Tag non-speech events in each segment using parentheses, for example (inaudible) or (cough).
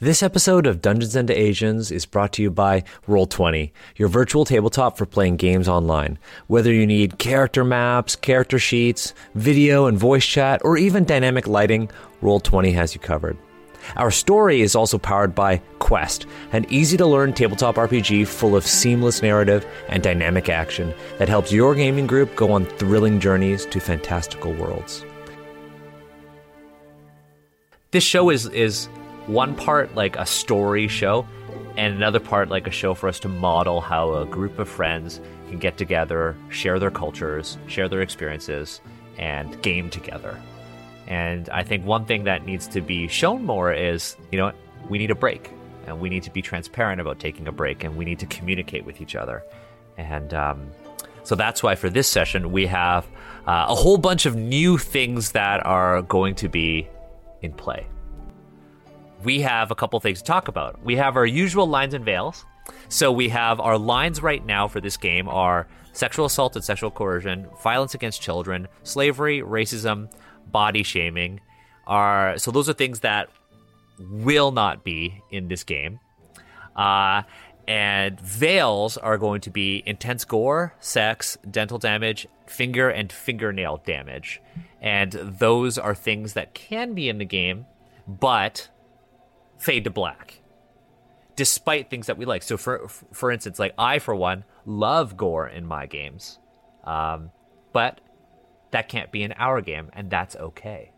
This episode of Dungeons and Asians is brought to you by Roll20, your virtual tabletop for playing games online. Whether you need character maps, character sheets, video and voice chat, or even dynamic lighting, Roll20 has you covered. Our story is also powered by Quest, an easy to learn tabletop RPG full of seamless narrative and dynamic action that helps your gaming group go on thrilling journeys to fantastical worlds. This show is is one part like a story show and another part like a show for us to model how a group of friends can get together, share their cultures, share their experiences and game together. And I think one thing that needs to be shown more is, you know, we need a break and we need to be transparent about taking a break and we need to communicate with each other. And um, so that's why for this session, we have uh, a whole bunch of new things that are going to be in play. We have a couple things to talk about. We have our usual lines and veils. So we have our lines right now for this game are sexual assault and sexual coercion, violence against children, slavery, racism, body shaming. Are so those are things that will not be in this game. Uh, and veils are going to be intense gore, sex, dental damage, finger and fingernail damage. And those are things that can be in the game, but fade to black. Despite things that we like. So for for instance, like I for one love gore in my games. Um, but that can't be in our game, and that's okay.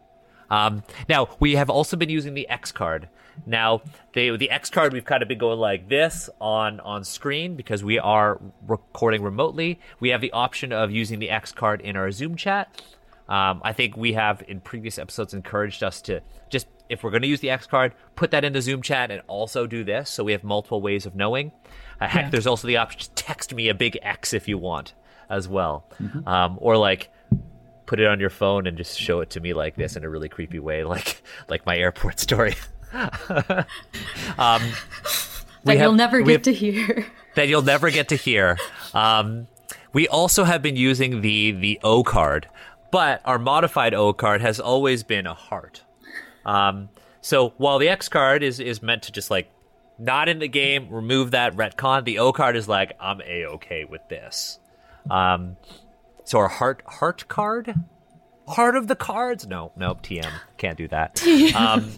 Um, now we have also been using the X card. Now the the X card we've kind of been going like this on on screen because we are recording remotely. We have the option of using the X card in our Zoom chat. Um, I think we have in previous episodes encouraged us to just if we're going to use the X card, put that in the Zoom chat and also do this, so we have multiple ways of knowing. Uh, heck, yeah. there's also the option to text me a big X if you want as well, mm-hmm. um, or like put it on your phone and just show it to me like this in a really creepy way, (laughs) like like my airport story. (laughs) um, (laughs) that you'll never get have, to hear. That you'll never get to hear. Um, we also have been using the the O card, but our modified O card has always been a heart. Um, so while the X card is is meant to just like not in the game, remove that retcon, the O card is like I'm a okay with this. Um, so our heart heart card, heart of the cards. No, no, TM can't do that. (laughs) um,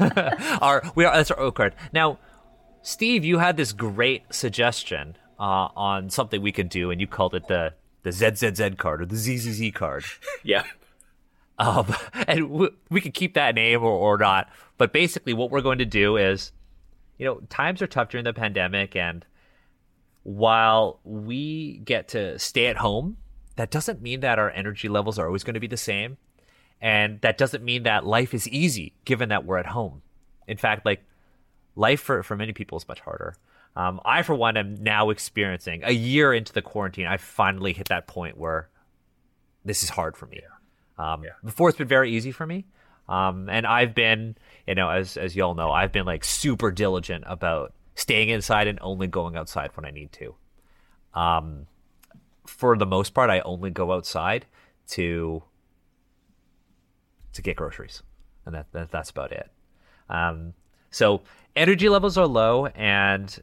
(laughs) our we are that's our O card. Now, Steve, you had this great suggestion uh, on something we could do, and you called it the the ZZZ card or the ZZZ card. (laughs) yeah. Um, (laughs) and w- we could keep that name or, or not. But basically, what we're going to do is, you know, times are tough during the pandemic, and while we get to stay at home that doesn't mean that our energy levels are always going to be the same. And that doesn't mean that life is easy given that we're at home. In fact, like life for, for many people is much harder. Um, I, for one, am now experiencing a year into the quarantine. I finally hit that point where this is hard for me. Um, yeah. Before, it's been very easy for me. Um, and I've been, you know, as, as y'all know, I've been like super diligent about staying inside and only going outside when I need to. Um, for the most part, I only go outside to to get groceries, and that, that that's about it. Um, so energy levels are low, and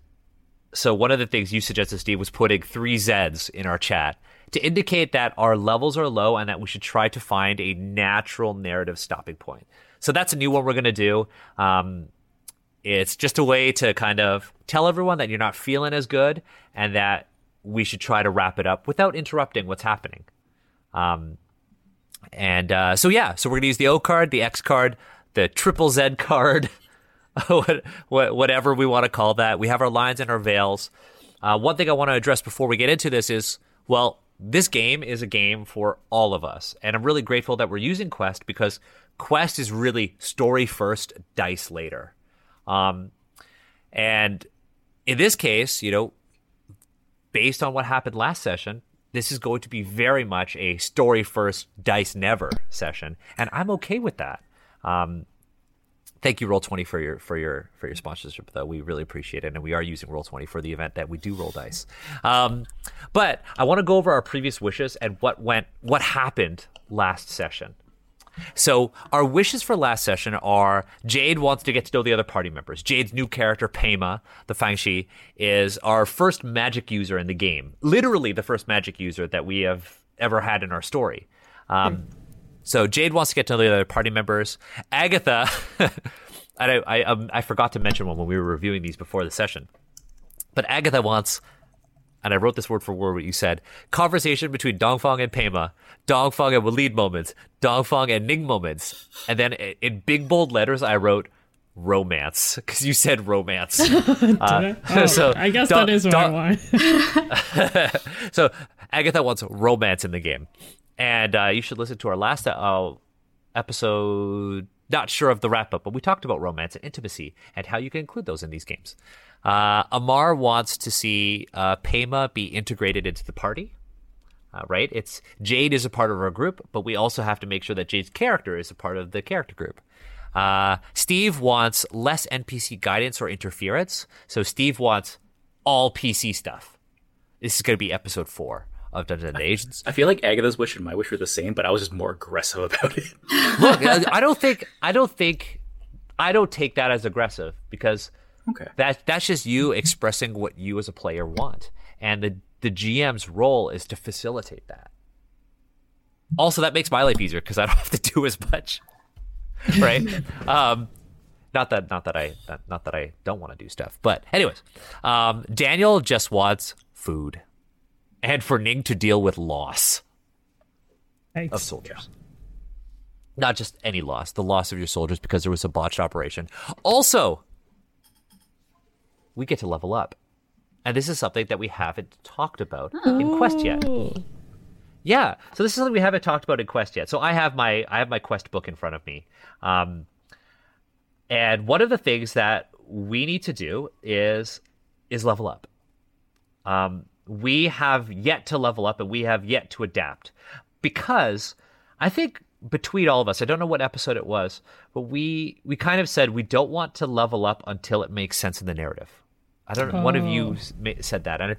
so one of the things you suggested, Steve, was putting three Z's in our chat to indicate that our levels are low and that we should try to find a natural narrative stopping point. So that's a new one we're going to do. Um, it's just a way to kind of tell everyone that you're not feeling as good and that we should try to wrap it up without interrupting what's happening. Um, and uh, so yeah, so we're gonna use the O card, the X card, the triple Z card, (laughs) what, what, whatever we want to call that. We have our lines and our veils. Uh, one thing I want to address before we get into this is, well, this game is a game for all of us, and I'm really grateful that we're using Quest because Quest is really story first, dice later. Um, and in this case, you know, based on what happened last session, this is going to be very much a story first, dice never session, and I'm okay with that. Um, thank you, Roll Twenty, for your for your for your sponsorship. Though we really appreciate it, and we are using Roll Twenty for the event that we do roll dice. Um, but I want to go over our previous wishes and what went, what happened last session. So our wishes for last session are Jayd wants to get to know the other party members. Jayd's new character, Pema, the Fangshi, is our first magic user in the game. Literally the first magic user that we have ever had in our story. Um, so Jayd wants to get to know the other party members. Agatha, (laughs) I, I, um, I forgot to mention one when we were reviewing these before the session, but Agatha wants and I wrote this word for word what you said. Conversation between Dongfang and Pema, Dongfang and Waleed moments, Dongfang and Ning moments, and then in big bold letters I wrote romance because you said romance. (laughs) uh, (laughs) oh, so I guess that is what I want. so Agatha wants romance in the game, and uh, you should listen to our last uh, episode. Not sure of the wrap up, but we talked about romance and intimacy and how you can include those in these games. Uh, Ammar wants to see uh, Pema be integrated into the party. Uh, right? It's Jayd is a part of our group, but we also have to make sure that Jayd's character is a part of the character group. Uh, Steve wants less NPC guidance or interference, so Steve wants all PC stuff. This is going to be episode four of Dungeons and Asians. I feel like Agatha's wish and my wish were the same, but I was just more aggressive (laughs) about it. Look, I don't think I don't think I don't take that as aggressive because Okay. That that's just you expressing what you as a player want, and the the GM's role is to facilitate that. Also, that makes my life easier because I don't have to do as much, (laughs) right? um, not that not that I not that I don't want to do stuff, but anyways, um, Daniel just wants food, and for Ning to deal with loss Thanks. of soldiers. Not just any loss, the loss of your soldiers because there was a botched operation. Also, we get to level up. And this is something that we haven't talked about oh. in Quest yet. Yeah, so this is something we haven't talked about in Quest yet. So I have my I have my Quest book in front of me, um, and one of the things that we need to do is is level up. Um, we have yet to level up, and we have yet to adapt because I think between all of us, I don't know what episode it was, but we we kind of said we don't want to level up until it makes sense in the narrative. I don't know. Oh. One of you oh. said that, and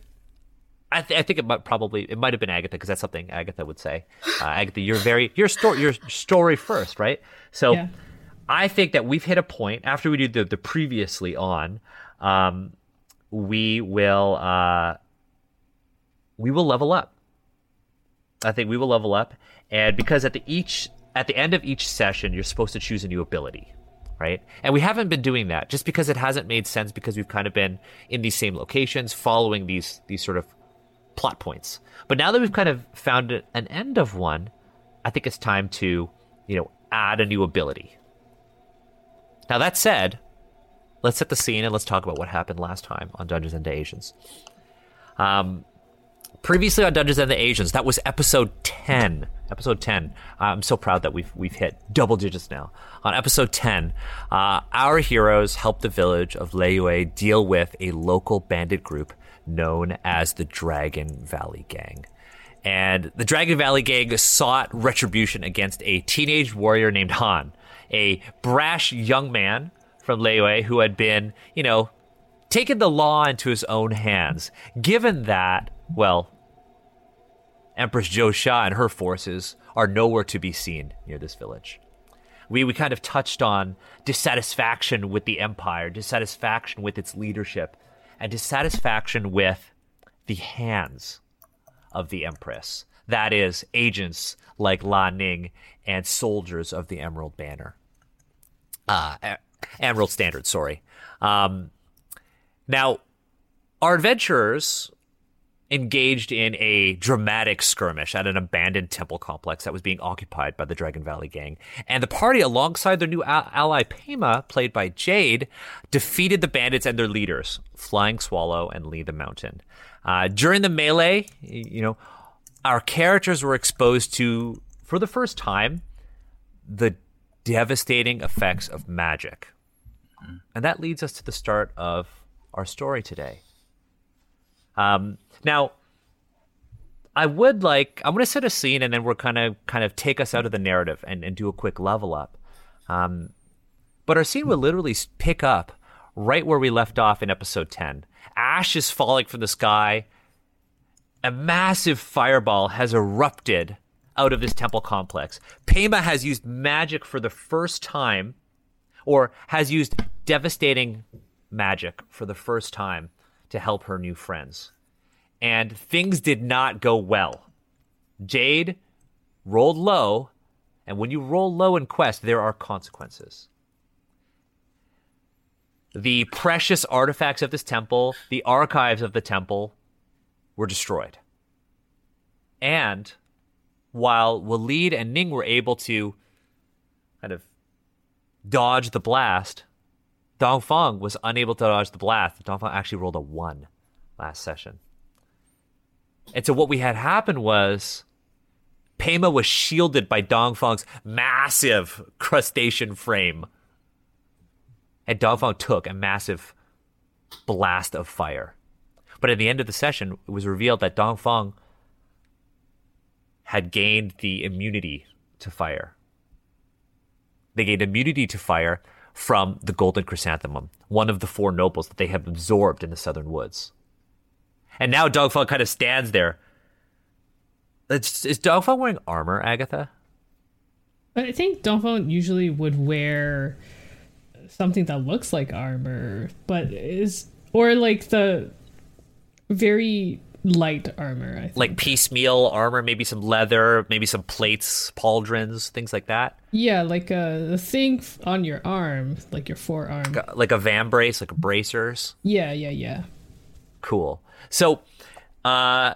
I, th- I think it might probably it might have been Agatha because that's something Agatha would say. (sighs) Uh, Agatha, you're very your story your story first, right? So yeah. I think that we've hit a point after we do the the previously on. Um, we will uh, we will level up. I think we will level up, and because at the each at the end of each session, you're supposed to choose a new ability right? And we haven't been doing that just because it hasn't made sense because we've kind of been in these same locations following these these sort of plot points. But now that we've kind of found an end of one, I think it's time to, you know, add a new ability. Now that said, let's set the scene and let's talk about what happened last time on Dungeons and Asians. Um, previously on Dungeons and the Asians, that was episode 10. Episode 10. I'm so proud that we've we've hit double digits now. On episode 10, uh, our heroes help the village of Liyue deal with a local bandit group known as the Dragon Valley Gang. And the Dragon Valley Gang sought retribution against a teenage warrior named Han, a brash young man from Liyue who had been, you know, taken the law into his own hands. Given that, well, Empress Zhou Sha and her forces are nowhere to be seen near this village. We, we kind of touched on dissatisfaction with the empire, dissatisfaction with its leadership, and dissatisfaction with the hands of the empress. That is, agents like La Ning and soldiers of the Emerald Banner. Uh, Emerald Standard, sorry. Um, now, our adventurers engaged in a dramatic skirmish at an abandoned temple complex that was being occupied by the Dragon Valley gang. And the party, alongside their new ally Pema, played by Jayd, defeated the bandits and their leaders, Flying Swallow and Lee the Mountain. Uh, during the melee, you know, our characters were exposed to, for the first time, the devastating effects of magic. And that leads us to the start of our story today. Um, now, I would like I'm going to set a scene and then we're kind of kind of take us out of the narrative and, and do a quick level up. Um, but our scene will literally pick up right where we left off in episode 10. Ash is falling from the sky. A massive fireball has erupted out of this temple complex. Pema has used magic for the first time, or has used devastating magic for the first time to help her new friends. And things did not go well. Jayd rolled low, and when you roll low in Quest, there are consequences. The precious artifacts of this temple, the archives of the temple, were destroyed. And while Waleed and Ning were able to kind of dodge the blast, Dongfeng was unable to dodge the blast. Dongfeng actually rolled a one last session. And so what we had happen was Pema was shielded by Dongfeng's massive crustacean frame. And Dongfeng took a massive blast of fire. But at the end of the session, it was revealed that Dongfeng had gained the immunity to fire. They gained immunity to fire from the golden chrysanthemum, one of the four nobles that they have absorbed in the southern woods. And now Dongfeng kind of stands there. It's, is Dongfeng wearing armor, Agatha? I think Dongfeng usually would wear something that looks like armor, but is or like the very light armor. Like piecemeal armor, maybe some leather, maybe some plates, pauldrons, things like that. Yeah, like a, a thing on your arm, like your forearm, like a, like a vambrace, like bracers. Yeah, yeah, yeah. Cool. So, uh,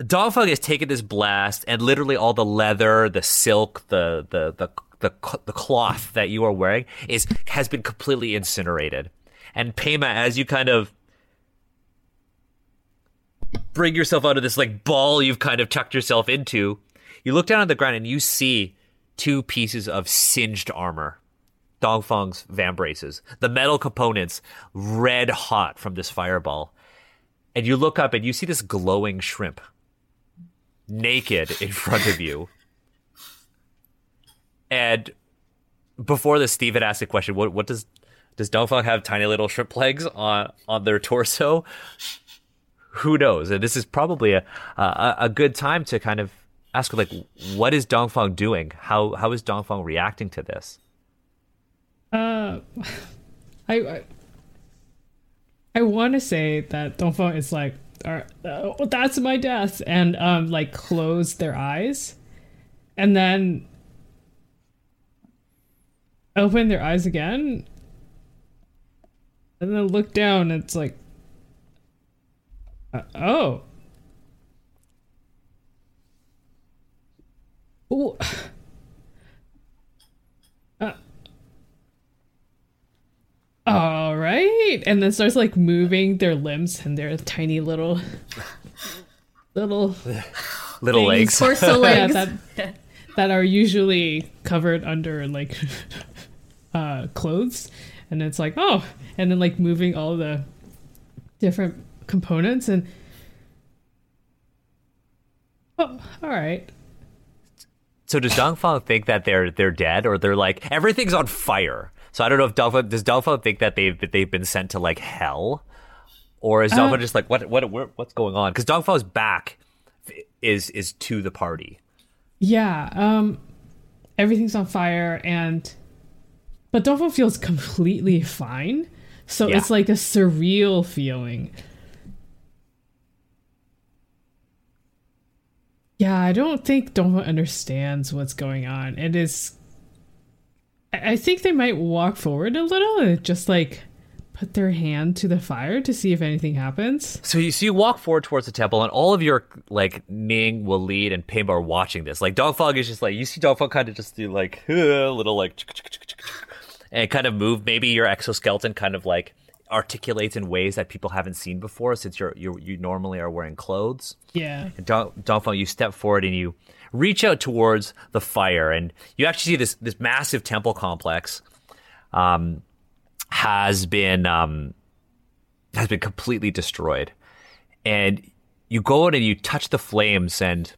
Dongfeng has taken this blast, and literally all the leather, the silk, the the the the, the cloth that you are wearing is has been completely incinerated. And Pema, as you kind of bring yourself out of this like ball you've kind of tucked yourself into, you look down on the ground and you see two pieces of singed armor. Dongfeng's vambraces, the metal components red hot from this fireball. And you look up and you see this glowing shrimp naked in front of you. And before this, Steve had asked a question: What what does does Dongfeng have tiny little shrimp legs on on their torso? Who knows? And this is probably a, a, a good time to kind of ask, like, what is Dongfang doing? How how is Dongfang reacting to this? Uh, (laughs) I I, I want to say that Dongfang is like, uh, that's my death, and um, like close their eyes, and then open their eyes again, and then look down. And it's like uh, oh. Ooh. (sighs) Uh, all right, and then starts like moving their limbs and their tiny little, (laughs) little, (laughs) little legs, torso (laughs) legs. yeah, that, that are usually covered under like uh, clothes, and it's like oh, and then like moving all the different components and oh, all right. So does Dongfeng think that they're they're dead or they're like everything's on fire? So I don't know if Dongfeng does Dongfeng think that they've they've been sent to like hell, or is Dongfeng uh, just like what what what's going on? Because Dongfeng's back is is to the party. Yeah, um, everything's on fire and, but Dongfeng feels completely fine. So yeah. it's like a surreal feeling. Yeah, I don't think Doma understands what's going on. It is. I think they might walk forward a little and just like put their hand to the fire to see if anything happens. So you so you walk forward towards the temple, and all of your like Ning, Waleed, and Pema are watching this. Like Dongfeng is just like you see Dongfeng kind of just do like a (laughs) little like (laughs) and kind of move. Maybe your exoskeleton kind of like articulates in ways that people haven't seen before since you're, you you normally are wearing clothes. Yeah. And Dongfeng, you step forward and you reach out towards the fire, and you actually see this this massive temple complex um, has been um, has been completely destroyed, and you go in and you touch the flames and.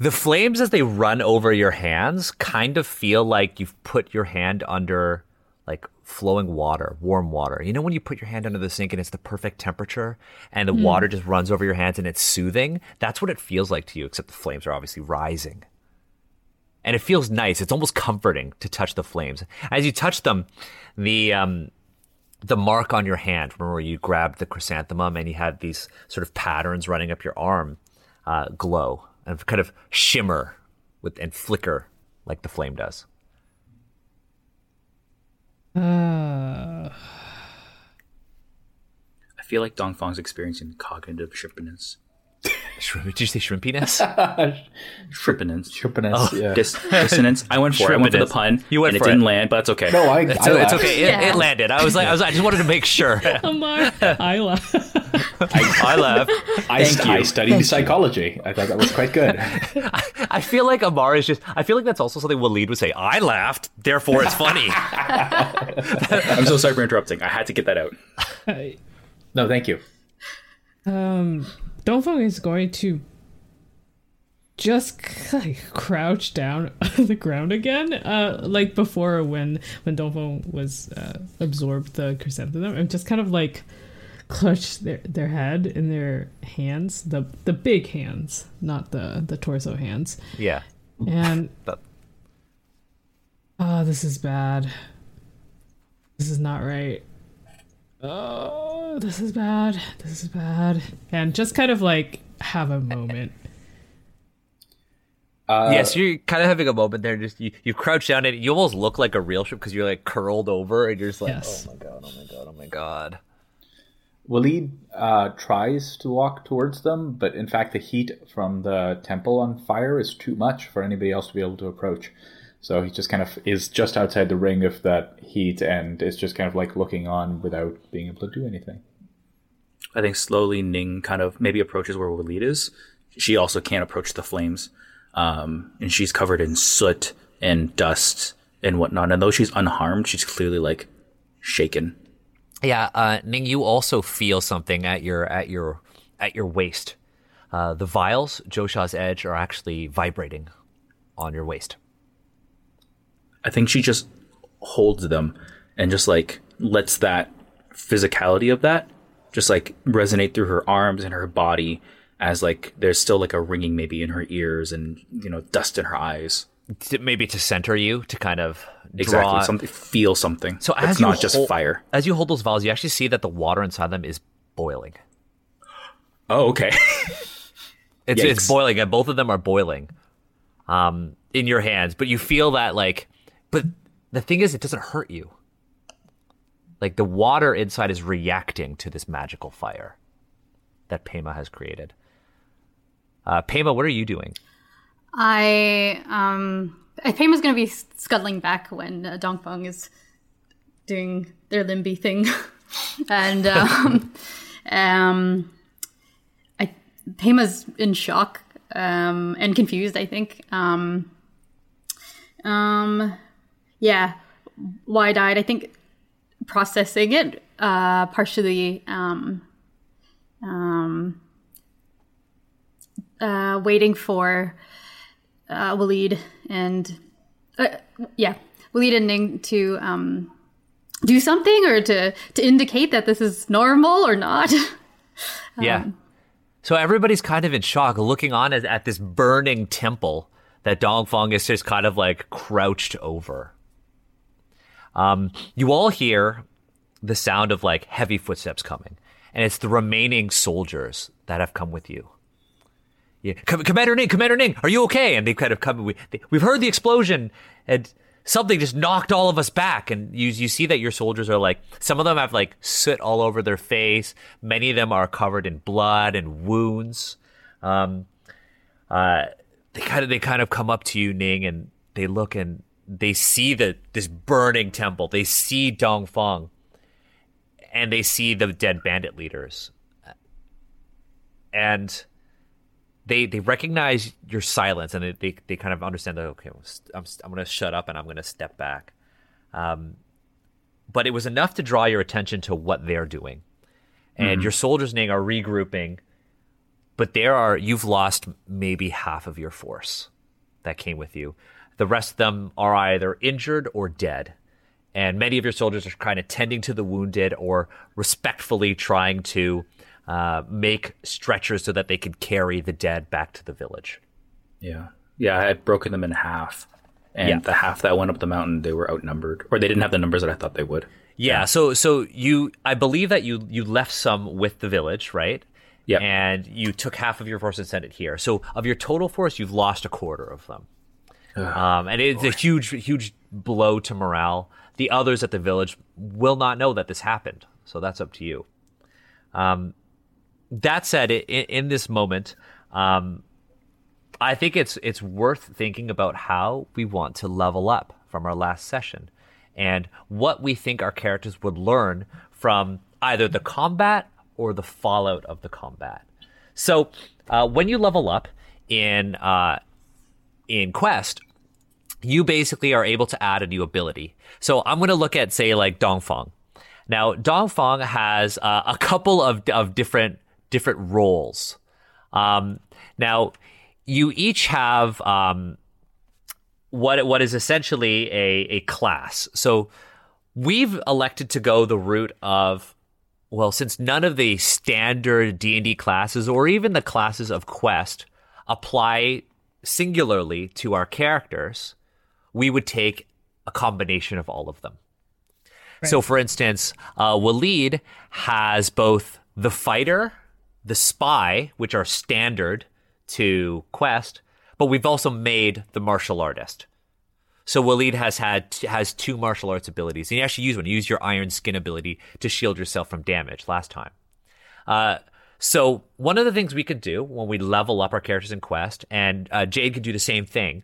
The flames, as they run over your hands, kind of feel like you've put your hand under flowing water, warm water. You know when you put your hand under the sink and it's the perfect temperature and the mm. water just runs over your hands and it's soothing? That's what it feels like to you, except the flames are obviously rising. And it feels nice. It's almost comforting to touch the flames. As you touch them, the um, the mark on your hand, remember you grabbed the chrysanthemum and you had these sort of patterns running up your arm, uh, glow and kind of shimmer with and flicker like the flame does. Uh... I feel like Dongfang's experiencing cognitive shrimpiness. Did you say shrimpiness? (laughs) shrimpiness. Shrimpiness, oh, yeah. Dis- dissonance. I went (laughs) for it. I went for the pun. You went and for it. didn't land, but that's okay. No, I, it's, I it's okay. It, yeah. it, landed. I was like, I was. I just wanted to make sure. (laughs) Ammar, I laughed. I, I laughed. I, st- I studied Thank psychology. You. I thought that was quite good. I, I, feel like Ammar is just. I feel like that's also something Waleed would say. I laughed, therefore it's funny. I'm so sorry for interrupting. I had to get that out. no, thank you. Um, Dongfeng is going to just (laughs) like crouch down (laughs) on the ground again, uh, like before when when Dongfeng was uh, absorbed the chrysanthemum, and just kind of like clutch their their head in their hands, the the big hands, not the the torso hands. Yeah, and (laughs) oh, this is bad. This is not right. Oh, this is bad. This is bad. And just kind of like have a moment. Uh, yes, you're kind of having a moment there. Just you, you crouch down and you almost look like a real ship because you're like curled over and you're just like, yes. oh my god, oh my god, oh my god. Waleed uh, tries to walk towards them, but in fact, the heat from the temple on fire is too much for anybody else to be able to approach. So he just kind of is just outside the ring of that heat and is just kind of like looking on without being able to do anything. I think slowly Ning kind of maybe approaches where Waleed is. She also can't approach the flames um, and she's covered in soot and dust and whatnot. And though she's unharmed, she's clearly like shaken. Yeah, uh, Ning, you also feel something at your at your at your waist. Uh, the vials, Josha's edge, are actually vibrating on your waist. I think she just holds them and just like lets that physicality of that just like resonate through her arms and her body as like there's still like a ringing maybe in her ears and you know dust in her eyes. Maybe to center you to kind of exactly something feel something so as it's not hold, just fire. as you hold those vials you actually see that the water inside them is boiling. Oh okay. It's, it's boiling and both of them are boiling um in your hands but you feel that like but the thing is it doesn't hurt you like the water inside is reacting to this magical fire that Pema has created. Uh, Pema, what are you doing? I um, Pema's going to be scuttling back when uh, Dongfeng is doing their limby thing, (laughs) and (laughs) um, um, I Pema's in shock um, and confused. I think. Um, um, yeah, wide-eyed. I think processing it uh, partially. Um, um, uh, waiting for uh, Waleed and uh, yeah, Waleed and Ning to um, do something or to to indicate that this is normal or not. (laughs) um, yeah. So everybody's kind of in shock, looking on at, at this burning temple that Dongfeng is just kind of like crouched over. Um, you all hear the sound of like heavy footsteps coming, and it's the remaining soldiers that have come with you. Yeah, Commander Ning, Commander Ning, are you okay? And they kind of come. We, we've heard the explosion, and something just knocked all of us back. And you you see that your soldiers are like some of them have like soot all over their face. Many of them are covered in blood and wounds. Um, uh, they kind of they kind of come up to you, Ning, and they look and they see the this burning temple. They see Dongfeng, and they see the dead bandit leaders, and they they recognize your silence and they, they, they kind of understand that okay I'm, I'm going to shut up and I'm going to step back um, but it was enough to draw your attention to what they're doing and mm-hmm. your soldiers Ning are regrouping but there are you've lost maybe half of your force that came with you the rest of them are either injured or dead and many of your soldiers are kind of tending to the wounded or respectfully trying to uh, make stretchers so that they could carry the dead back to the village. Yeah. Yeah, I had broken them in half. And Yeah. the half that went up the mountain, they were outnumbered. Or they didn't have the numbers that I thought they would. Yeah, so so you I believe that you you left some with the village, right? Yeah. And you took half of your force and sent it here. So of your total force, you've lost a quarter of them. Um, and it's a huge, huge blow to morale. The others at the village will not know that this happened, so that's up to you. Um, that said, in, in this moment, um, I think it's it's worth thinking about how we want to level up from our last session, and what we think our characters would learn from either the combat or the fallout of the combat. So, uh, when you level up in uh, in Quest, you basically are able to add a new ability. So I'm going to look at, say, like Dongfang. Now, Dongfang has uh, a couple of, of different different roles. Um, now, you each have um, what what is essentially a, a class. So we've elected to go the route of well, since none of the standard D and D classes or even the classes of Quest apply singularly to our characters, we would take a combination of all of them. So, for instance, uh, Waleed has both the fighter, the spy, which are standard to Quest, but we've also made the martial artist. So Waleed has had has two martial arts abilities, and you actually use one. You use your Iron Skin ability to shield yourself from damage last time. Uh, so one of the things we could do when we level up our characters in Quest, and uh, Jayd could do the same thing,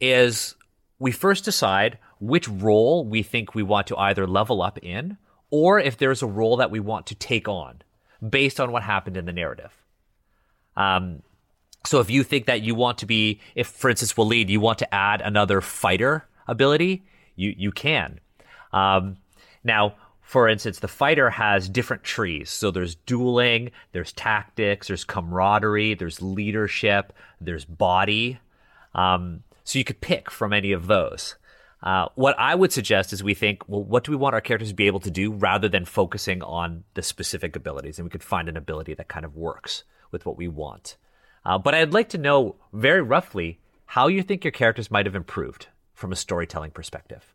is we first decide which role we think we want to either level up in, or if there's a role that we want to take on based on what happened in the narrative. Um, so if you think that you want to be, if for instance Waleed, you want to add another fighter ability, you you can. Um, now, for instance, the fighter has different trees. So there's dueling, there's tactics, there's camaraderie, there's leadership, there's body. Um, so you could pick from any of those. Uh, what I would suggest is we think, well, what do we want our characters to be able to do rather than focusing on the specific abilities? And we could find an ability that kind of works with what we want. Uh, but I'd like to know very roughly how you think your characters might have improved from a storytelling perspective.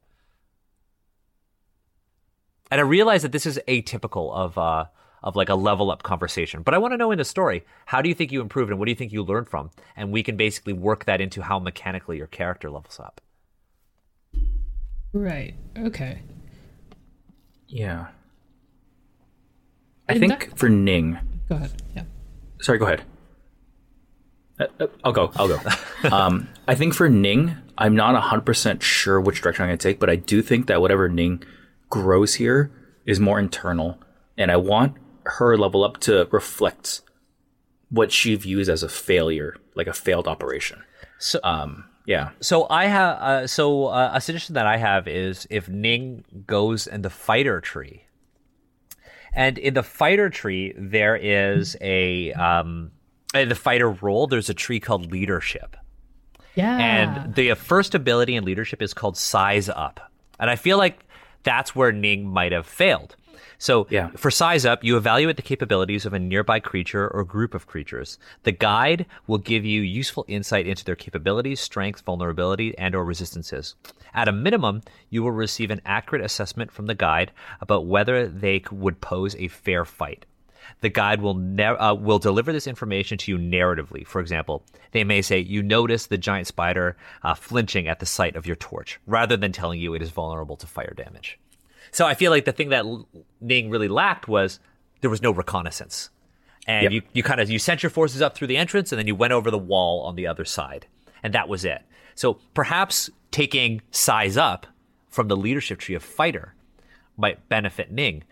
And I realize that this is atypical of uh, of like a level up conversation, but I want to know in the story how do you think you improved and what do you think you learned from, and we can basically work that into how mechanically your character levels up. Right. Okay. Yeah. I And think that- for Ning, Go ahead. Yeah. sorry, go ahead. Uh, uh, I'll go. I'll go. (laughs) um, I think for Ning, I'm not 100% sure which direction I'm going to take, but I do think that whatever Ning grows here is more internal. And I want her level up to reflect what she views as a failure, like a failed operation. So, Um, yeah. so I have uh, so uh, a suggestion that I have is if Ning goes in the fighter tree, and in the fighter tree there is a um, in the fighter role there's a tree called leadership. Yeah. And the first ability in leadership is called size up. And I feel like that's where Ning might have failed. So Yeah. for size up, you evaluate the capabilities of a nearby creature or group of creatures. The guide will give you useful insight into their capabilities, strength, vulnerability, and or resistances. At a minimum, you will receive an accurate assessment from the guide about whether they would pose a fair fight. The guide will uh, will deliver this information to you narratively. For example, they may say you notice the giant spider uh, flinching at the sight of your torch, rather than telling you it is vulnerable to fire damage. So I feel like the thing that Ning really lacked was there was no reconnaissance, and Yep. you you kind of you sent your forces up through the entrance, and then you went over the wall on the other side, and that was it. So perhaps taking size up from the leadership tree of fighter might benefit Ning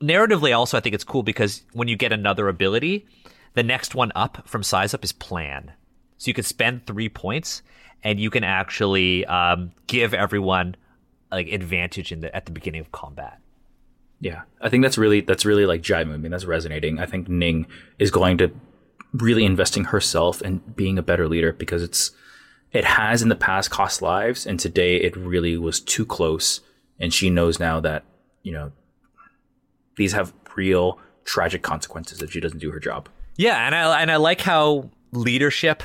narratively also i think it's cool because when you get another ability the next one up from size up is plan so you can spend three points and you can actually um, give everyone like advantage in the at the beginning of combat Yeah, I think that's really that's really like jive movement. That's resonating. I think Ning is going to really investing herself and being a better leader because it's it has in the past cost lives, and today it really was too close and she knows now that you know these have real tragic consequences if she doesn't do her job. Yeah, and I and I like how leadership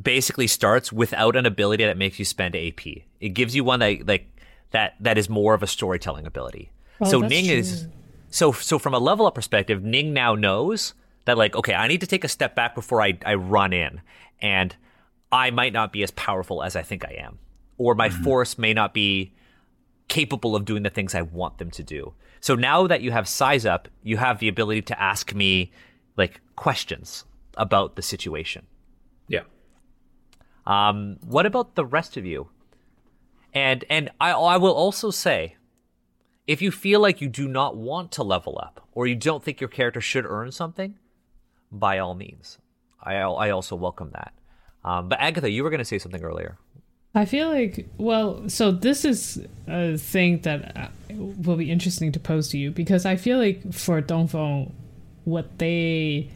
basically starts without an ability that makes you spend AP. It gives you one that like that that is more of a storytelling ability. Oh, so that's Ning is so so from a level up perspective, Ning now knows that like okay, I need to take a step back before I I run in, and I might not be as powerful as I think I am, or my force may not be capable of doing the things I want them to do. So now that you have size up, you have the ability to ask me like questions about the situation. Yeah. Um, what about the rest of you? And and I I will also say, if you feel like you do not want to level up or you don't think your character should earn something, by all means, I I also welcome that. Um, but Agatha, you were going to say something earlier. I feel like, well, so this is a thing that uh, will be interesting to pose to you because I feel like for Dongfeng, what they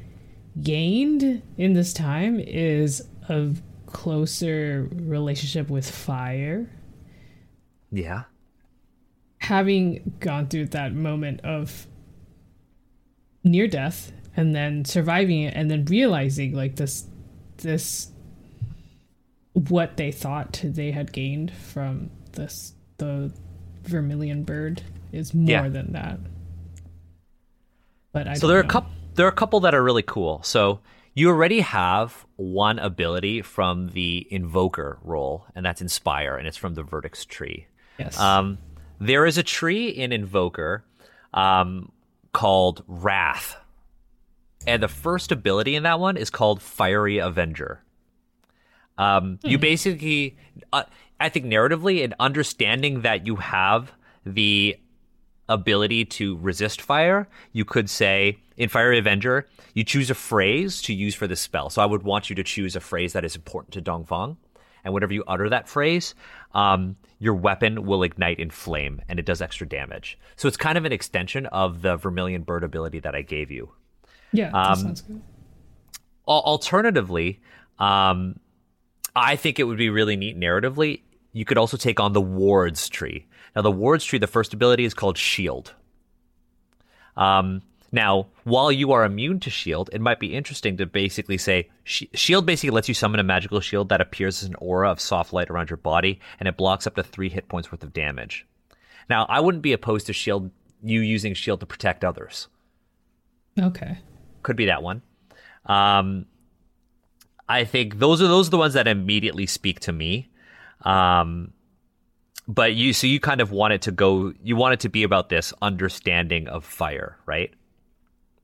gained in this time is a closer relationship with fire. Yeah. Having gone through that moment of near death and then surviving it and then realizing like this, this what they thought they had gained from this the vermilion bird is more Yeah. than that. But I So there are a couple. There are a couple that are really cool. So you already have one ability from the Invoker role, and that's Inspire, and it's from the Verdict's tree. Yes. Um, there is a tree in Invoker um, called Wrath, and the first ability in that one is called Fiery Avenger. Um, You basically, uh, I think, narratively, and understanding that you have the ability to resist fire, you could say in Fiery Avenger, you choose a phrase to use for this spell. So I would want you to choose a phrase that is important to Dongfang. And whenever you utter that phrase, um, your weapon will ignite in flame and it does extra damage. So it's kind of an extension of the Vermilion Bird ability that I gave you. yeah, that um, sounds good. Alternatively, um, I think it would be really neat narratively. You could also take on the Wards tree. Now, the Wards tree, the first ability is called Shield. Um, now, while you are immune to Shield, it might be interesting to basically say Shield basically lets you summon a magical shield that appears as an aura of soft light around your body, and it blocks up to three hit points worth of damage. Now, I wouldn't be opposed to Shield you using Shield to protect others Okay. could be that one. Um, I think those are those are the ones that immediately speak to me. Um, but you so you kind of want it to go. You want it to be about this understanding of fire, right?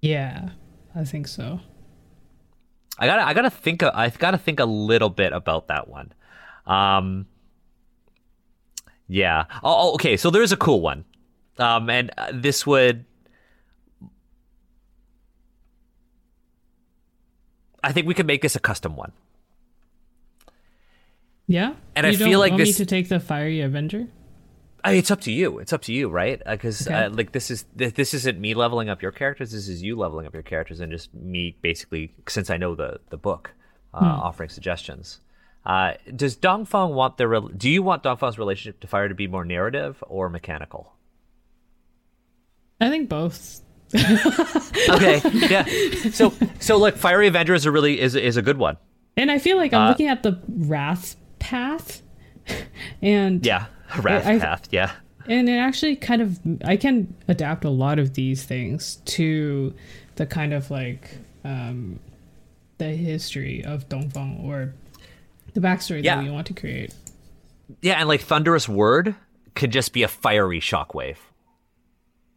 Yeah, I think so. I gotta I gotta think a- I gotta think a little bit about that one. Um, yeah. Oh, oh, okay. So there's a cool one, um, and uh, this would. I think we could make this a custom one. Yeah, And I you feel don't like want me this- to take the fiery avenger. I mean, it's up to you. It's up to you, right? Because Okay. uh, like this is th- this isn't me leveling up your characters. This is you leveling up your characters, and just me basically, since I know the the book, uh, Hmm. offering suggestions. Uh, does Dongfang want the? Re- do you want Dongfang's relationship to fire to be more narrative or mechanical? I think both. (laughs) Okay, yeah. So so like Fiery Avenger is a really is is a good one. And I feel like I'm Uh, looking at the wrath path, (laughs) and Yeah, Wrath I- Path. Yeah. and it actually kind of I can adapt a lot of these things to the kind of like um, the history of Dongfang or the backstory Yeah. that we want to create. Yeah, and like Thunderous Word could just be a fiery shockwave.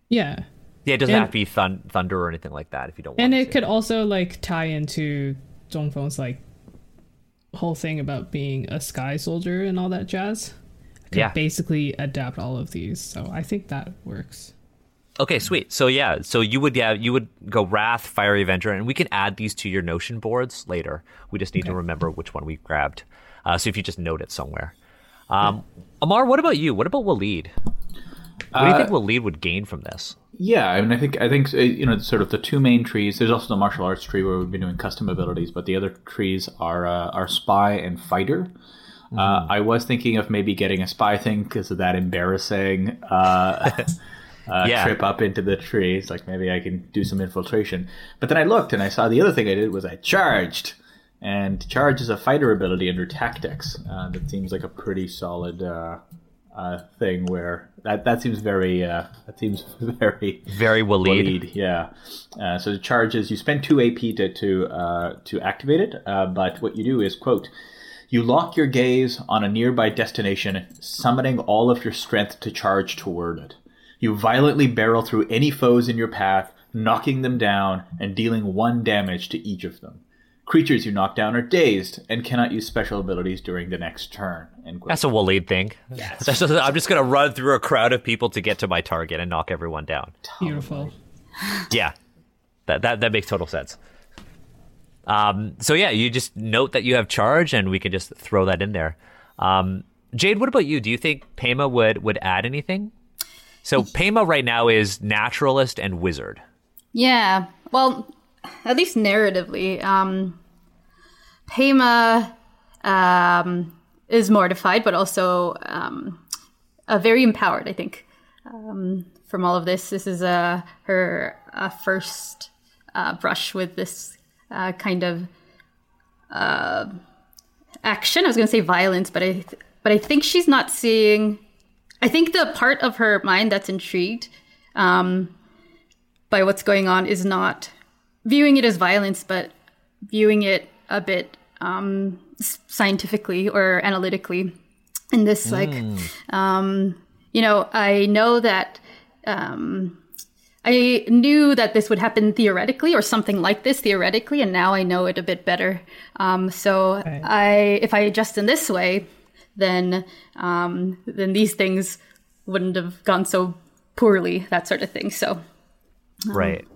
Yeah, Yeah, it doesn't And- have to be thun- thunder or anything like that if you don't want and to. it could also like tie into Dongfeng's like whole thing about being a sky soldier and all that jazz. I could Yeah. basically adapt all of these, so I think that works. Okay, sweet. So yeah, so you would yeah you would go Wrath, Fiery Avenger, and we can add these to your Notion boards later. We just need to remember which one we grabbed. Uh, so if you just note it somewhere. Um, Ammar, what about you? What about Waleed? What do you Uh, think Waleed would gain from this? Yeah, I mean, I think I think uh, you know, sort of the two main trees. There's also the martial arts tree where we've been doing custom abilities, but the other trees are uh, are spy and fighter. Uh, I was thinking of maybe getting a spy thing because of that embarrassing uh, (laughs) uh, (laughs) Yeah. trip up into the trees. Like maybe I can do some infiltration. But then I looked and I saw the other thing I did was I charged. And charge is a fighter ability under tactics. Uh, that seems like a pretty solid uh, uh, thing. Where that that seems very uh, that seems (laughs) very Very Waleed. Waleed, yeah. Uh, so the charge is you spend two AP to to uh, to activate it, uh, but what you do is quote. You lock your gaze on a nearby destination, summoning all of your strength to charge toward it. You violently barrel through any foes in your path, knocking them down and dealing one damage to each of them. Creatures you knock down are dazed and cannot use special abilities during the next turn. End quote. That's a Waleed thing. That's just- (laughs) I'm just gonna run through a crowd of people to get to my target and knock everyone down. Beautiful. Yeah, that that that makes total sense. Um, so yeah, you just note that you have charge, and we can just throw that in there. Um, Jayd, what about you? Do you think Pema would would add anything? So Pema right now is naturalist and wizard. Yeah. Well, at least narratively, um, Pema um, is mortified, but also um, uh, very empowered. I think um, from all of this, this is uh, her uh, first uh, brush with this uh, kind of uh, action. I was going to say violence, but I but I think she's not seeing. I think the part of her mind that's intrigued um, by what's going on is not viewing it as violence, but viewing it a bit um, scientifically or analytically. In this, like, um, you know, I know that um, I knew that this would happen theoretically or something like this theoretically, and now I know it a bit better. Um, so I, if I adjust in this way, then um, then these things wouldn't have gone so poorly, that sort of thing. So Right.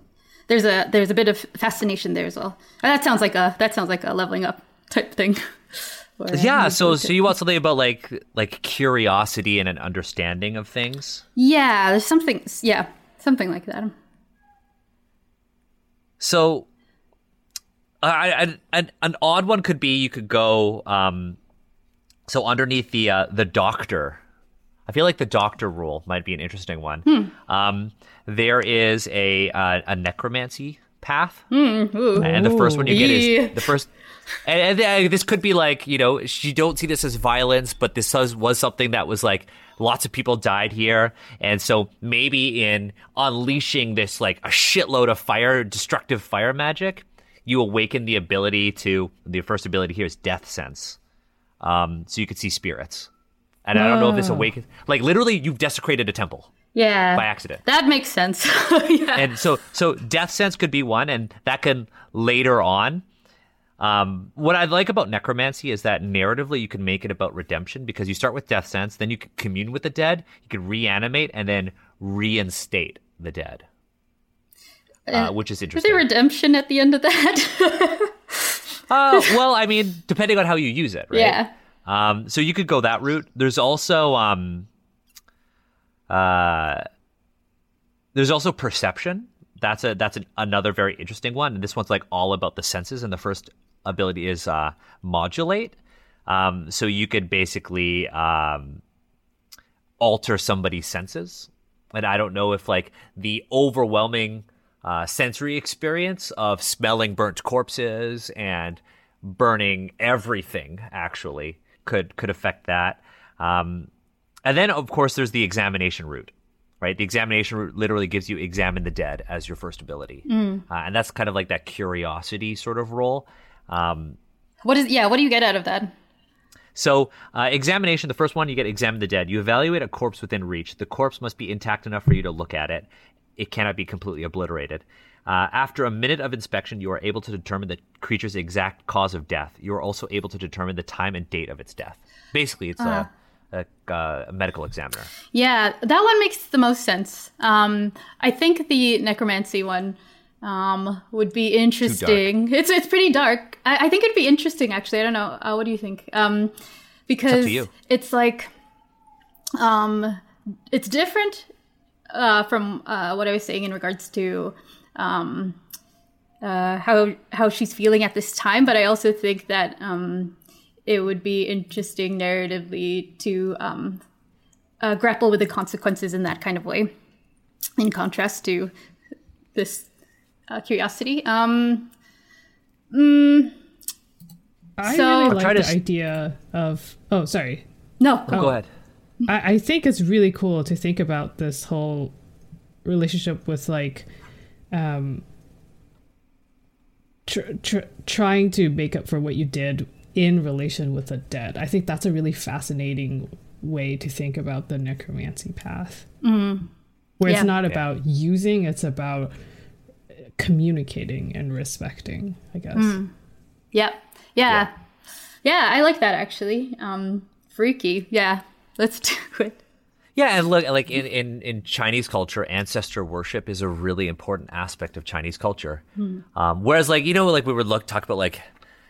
there's a there's a bit of fascination there as well. And that sounds like a that sounds like a leveling up type thing. (laughs) Yeah. So so you want something about like like curiosity and an understanding of things. yeah, there's something yeah something like that. So, I, I, an an odd one could be you could go um, so underneath the uh, the doctor. I feel like the doctor rule might be an interesting one. Um, there is a uh, a necromancy path, and the first one you get is the first. And, and uh, this could be like you know you don't see this as violence, but this was, was something that was like lots of people died here, and so maybe in unleashing this like a shitload of fire, destructive fire magic, you awaken the ability to the first ability here is death sense, um, so you could see spirits. And I don't know if this awakens like literally you've desecrated a temple Yeah, by accident. that makes sense. (laughs) yeah. And so so death sense could be one and that can later on um, what I like about necromancy is that narratively you can make it about redemption because you start with death sense, then you can commune with the dead, you can reanimate, and then reinstate the dead, uh, which is interesting. Is there redemption at the end of that? (laughs) uh, (laughs) well, I mean, depending on how you use it, right? Yeah. Um, so you could go that route. There's also um, uh, there's also perception. That's a that's an, another very interesting one. And this one's like all about the senses. And the first ability is uh, modulate. Um, so you could basically um, alter somebody's senses. And I don't know if like the overwhelming uh, sensory experience of smelling burnt corpses and burning everything actually could could affect that. Um, and then of course there's the examination route, right? The examination route literally gives you examine the dead as your first ability, uh, and that's kind of like that curiosity sort of role. Um, what is yeah? What do you get out of that? so, uh, examination, the first one, you get examine the dead. You evaluate a corpse within reach. The corpse must be intact enough for you to look at it. It cannot be completely obliterated. Uh, after a minute of inspection, you are able to determine the creature's exact cause of death. You are also able to determine the time and date of its death. Basically, it's a, a, uh, a medical examiner. Yeah, that one makes the most sense. Um, I think the necromancy one um, would be interesting. It's it's pretty dark. I, I think it'd be interesting actually. I don't know. Uh, what do you think? Um, because you. it's like um, it's different uh, from uh, what I was saying in regards to um, uh, how how she's feeling at this time. But I also think that um, it would be interesting narratively to um, uh, grapple with the consequences in that kind of way, in contrast to this uh, curiosity. Um, mm, I So- really like the s- idea of. Oh, sorry. no, Go ahead. I, I think it's really cool to think about this whole relationship with like um tr- tr- trying to make up for what you did in relation with the dead i think that's a really fascinating way to think about the necromancy path where Yeah. it's not about using it's about communicating and respecting i guess Yep. Yeah. yeah. I like that actually. Um, freaky. Yeah. Let's (laughs) do it. Yeah, and look, like in, in, in Chinese culture, ancestor worship is a really important aspect of Chinese culture. Um, whereas, like you know, like we would look talk about like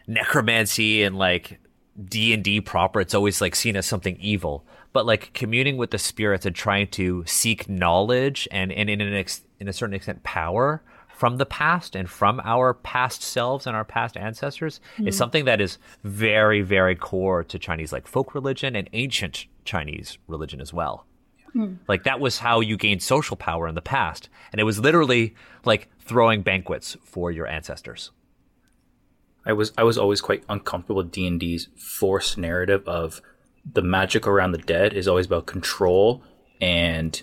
necromancy and like D and D proper, it's always like seen as something evil. But like communing with the spirits and trying to seek knowledge and and in an ex, in a certain extent power from the past and from our past selves and our past ancestors is mm-hmm. something that is very very core to Chinese like folk religion and ancient Chinese religion as well. Hmm. Like that was how you gained social power in the past, and it was literally like throwing banquets for your ancestors. I was I was always quite uncomfortable with D and D's forced narrative of the magic around the dead is always about control and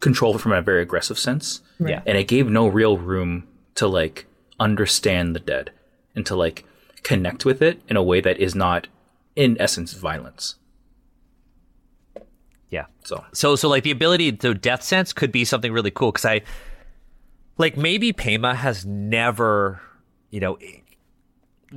control from a very aggressive sense. Yeah. And it gave no real room to like understand the dead and to like connect with it in a way that is not in essence violence. Yeah. So So so like the ability to death sense could be something really cool because I like maybe Pema has never you know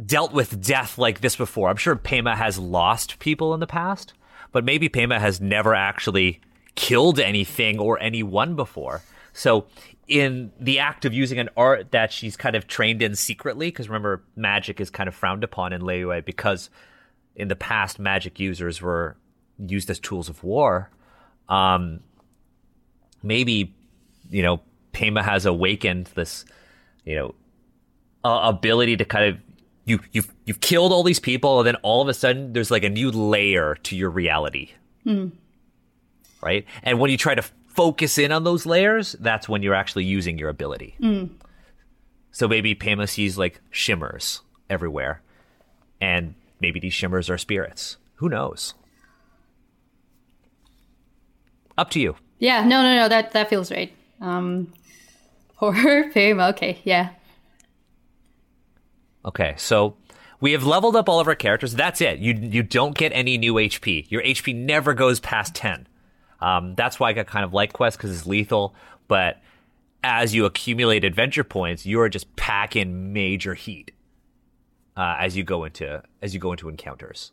dealt with death like this before. I'm sure Pema has lost people in the past, but maybe Pema has never actually killed anything or anyone before. So in the act of using an art that she's kind of trained in secretly, because remember magic is kind of frowned upon in Liyue because in the past magic users were used as tools of war. Um, maybe you know Pema has awakened this you know uh, ability to kind of you you've you've killed all these people and then all of a sudden there's like a new layer to your reality right and when you try to focus in on those layers that's when you're actually using your ability so maybe Pema sees like shimmers everywhere and maybe these shimmers are spirits who knows up to you Yeah. No, no, no. That, that feels right. Um, (laughs) horror. Okay. Yeah. Okay, so we have leveled up all of our characters. That's it. You you don't get any new HP. Your HP never goes past ten. Um, that's why I got kind of like Quest because it's lethal. But as you accumulate adventure points, you are just packing major heat uh, as you go into as you go into encounters.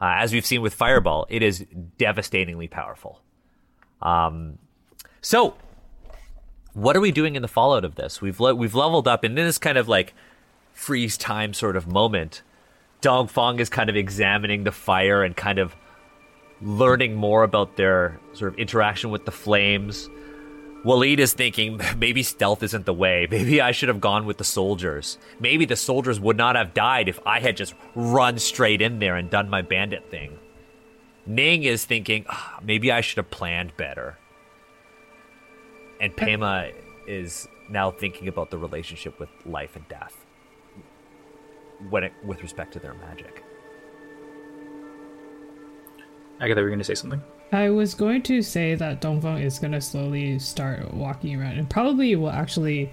Uh, as we've seen with Fireball, it is devastatingly powerful. Um, so what are we doing in the fallout of this? We've le- we've leveled up in this kind of like freeze time sort of moment. Dong Fong is kind of examining the fire and kind of learning more about their sort of interaction with the flames. Waleed is thinking (laughs) maybe stealth isn't the way. Maybe I should have gone with the soldiers. Maybe the soldiers would not have died if I had just run straight in there and done my bandit thing. Ning is thinking "Ah, maybe I should have planned better. And Pema is now thinking about the relationship with life and death when it, with respect to their magic. Agatha, were you going to say something? I was going to say that Dongfeng is going to slowly start walking around and probably will actually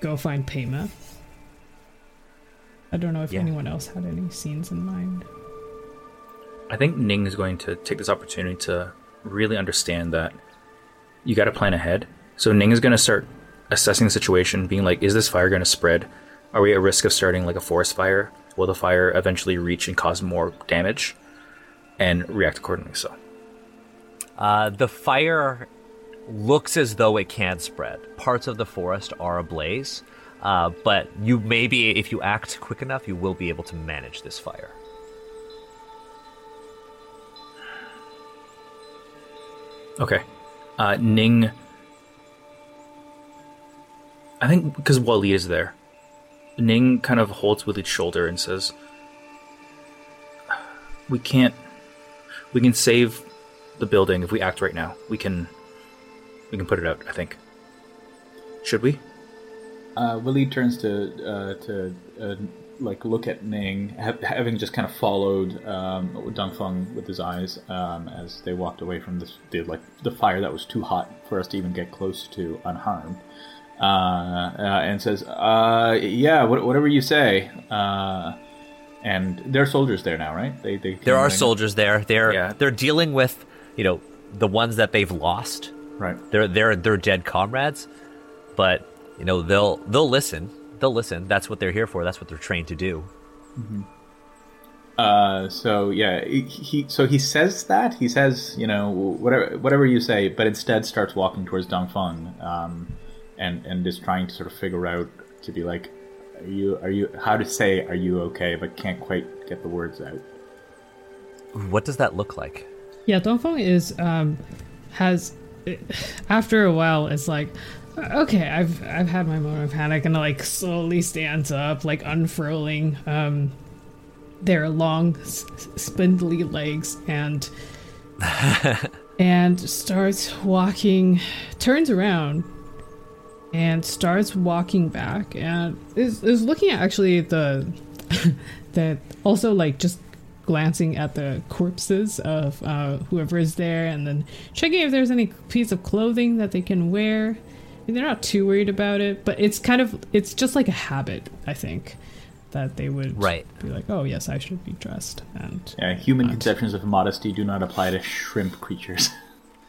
go find Pema. I don't know if Yeah. anyone else had any scenes in mind. I think Ning is going to take this opportunity to really understand that you got to plan ahead. So Ning is going to start assessing the situation, being like, is this fire going to spread? Are we at risk of starting like a forest fire? Will the fire eventually reach and cause more damage? And react accordingly. So Uh, the fire looks as though it can spread. Parts of the forest are ablaze, uh, but you maybe, if you act quick enough, you will be able to manage this fire. okay, uh, Ning. I think because Waleed is there, Ning kind of holds Waleed's shoulder and says, we can't. We can save the building if we act right now. We can. We can put it out. I think. Should we? Uh, Willie turns to uh, to uh, like look at Ning, ha- having just kind of followed um, Dongfeng with his eyes um, as they walked away from this, the like the fire that was too hot for us to even get close to unharmed, uh, uh, and says, uh, "Yeah, wh- whatever you say." And there are soldiers there now, right? They, they There are soldiers there. They're Yeah. they're dealing with you know the ones that they've lost. right? They're they're they're dead comrades, but you know they'll they'll listen. They'll listen. That's what they're here for. That's what they're trained to do. Uh, so yeah, he, he so he says that he says you know whatever whatever you say, but instead starts walking towards Dongfeng, um, and and is trying to sort of figure out to be like, are you are you how to say are you okay, but can't quite get the words out. What does that look like? Yeah, Dongfeng is um has after a while it's like okay, I've I've had my moment of panic and like slowly stands up, like unfurling um their long s- spindly legs and (laughs) and starts walking turns around and starts walking back and is is looking at actually the (laughs) the also like just glancing at the corpses of uh, whoever is there and then checking if there's any piece of clothing that they can wear. And they're not too worried about it, but it's kind of it's just like a habit, I think, that they would Right. be like, oh yes, I should be dressed and Yeah, human conceptions of modesty do not apply to shrimp creatures.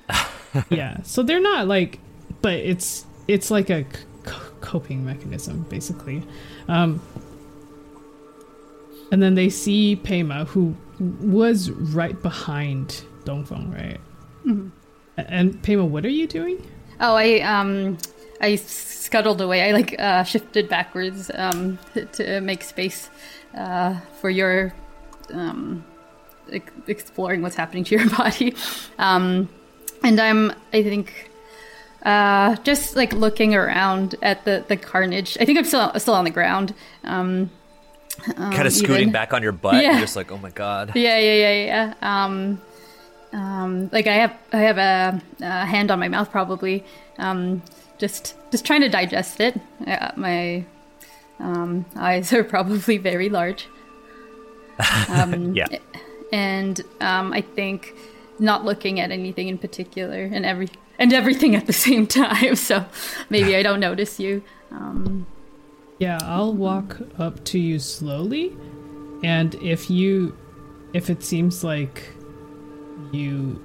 (laughs) yeah so they're not like but it's it's like a c- coping mechanism basically um and then they see Pema who was right behind Dongfeng right A- and Pema what are you doing Oh, I um, I scuttled away. I like uh, shifted backwards um, to, make space uh, for your um, ex- exploring what's happening to your (laughs) body. Um, and I'm, I think, uh, just like looking around at the the carnage. I think I'm still still on the ground. Um, kind of scooting even- back on your butt. Yeah. You're just like, oh my god. (laughs) yeah, yeah, yeah, yeah. Um, um, like I have, I have a, a hand on my mouth, probably. Um, just, just trying to digest it. Uh, my um, eyes are (laughs) probably very large. Um, (laughs) Yeah. and um, I think not looking at anything in particular, and every and everything at the same time. (laughs) So maybe I don't notice you. Um, yeah I'll walk up to you slowly and if you if it seems like you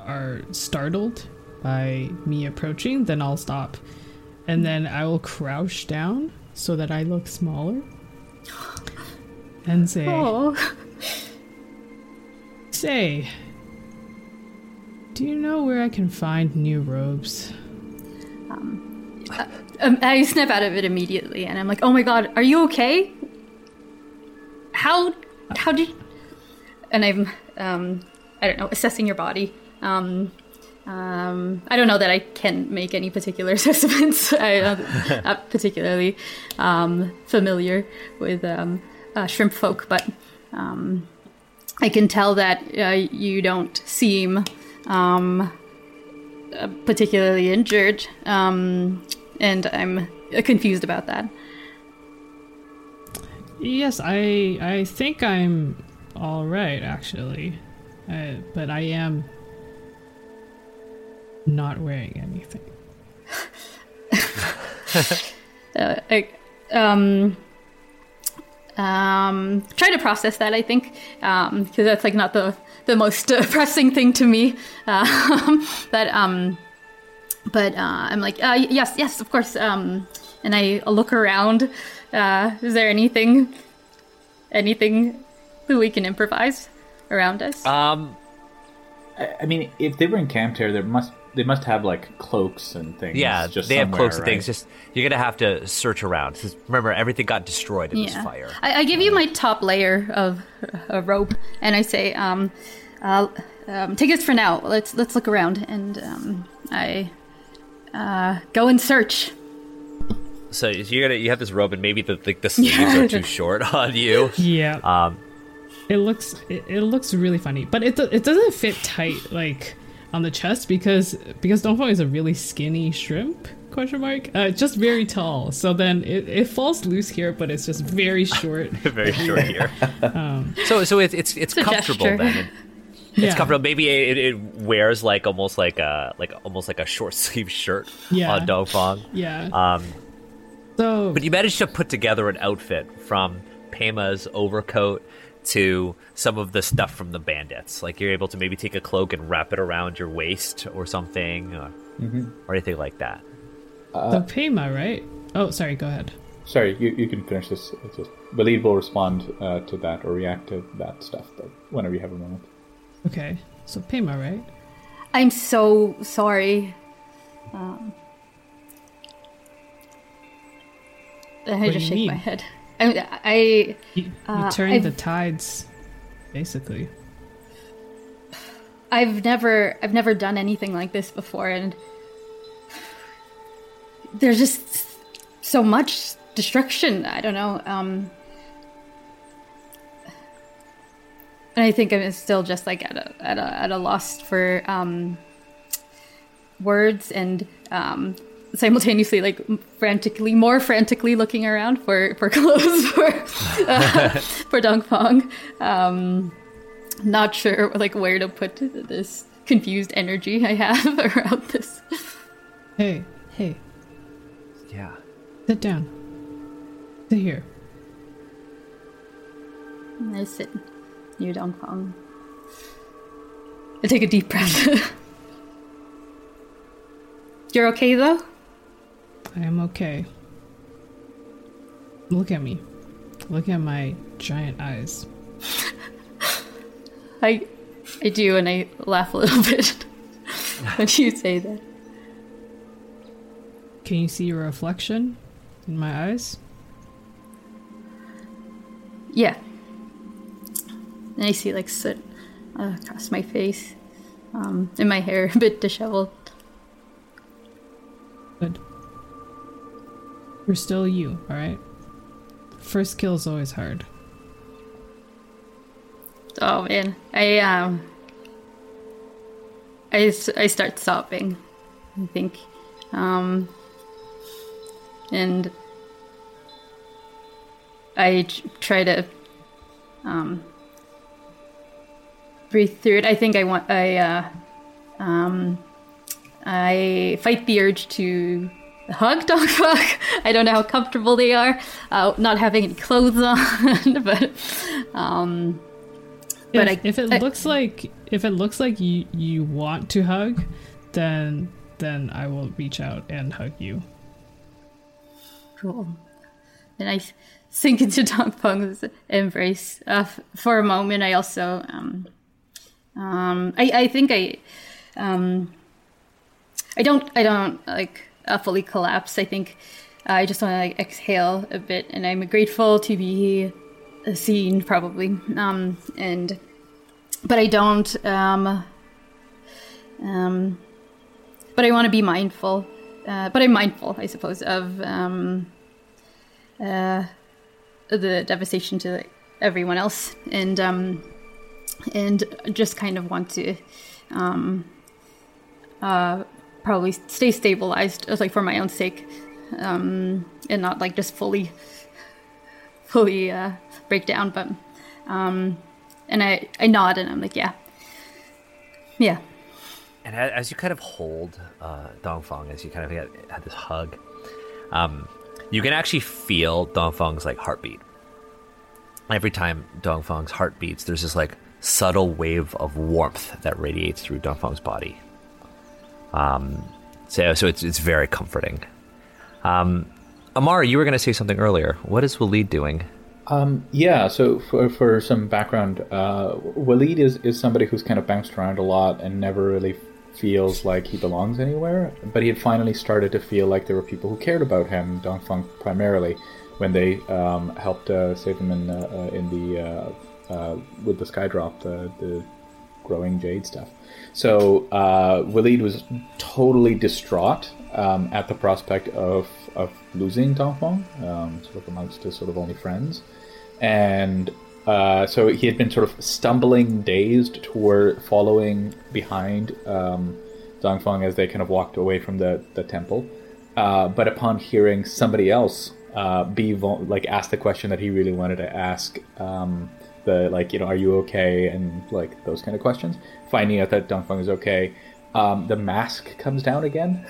are startled by me approaching, then I'll stop. And then I will crouch down so that I look smaller. And say, (gasps) oh, Say, do you know where I can find new robes? um, I snap out of it immediately, and I'm like, "Oh my god, are you okay? How how did?" And I'm um, I don't know, assessing your body. Um, um, I don't know that I can make any particular (laughs) assessments. I'm not (laughs) particularly um, familiar with um, uh, shrimp folk, but um, I can tell that uh, you don't seem um, uh, particularly injured, um, and I'm confused about that. Yes, I I think I'm all right actually, uh, but I am not wearing anything. (laughs) uh, I, um, um, try to process that. I think because that's like not the the most (laughs) uh, pressing thing to me. Um, (laughs) but um, but uh, I'm like, uh, yes, yes, of course. Um, and I look around. Uh, is there anything, anything that we can improvise around us? Um, I, I mean, if they were encamped here, there must they must have like cloaks and things. yeah, just they have cloaks close to right? things. Just you're gonna have to search around. 'Cause Remember, everything got destroyed in this fire. I, I give you my top layer of a rope, and I say, um, uh, um, "Take this for now. Let's let's look around." And um, I uh, go and search. So you're gonna you have this robe, and maybe the the, the (laughs) sleeves are too short (laughs) on you. Yeah. Um, it looks it, it looks really funny, but it do- it doesn't fit tight like on the chest because because Dongfeng is a really skinny shrimp question mark uh, just very tall so then it, it falls loose here but it's just very (laughs) short Very short (laughs) here. um, So so it's it's it's comfortable gesture. then. (laughs) yeah. It's comfortable. Maybe it, it wears like almost like a like almost like a short sleeve shirt Yeah. on Dongfang. yeah Um, so but you managed to put together an outfit from Pema's overcoat to some of the stuff from the bandits. Like you're able to maybe take a cloak and wrap it around your waist or something, or, or anything like that. the Pema right oh sorry go ahead Sorry, you, you can finish this. It's just Waleed will respond uh, to that or react to that stuff, but whenever you have a moment. okay so Pema right I'm so sorry. Um, I do just shake mean? my head. I, I you, you Uh, turned the tides basically I've never I've never done anything like this before and there's just so much destruction. I don't know. Um and I think I'm still just like at a at a at a loss for um words and um simultaneously like frantically more frantically looking around for for (laughs) clothes for uh, (laughs) for Dongfang. Um not sure like where to put this confused energy I have (laughs) around this. hey hey Yeah. sit down sit here And I sit near Dongfang. I take a deep breath. You're okay though? I am okay. Look at me. Look at my giant eyes. I I do and I laugh a little (laughs) bit when you say that. Can you see your reflection in my eyes? Yeah. And I see like soot uh, across my face. Um, and my hair (laughs) a bit disheveled. Good. You're still you, alright? First kill is always hard. Oh man, I um, I I start sobbing. I think, um, and I try to um breathe through it. I think I want I uh um I fight the urge to hug Dogfuck. (laughs) I don't know how comfortable they are, uh, not having any clothes on, (laughs) but um. But if, I- if it I- looks like if it looks like you you want to hug, then then I will reach out and hug you. Cool. And I sink into Dongfeng's embrace uh, f- for a moment. I also, um, um, I, I think I, um, I don't, I don't like uh, fully collapse. I think I just want to like exhale a bit, and I'm grateful to be seen, probably. Um, and, but I don't, um, um, but I want to be mindful. Uh, but I'm mindful, I suppose, of um, uh, the devastation to like, everyone else, and um, and just kind of want to um, uh, probably stay stabilized, like for my own sake, um, and not like just fully (laughs) fully uh, break down. But um, and I I nod and I'm like, yeah, yeah. And as you kind of hold uh, Dongfang, as you kind of had this hug, um, you can actually feel Dongfang's like heartbeat. Every time Dongfang's heart beats, there's this like subtle wave of warmth that radiates through Dongfang's body. Um, so so it's it's very comforting. Um, Ammar, you were going to say something earlier. What is Waleed doing? Um, yeah, so for, for some background, uh, Waleed is, is somebody who's kind of bounced around a lot and never really feels like he belongs anywhere. But he had finally started to feel like there were people who cared about him, Dongfeng primarily, when they um, helped uh, save him in, uh, uh, in the uh, uh, with the Skydrop, the, the growing jade stuff. So uh, Waleed was totally distraught um, at the prospect of, of losing Dongfeng, um, sort of amongst his sort of only friends. And uh, so he had been sort of stumbling, dazed, toward following behind um, Dongfeng as they kind of walked away from the the temple. Uh, but upon hearing somebody else uh, be like ask the question that he really wanted to ask, um, the like you know are you okay and like those kind of questions, finding out that Dongfeng is okay, um, the mask comes down again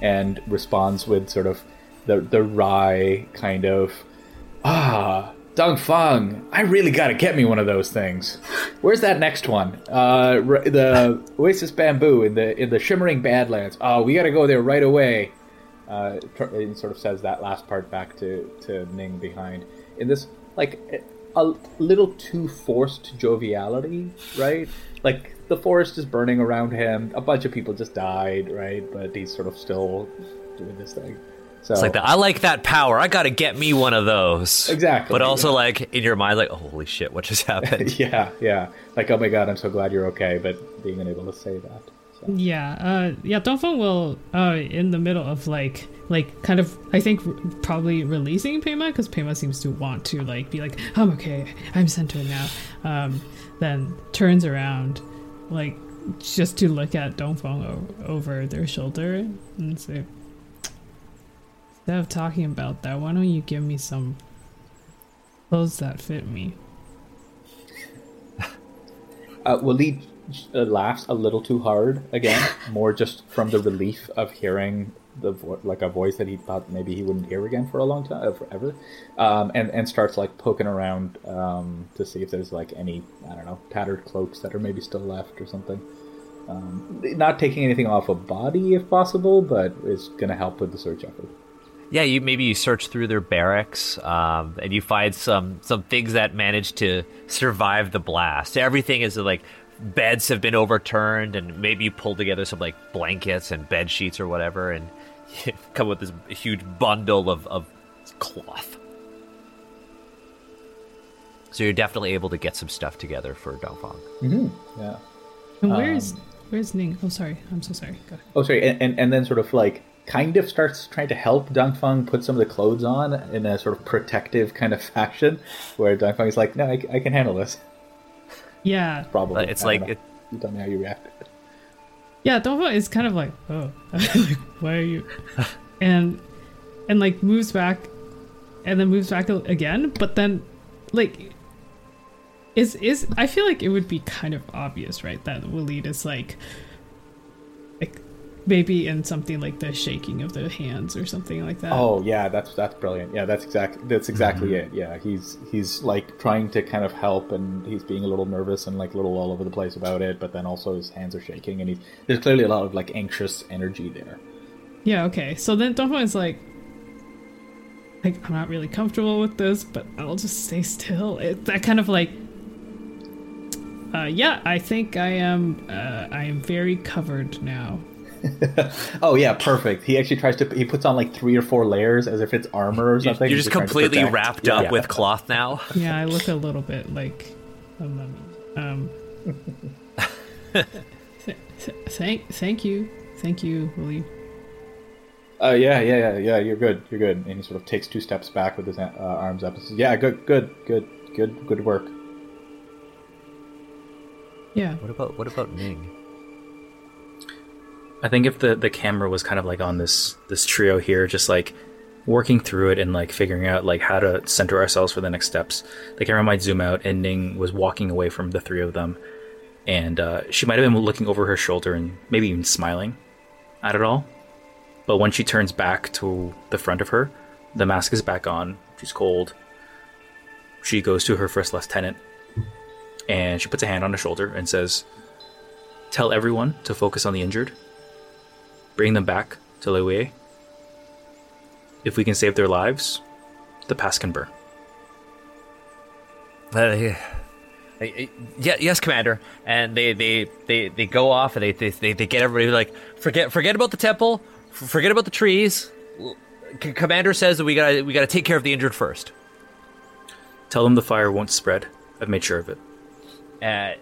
and responds with sort of the the wry kind of ah Dongfeng, I really gotta get me one of those things. Where's that next one? Uh, the Oasis Bamboo in the in the Shimmering Badlands. Oh, we gotta go there right away. Uh, it sort of says that last part back to to Ning behind in this like a little too forced joviality, right? Like the forest is burning around him. A bunch of people just died, right? But he's sort of still doing this thing. So It's like that. I like that power. I got to get me one of those. Exactly, But also, yeah. like in your mind, like, oh, holy shit, what just (laughs) happened? (laughs) yeah, yeah. Like, oh my god, I'm so glad you're okay. But being unable to say that. So. Yeah, uh, yeah. Dongfeng will, uh, in the middle of like, like, kind of, I think, probably releasing Pema because Pema seems to want to like be like, I'm okay, I'm centered now. Um, then turns around, like, just to look at Dongfeng o- over their shoulder and say, instead of talking about that, why don't you give me some clothes that fit me? (laughs) Uh, Waleed uh, laughs a little too hard again, more just from the relief of hearing the vo- like a voice that he thought maybe he wouldn't hear again for a long time, forever, um, and and starts like poking around um, to see if there's like any I don't know tattered cloaks that are maybe still left or something. Um, not taking anything off a body if possible, but it's going to help with the search effort. yeah, you maybe you search through their barracks, um, and you find some some things that managed to survive the blast. Everything is like beds have been overturned, and maybe you pull together some like blankets and bed sheets or whatever, and (laughs) come with this huge bundle of, of cloth. So you're definitely able to get some stuff together for Dongfang. Mm-hmm. Yeah. And where's um, where's Ning? Oh, sorry, I'm so sorry. Go ahead. Oh, sorry, and, and, and then sort of like kind of starts trying to help Dongfeng put some of the clothes on in a sort of protective kind of (laughs) fashion, where Dongfeng is like, "No, I, I can handle this." Yeah, Probably, It's I like don't know. it- you tell me how you react. Yeah, Dongfeng is kind of like, oh, (laughs) like, why are you? (laughs) And and like moves back, and then moves back again. But then, like, is is I feel like it would be kind of obvious, right? That Waleed is like maybe in something like the shaking of the hands or something like that. Oh yeah, that's that's brilliant. Yeah, that's exactly that's exactly it. Yeah, he's he's like trying to kind of help, and he's being a little nervous and like a little all over the place about it. But then also his hands are shaking, and he's there's clearly a lot of like anxious energy there. Yeah, okay. So then Dongfeng is like, like I'm not really comfortable with this, but I'll just stay still. It, that kind of like, uh, yeah, I think I am. Uh, I am very covered now. (laughs) Oh yeah, perfect. He actually tries to he puts on like three or four layers as if it's armor or something. you're just completely protect. wrapped Yeah. up with cloth now. Yeah, I look a little bit like a mummy. Um, (laughs) th- th- thank, thank you, thank you, Willie. Uh, yeah, yeah, yeah, yeah. You're good. You're good. And he sort of takes two steps back with his uh, arms up. and says, Yeah, good, good, good, good, good work. Yeah, What about what about Ning? I think if the the camera was kind of like on this this trio here, just like working through it and like figuring out like how to center ourselves for the next steps, the camera might zoom out and Ning was walking away from the three of them, and uh, she might have been looking over her shoulder and maybe even smiling at it all. But when she turns back to the front of her, the mask is back on. She's cold. She goes to her first lieutenant and she puts a hand on her shoulder and says, Tell everyone to focus on the injured. Bring them back to Liyue. If we can save their lives, the past can burn. Uh, yeah. Yeah, yes, Commander. And they they, they, they go off and they, they they they get everybody like forget forget about the temple, forget about the trees. Commander says that we gotta we gotta take care of the injured first. Tell them the fire won't spread. I've made sure of it. Uh,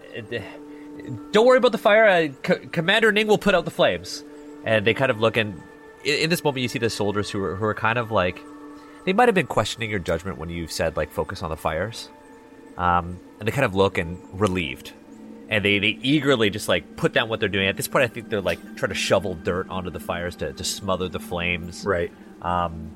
don't worry about the fire. Uh, C- Commander Ning will put out the flames. And they kind of look and in, in this moment you see the soldiers who are who are kind of like they might have been questioning your judgment when you said like focus on the fires. um, and they kind of look and relieved, and they they eagerly just like put down what they're doing. At this point, I think they're like trying to shovel dirt onto the fires to to smother the flames. Right. Um,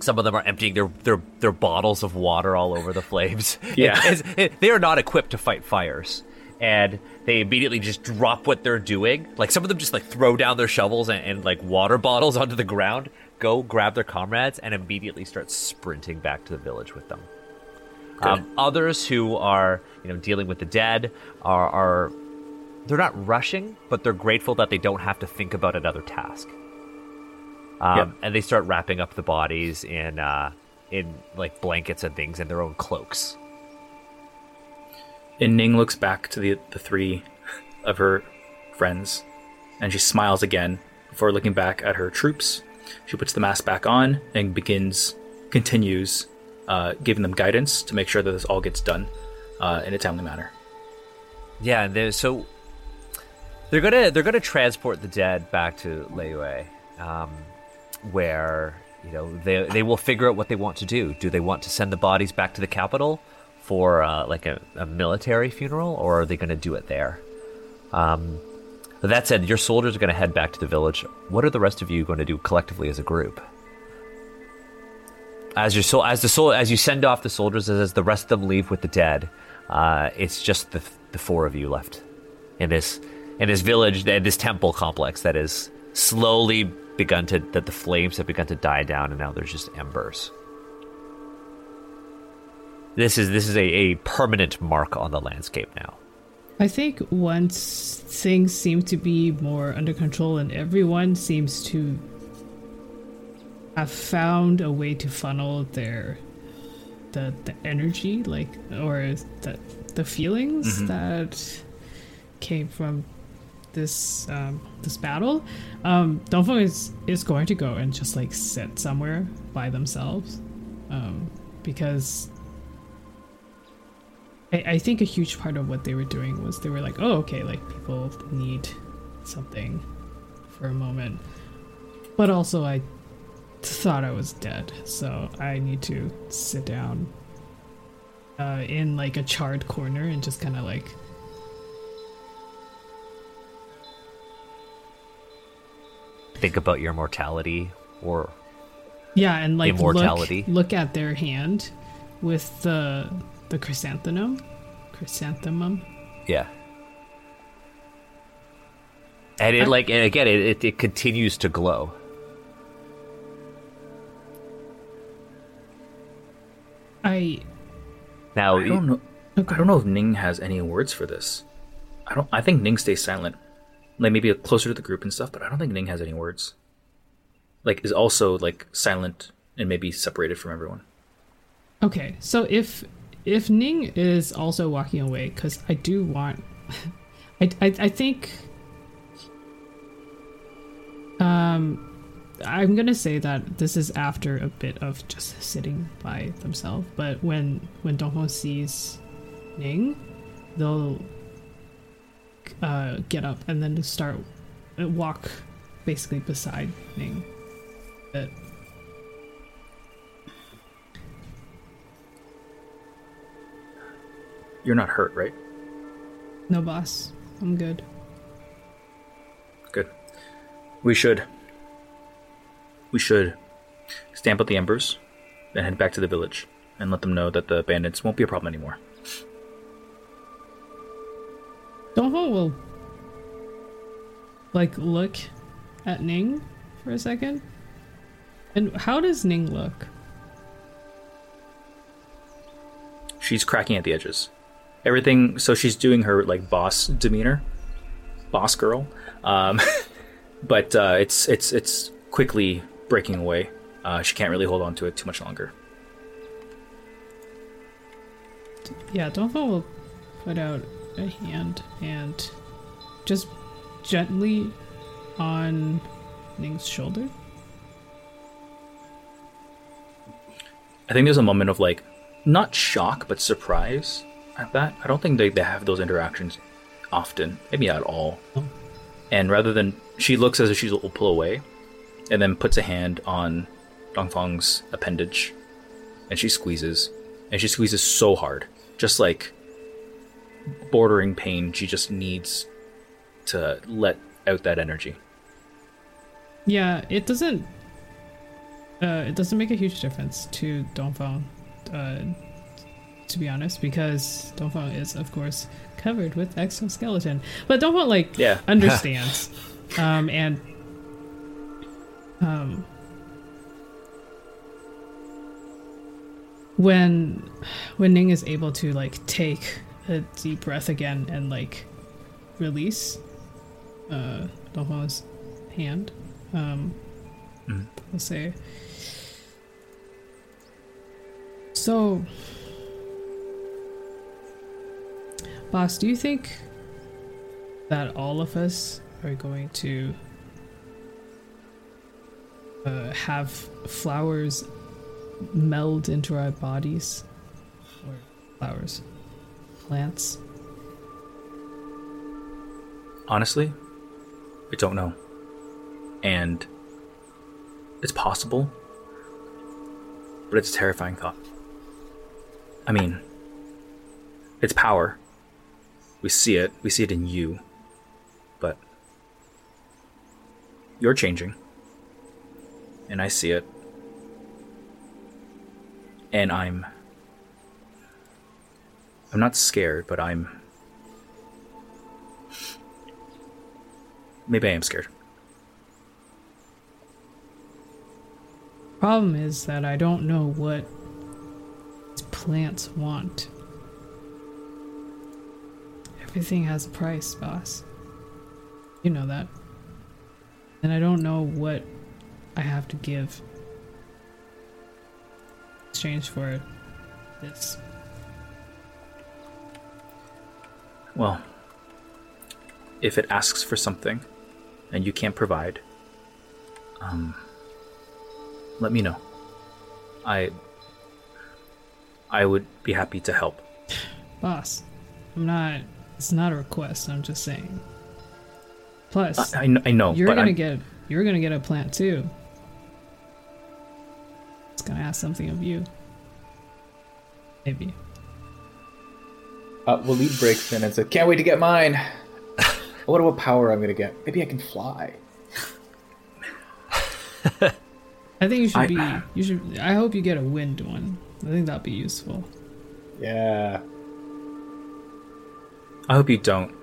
Some of them are emptying their their their bottles of water all over the flames. (laughs) Yeah. (laughs) It- it- they are not equipped to fight fires, and they immediately just drop what they're doing. Like some of them just like throw down their shovels and, and like water bottles (laughs) onto the ground, go grab their comrades, and immediately start sprinting back to the village with them. Um, others who are you know dealing with the dead are, are they're not rushing, but they're grateful that they don't have to think about another task. Um, Yep. And they start wrapping up the bodies in uh, in like blankets and things in their own cloaks. And Ning looks back to the the three of her friends, and she smiles again before looking back at her troops. She puts the mask back on and begins, continues, uh, giving them guidance to make sure that this all gets done uh, in a timely manner. Yeah, they're, so they're gonna they're gonna transport the dead back to Liyue, um, where you know they they will figure out what they want to do. Do they want to send the bodies back to the capital for uh, like a, a military funeral, or are they going to do it there? Um, that said, your soldiers are going to head back to the village. What are the rest of you going to do collectively as a group? As your soul, as the soul, as you send off the soldiers, as the rest of them leave with the dead, uh, it's just the the four of you left in this in this village, in this temple complex that is slowly begun to that the flames have begun to die down, and now there's just embers. This is this is a, a permanent mark on the landscape now. I think once things seem to be more under control and everyone seems to have found a way to funnel their the the energy like or the the feelings that came from this um, this battle, um, Dongfeng is is going to go and just like sit somewhere by themselves, um, because I, I think a huge part of what they were doing was they were like, oh, okay, like people need something for a moment. But also, I thought I was dead, so I need to sit down uh, in like a charred corner and just kind of like. Think about your mortality, or Yeah, and like Immortality. Look, look at their hand with the the chrysanthemum, chrysanthemum. yeah. And it like and again, it, it, it continues to glow. I Now, I don't know. I don't know if Ning has any words for this. I don't. I think Ning stays silent, like maybe closer to the group and stuff. But I don't think Ning has any words. Like is also like silent and maybe separated from everyone. Okay, so if if Ning is also walking away, because I do want, (laughs) I, I I think, um, I'm gonna say that this is after a bit of just sitting by themselves. But when when Donghong sees Ning, they'll uh, get up and then start uh, walk basically beside Ning. But You're not hurt, right? no, boss, I'm good. Good. We should. We should stamp out the embers, then head back to the village and let them know that the bandits won't be a problem anymore. Donghong will like look at Ning for a second. And how does Ning look? She's cracking at the edges. Everything. So she's doing her like boss demeanor, boss girl. Um, (laughs) but uh, it's it's it's quickly breaking away. Uh, she can't really hold on to it too much longer. Yeah, Donghong will put out a hand and just gently on Ning's shoulder. I think there's a moment of like, not shock, but surprise at that. I don't think they, they have those interactions often, maybe not at all. And rather than, she looks as if she will pull away, and then puts a hand on Dongfang's appendage, and she squeezes, and she squeezes so hard just like bordering pain. She just needs to let out that energy. Yeah, it doesn't. Uh, it doesn't make a huge difference to Dongfang, uh, to be honest, because Dongfang is, of course, covered with exoskeleton. But Dongfang like Yeah. (laughs) understands, um, and um, when when Ning is able to like take a deep breath again and like release uh Dongfang's hand, um, we'll say. So, boss, do you think that all of us are going to uh, have flowers meld into our bodies? Or flowers? Plants? Honestly, I don't know. And it's possible, but it's a terrifying thought. I mean, it's power. We see it, we see it in you. But you're changing. And I see it. And I'm I'm not scared, but I'm maybe I am scared. Problem is that I don't know what plants want. Everything has a price, boss. You know that. And I don't know what I have to give in exchange for this. Well, if it asks for something and you can't provide, um, let me know. I I would be happy to help. Boss, I'm not. It's not a request. I'm just saying. Plus, I, I, I know, you're but gonna I'm, get you're gonna get a plant too. It's gonna ask something of you. Maybe. Uh, Waleed breaks in and says, "Can't wait to get mine. (laughs) I wonder what power I'm gonna get. Maybe I can fly." I think you should I- be. You should. I hope you get a wind one. I think that'd be useful. Yeah. I hope you don't,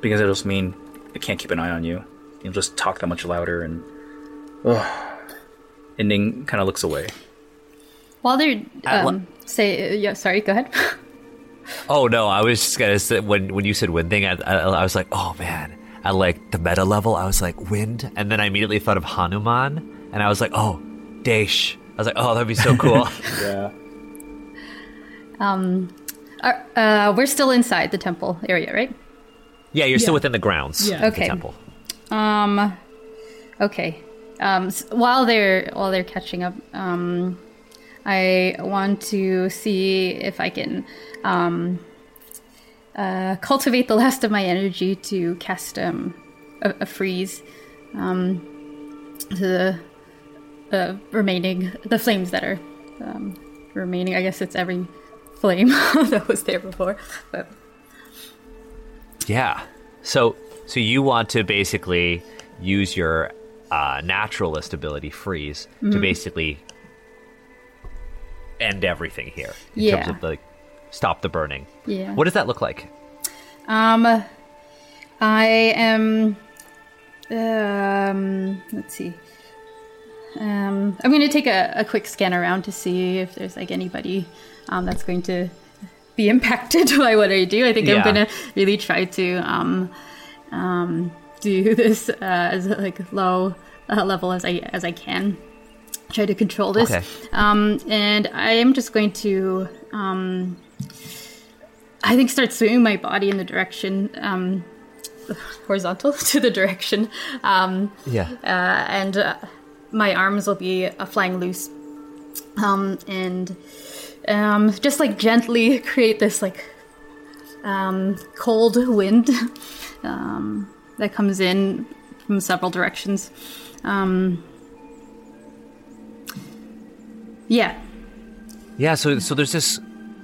because it'll just mean I can't keep an eye on you. You'll just talk that much louder, and ugh. and Ning kind of looks away. While they're Uh, um, say yeah, sorry, go ahead. (laughs) Oh no, I was just gonna say when when you said wind thing, I, I, I was like, oh man, at like the meta level, I was like wind, and then I immediately thought of Hanuman, and I was like, oh, Daesh. I was like, oh, that'd be so cool. (laughs) Yeah. Uh, uh, we're still inside the temple area, right? yeah, you're still within the grounds Yeah. of the Okay. temple. Um, okay. Um, s- while they're while they're catching up, um, I want to see if I can um, uh, cultivate the last of my energy to cast um, a, a freeze um, to the uh, remaining the flames that are um, remaining. I guess it's every flame (laughs) that was there before, but Yeah. So so you want to basically use your uh, naturalist ability, freeze, to basically end everything here in terms of like stop the burning. yeah. What does that look like? Um, I am. Um, let's see. Um, I'm going to take a, a quick scan around to see if there's like anybody um, that's going to be (laughs) impacted (laughs) by what I do. I think I'm going to really try to um, um, do (laughs) this uh, as like low uh, level as I as I can. Try to control this. Okay. Um, and I am just going to um, I think start swinging my body in the direction um, (sighs) horizontal to the direction, um, Yeah. uh, and uh, my arms will be uh, flying loose, um, and um, just like gently (laughs) create this like um, cold wind (laughs) um, that comes in from several directions. Um, yeah, Yeah, so so there's this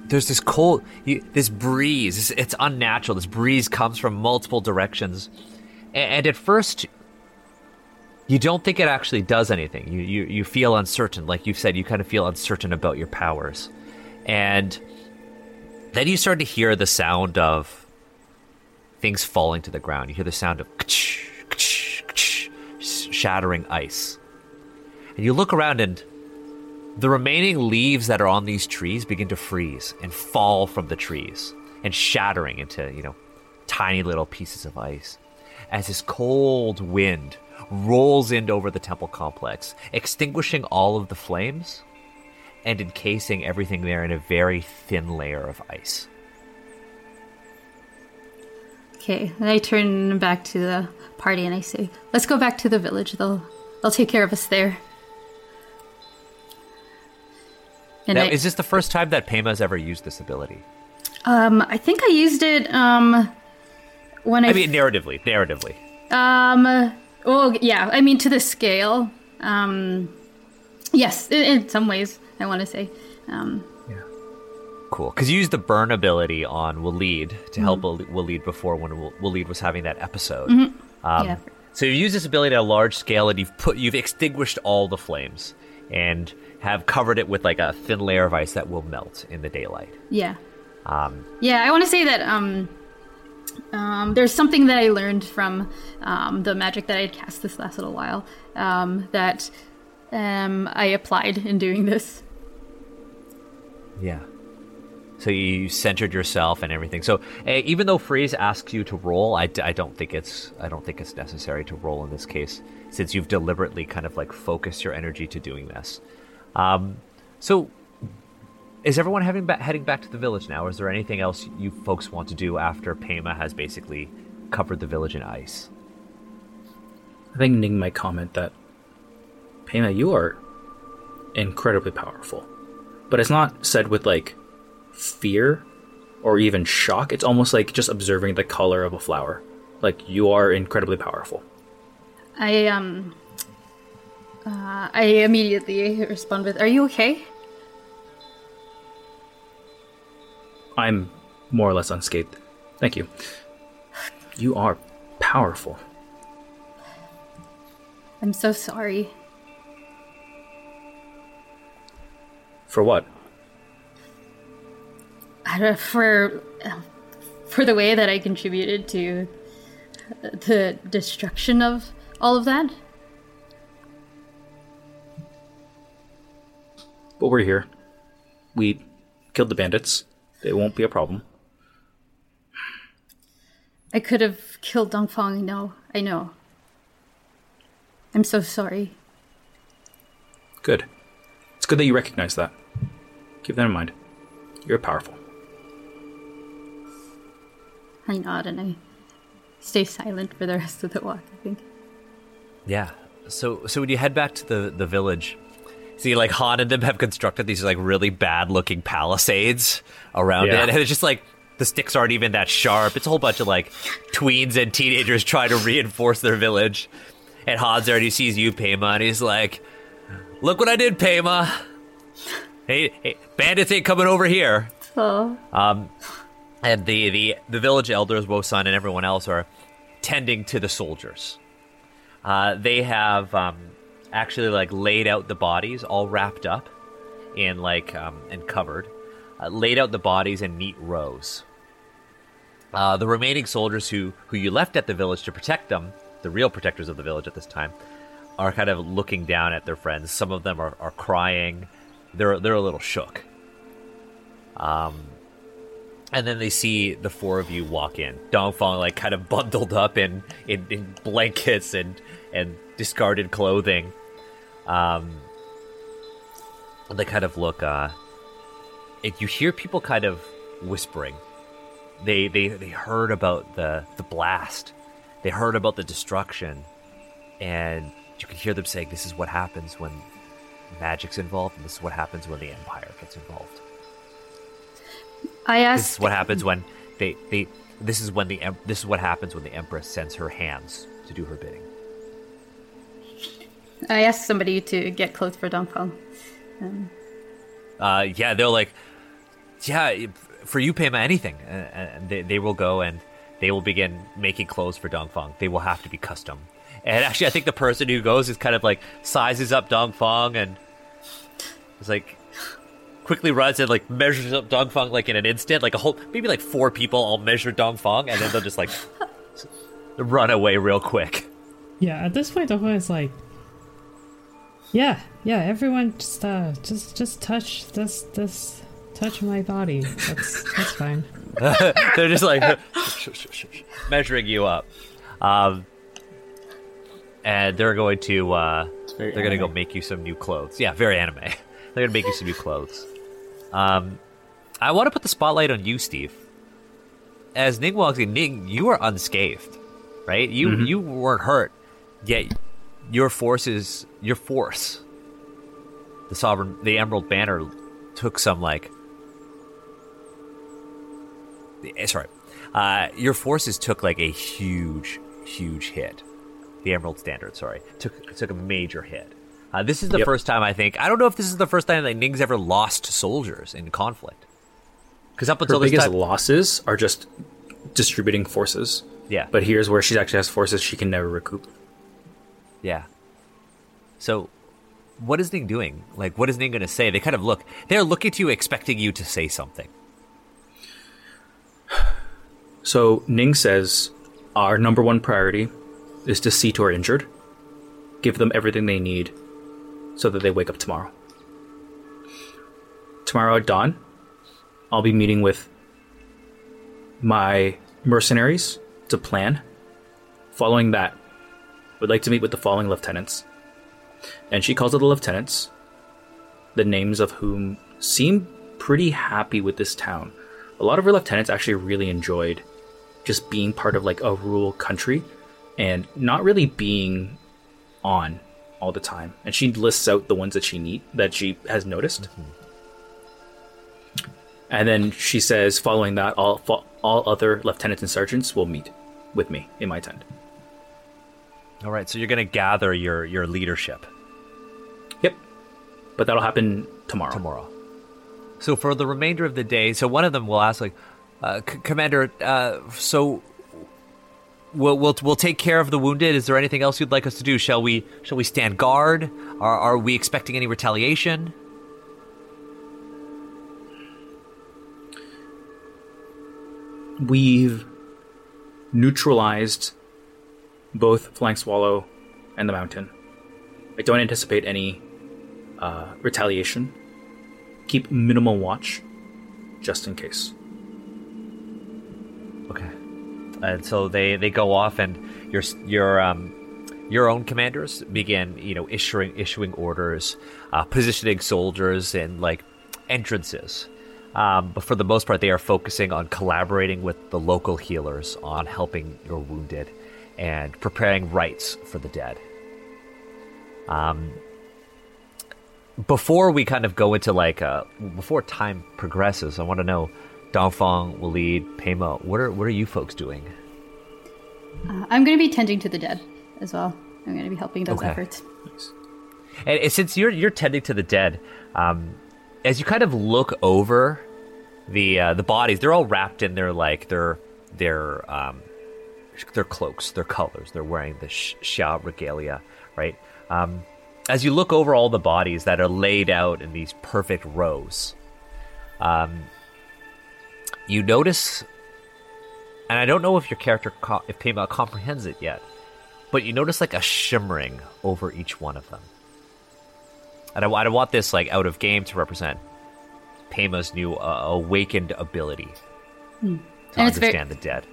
there's this cold, you, this breeze. It's, it's unnatural. This breeze comes from multiple directions, and, and at first, you don't think it actually does anything. You, you you feel uncertain, like you said. You kind of feel uncertain about your powers, and then you start to hear the sound of things falling to the ground. You hear the sound of shattering ice, and you look around and the remaining leaves that are on these trees begin to freeze and fall from the trees and shattering into, you know, tiny little pieces of ice. As this cold wind rolls in over the temple complex, extinguishing all of the flames and encasing everything there in a very thin layer of ice. Okay, then I turn back to the party and I say, "Let's go back to the village. They'll they'll take care of us there." And now, I, is this the first time that Pema ever used this ability? Um, I think I used it um when I. I mean, narratively, narratively. Um. Well, yeah. I mean, to the scale. Um. Yes, in, in some ways, I want to say. Um. Yeah. Cool, because you used the burn ability on Waleed to mm-hmm. help Waleed before when Waleed was having that episode. Mm-hmm. Um, yeah. So you use this ability at a large scale, and you've put you've extinguished all the flames, and have covered it with like a thin layer of ice that will melt in the daylight. Yeah. Um, yeah, I want to say that um, um, there's something that I learned from um, the magic that I had cast this last little while um, that um, I applied in doing this. Yeah. So you centered yourself and everything. So uh, even though Freeze asks you to roll, I, I don't think it's I don't think it's necessary to roll in this case, since you've deliberately kind of like focused your energy to doing this. Um, so, is everyone having ba- heading back to the village now? Or is there anything else you folks want to do after Pema has basically covered the village in ice? I think Ning might comment that Pema, you are incredibly powerful, but it's not said with like fear or even shock. It's almost like just observing the color of a flower. Like you are incredibly powerful. I um uh, I immediately respond with, Are you okay? I'm more or less unscathed. Thank you. You are powerful. I'm so sorry. For what? For for the way that I contributed to the destruction of all of that. But we're here. We killed the bandits. They won't be a problem. I could have killed Dongfeng, no, I know. I'm so sorry. Good. It's good that you recognize that. Keep that in mind. You're powerful. I nod and I stay silent for the rest of the walk, I think. Yeah. So so when you head back to the, the village, See, like Han and them have constructed these like really bad looking palisades around yeah. it, and it's just like the sticks aren't even that sharp. It's a whole bunch of like tweens and teenagers trying to reinforce their village. And Han's there and he sees you, Pema, and he's like, "Look what I did, Pema. Hey, hey bandits ain't coming over here." Oh. Um, and the the the village elders, Wosan and everyone else are tending to the soldiers. Uh, they have um, actually like laid out the bodies all wrapped up in like um, and covered, uh, laid out the bodies in neat rows. Uh, the remaining soldiers who who you left at the village to protect them, the real protectors of the village at this time, are kind of looking down at their friends. Some of them are, are crying. They're they're a little shook. Um, and then they see the four of you walk in. Dongfeng like kind of bundled up in, in, in blankets and and discarded clothing. Um, they kind of look. Uh, you hear people kind of whispering. They they they heard about the the blast. They heard about the destruction, and you can hear them saying, "This is what happens when magic's involved, and this is what happens when the Empire gets involved." I asked. This is what happens when they they. This is when the this is what happens when the Empress sends her hands to do her bidding. I asked somebody to get clothes for Dongfeng. Um, uh, yeah, they're like, yeah, for you, Pema, anything. And they, they will go and they will begin making clothes for Dongfeng. They will have to be custom. And actually, I think the person who goes is kind of like sizes up Dong Dongfeng and is like quickly runs and like measures up Dong Dongfeng like in an instant. Like a whole, maybe like four people all measure Dong Dongfeng and then they'll just like (laughs) run away real quick. Yeah, at this point, Dongfeng is like, yeah, yeah, everyone just uh, just just touch this this touch my body. That's that's fine. (laughs) They're just like (laughs) measuring you up, um, and they're going to uh, they're going to go make you some new clothes. Yeah, very anime. (laughs) they're going to make you some new clothes. Um, I want to put the spotlight on you, Steve. As Ning walks in, Ning, you are unscathed, right? You you weren't hurt, yet your forces, your force, the sovereign, the Emerald Banner, took some like eh, sorry, uh, your forces took like a huge, huge hit. The Emerald Standard, sorry, took took a major hit. Uh, this is the Yep. first time I think. I don't know if this is the first time that Ning's ever lost soldiers in conflict. Because up Her until this biggest time, losses are just distributing forces. yeah, But here's where she actually has forces she can never recoup. yeah. So, what is Ning doing? Like, what is Ning going to say? They kind of look. They're looking to you, expecting you to say something. (sighs) So Ning says our number one priority is to see to our injured, give them everything they need so that they wake up tomorrow. Tomorrow at dawn, I'll be meeting with my mercenaries to plan. Following that, would like to meet with the following lieutenants. And she calls out the lieutenants, the names of whom seem pretty happy with this town. A lot of her lieutenants actually really enjoyed just being part of like a rural country and not really being on all the time. And she lists out the ones that she need that she has noticed. And then she says, following that, all all other lieutenants and sergeants will meet with me in my tent. All right, so you're going to gather your your leadership. Yep, but that'll happen tomorrow. tomorrow. So for the remainder of the day, so one of them will ask, like, uh, C- Commander, uh, so we'll, we'll we'll take care of the wounded. Is there anything else you'd like us to do? Shall we shall we stand guard? Are are we expecting any retaliation? We've neutralized both Flank Swallow and the Mountain. I don't anticipate any uh, retaliation. Keep minimal watch, just in case. And so they they go off, and your your um your own commanders begin you know issuing issuing orders, uh, positioning soldiers in like entrances. Um, but for the most part, they are focusing on collaborating with the local healers on helping your wounded and preparing rites for the dead. Um, before we kind of go into like uh, before time progresses, I want to know, Dongfeng, Waleed, Pema, what are what are you folks doing? Uh, I'm going to be tending to the dead as well. I'm going to be helping those Okay. efforts. And, and since you're you're tending to the dead, um, as you kind of look over the uh, the bodies, they're all wrapped in their like their their um, their cloaks, their colors. They're wearing the Xia regalia, right? Um, as you look over all the bodies that are laid out in these perfect rows, um, you notice, and I don't know if your character, co- if Pema comprehends it yet, but you notice like a shimmering over each one of them. And I, I want this like out of game to represent Pema's new uh, awakened ability to And it's very- understand the dead.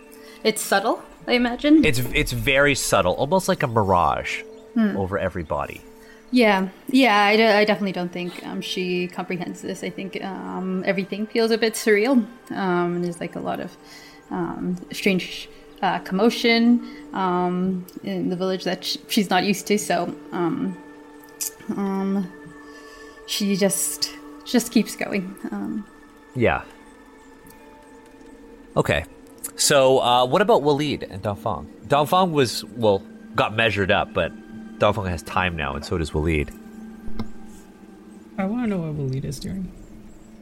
It's subtle, I imagine. It's it's very subtle, almost like a mirage over every body. Yeah, yeah. I, I definitely don't think um, she comprehends this. I think um, everything feels a bit surreal. Um, there's like a lot of um, strange uh, commotion um, in the village that sh- she's not used to. So um, she just just keeps going. Yeah. Okay. So, uh, what about Waleed and Dongfeng? Dongfeng was, well, got measured up, but Dongfeng has time now, and so does Waleed. I want to know what Waleed is doing.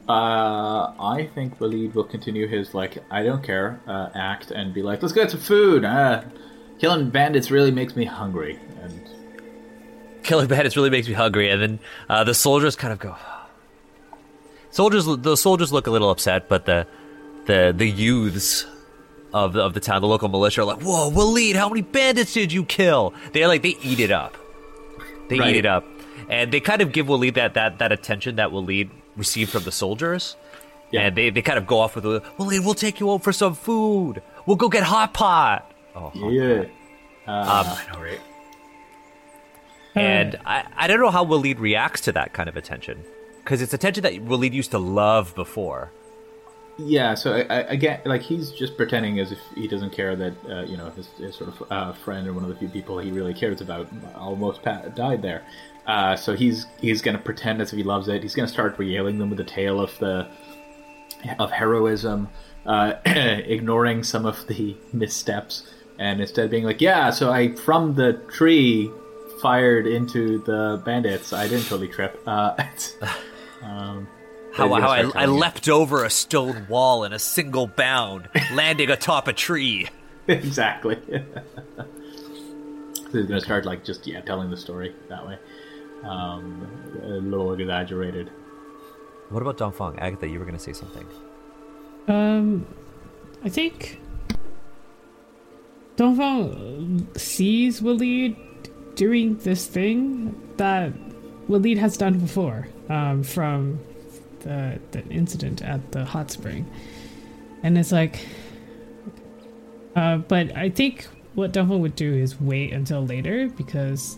Uh, I think Waleed will continue his like I don't care uh, act and be like, let's get some food. Uh, killing bandits really makes me hungry. And Killing bandits really makes me hungry, and then uh, the soldiers kind of go. Soldiers, the soldiers look a little upset, but the the the youths of the, of the town, the local militia, are like, "Whoa, Waleed, how many bandits did you kill?" They're like they eat it up. They Right. eat it up, and they kind of give Waleed that that that attention that Waleed received from the soldiers. Yeah. And they, they kind of go off with, Waleed, we'll take you out for some food. We'll go get hot pot. Oh, hot yeah, Um, I know, right? And I, I don't know how Waleed reacts to that kind of attention. Because it's attention that Waleed used to love before. Yeah, so I, I, again, like he's just pretending as if he doesn't care that uh, you know his, his sort of uh, friend or one of the few people he really cares about almost pa- died there. Uh, so he's he's gonna pretend as if he loves it. He's gonna start regaling them with the tale of the of heroism, uh, (clears throat) ignoring some of the (laughs) missteps, and instead being like, "Yeah, so I from the tree fired into the bandits. I didn't totally trip." Uh, (laughs) (laughs) um, How, how I, I leapt over a stone wall in a single bound, landing atop a tree. (laughs) exactly. so he's gonna start like just yeah telling the story that way, um, a little exaggerated. What about Dongfeng? Agatha, you were going to say something. Um, I think Dongfeng sees Waleed doing this thing that Waleed has done before um, from the, the incident at the hot spring. And it's like, uh, but I think what Dongfeng would do is wait until later because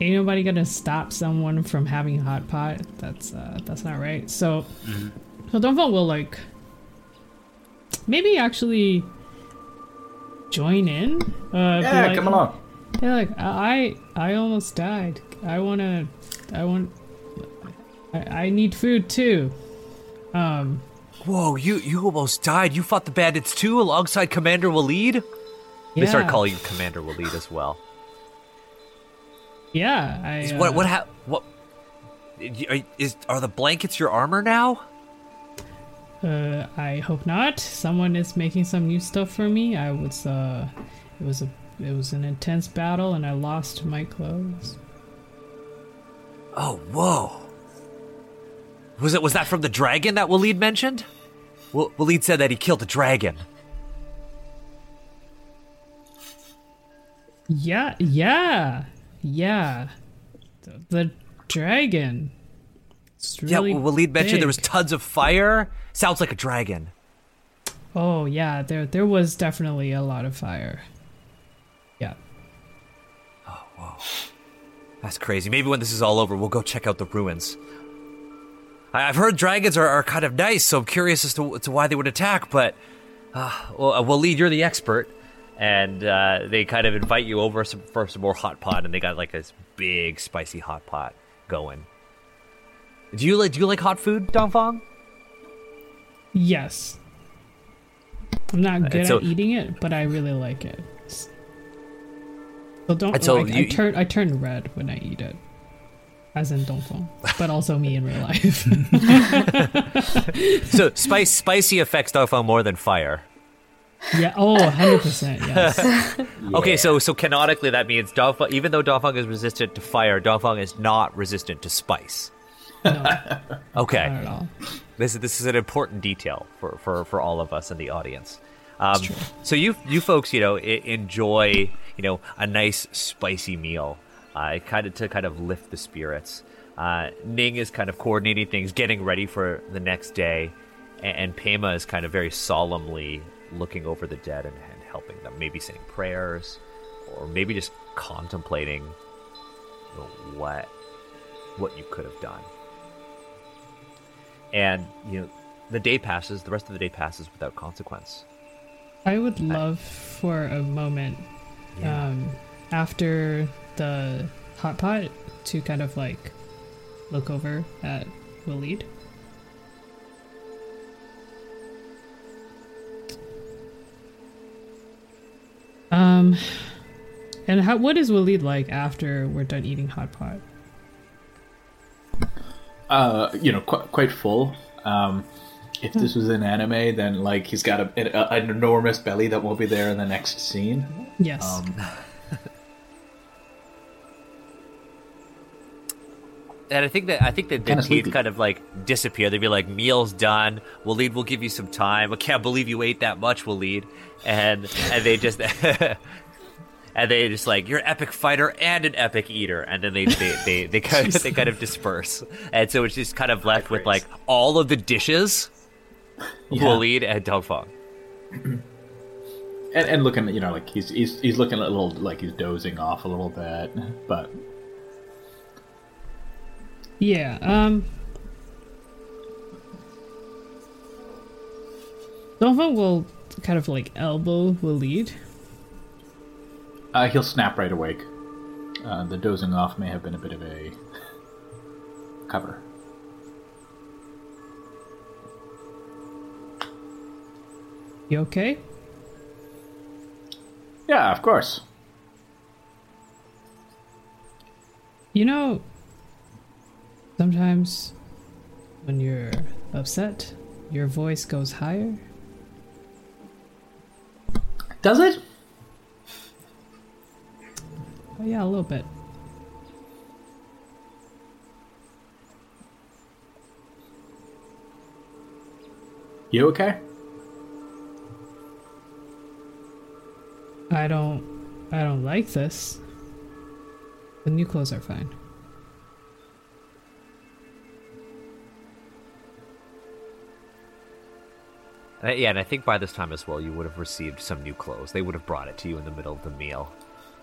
ain't nobody gonna stop someone from having a hot pot. That's uh, that's not right. So, so Dongfeng will like maybe actually join in. Uh, Yeah, like, come along. Yeah, like I I almost died. I wanna I want I, I need food too. Um Whoa, you, you almost died. You fought the bandits too alongside Commander Waleed? They start yeah. calling you Commander Waleed as well. Yeah, I uh, What what hap- what are, are the blankets your armor now? Uh, I hope not. Someone is making some new stuff for me. I was uh, it was a it was an intense battle, and I lost my clothes. Oh, whoa. Was it was that from the dragon that Waleed mentioned? Wa- Waleed said that he killed a dragon. Yeah, yeah, yeah. The, the dragon. Really yeah, Waleed mentioned there was tons of fire. Sounds like a dragon. oh yeah, there there was definitely a lot of fire. Yeah. Oh whoa, that's crazy. Maybe when this is all over, we'll go check out the ruins. I- I've heard dragons are, are kind of nice, so I'm curious as to, to why they would attack. But uh, well, uh, Waleed, you're the expert, and uh, they kind of invite you over some, for some more hot pot, and they got like this big spicy hot pot going. Do you like Do you like hot food, Dongfeng? Yes. I'm not good so- at eating it, but I really like it. So don't so like, I you- turn I turn red when I eat it. As in Dongfeng, but also me in real life. (laughs) So (laughs) spice spicy affects Dongfeng more than fire. yeah, oh, 100%, yes. (laughs) Okay, so so canonically that means Dongfeng, even though Dongfeng is resistant to fire, Dongfeng is not resistant to spice. No, Okay. not at all. This is this is an important detail for for, for all of us in the audience. Um, so you you folks, you know, enjoy you know a nice spicy meal, uh, kind of to kind of lift the spirits. Uh, Ning is kind of coordinating things, getting ready for the next day, and, and Pema is kind of very solemnly looking over the dead and, and helping them, maybe saying prayers, or maybe just contemplating you know, what what you could have done and you know the day passes the rest of the day passes without consequence I would love for a moment Yeah. um, after the hot pot to kind of like look over at Waleed. Um, and how what is Waleed like after we're done eating hot pot? uh, you know, qu- quite full. Um, if this was an anime, then like he's got a, a, an enormous belly that won't be there in the next scene. Yes. Um, And I think that I think that the Kinda teeth sleepy. kind of like disappear. They'd be like, "Meal's done. Waleed will eat we'll give you some time. I can't believe you ate that much, Waleed." And and they just (laughs) and they just like, "You're an epic fighter and an epic eater." And then they they they, they (laughs) kind of they kind of disperse. And so it's just kind of left with like all of the dishes, Yeah. Waleed and Dongfeng. (clears throat) and, and looking, you know, like he's he's he's looking a little like he's dozing off a little bit, but yeah. Um. Dongfeng will kind of like elbow Waleed. uh, he'll snap right awake. Uh, the dozing off may have been a bit of a cover. You okay? Yeah, of course. You know, sometimes when you're upset, your voice goes higher. Does it? Oh yeah, a little bit. You okay? I don't I don't like this. The new clothes are fine. Uh, yeah, and I think by this time as well, you would have received some new clothes. They would have brought it to you in the middle of the meal,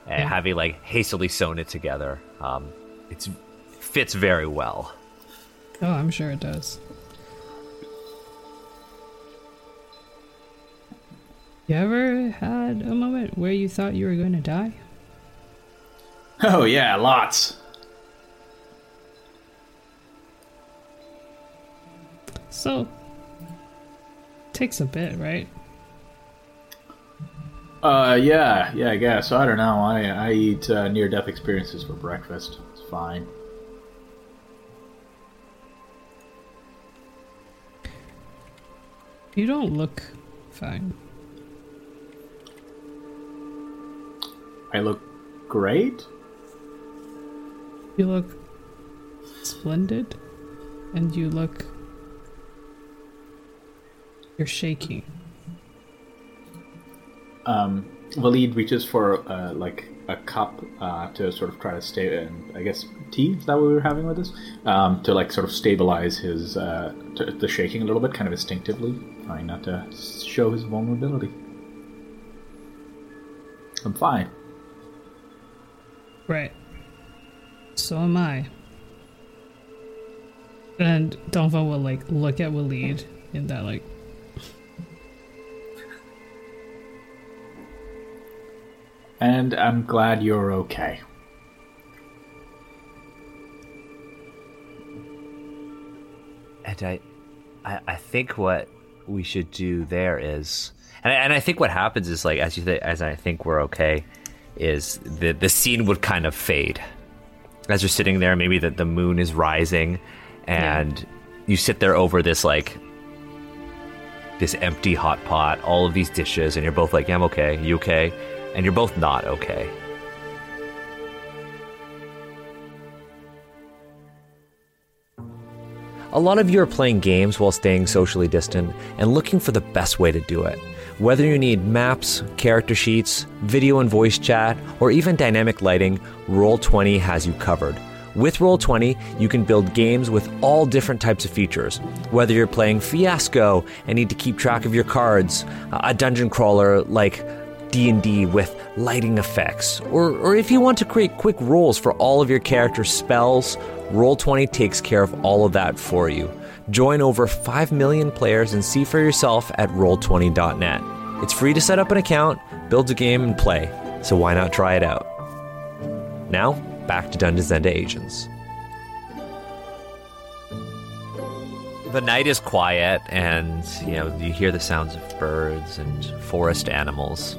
and Yeah. having like hastily sewn it together. Um, it's fits very well. Oh, I'm sure it does. You ever had a moment where you thought you were going to die? Oh yeah, lots. So, takes a bit, right? Uh, yeah, yeah, I guess. I don't know. I I eat uh, near death experiences for breakfast. It's fine. You don't look fine. I look great. You look splendid, and you look. You're shaking. Um, Waleed reaches for uh, like a cup uh, to sort of try to stay. And I guess tea is that what we were having with this? Um, to like sort of stabilize his uh, to, the shaking a little bit, kind of instinctively, trying not to show his vulnerability. I'm fine. Right. So am I. And Dongfeng will like look at Waleed in that like And I'm glad you're okay. And I, I, I think what we should do there is, and I, and I think what happens is like as you th- as I think we're okay, is the the scene would kind of fade as you're sitting there. Maybe that the moon is rising, and you sit there over this like this empty hot pot, all of these dishes, and you're both like, yeah, "I'm okay. You okay?" And you're both not okay. A lot of you are playing games while staying socially distant and looking for the best way to do it. Whether you need maps, character sheets, video and voice chat, or even dynamic lighting, Roll20 has you covered. With Roll20, you can build games with all different types of features. Whether you're playing Fiasco and need to keep track of your cards, a dungeon crawler like D&D with lighting effects, or, or if you want to create quick rolls for all of your character's spells, Roll20 takes care of all of that for you. Join over 5 million players and see for yourself at roll20.net. It's free to set up an account, build a game, and play, so why not try it out? Now, back to Dungeons and Asians. The night is quiet, and you know you hear the sounds of birds and forest animals.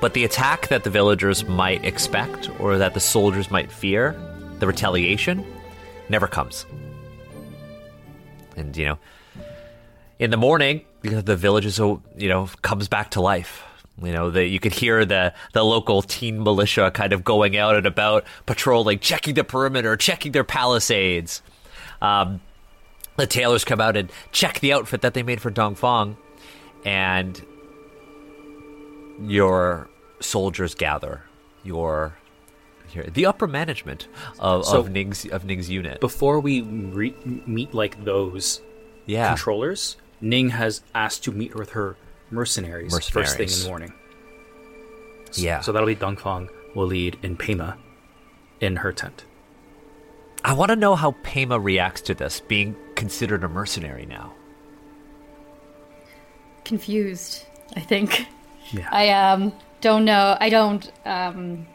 But the attack that the villagers might expect, or that the soldiers might fear, the retaliation, never comes. And you know, in the morning, the village is you know comes back to life. You know, the, you could hear the, the local teen militia kind of going out and about, patrolling, checking the perimeter, checking their palisades. Um, the tailors come out and check the outfit that they made for Dong Dongfeng, and your soldiers gather. Your, your the upper management of, So- of Ning's of Ning's unit. Before we re- meet like those yeah, controllers, Ning has asked to meet with her mercenaries, first thing in the morning. yeah. So that'll be Dongfeng, Waleed, and Pema in her tent. I want to know how Pema reacts to this, being considered a mercenary now. Confused, I think. Yeah. I um don't know. I don't um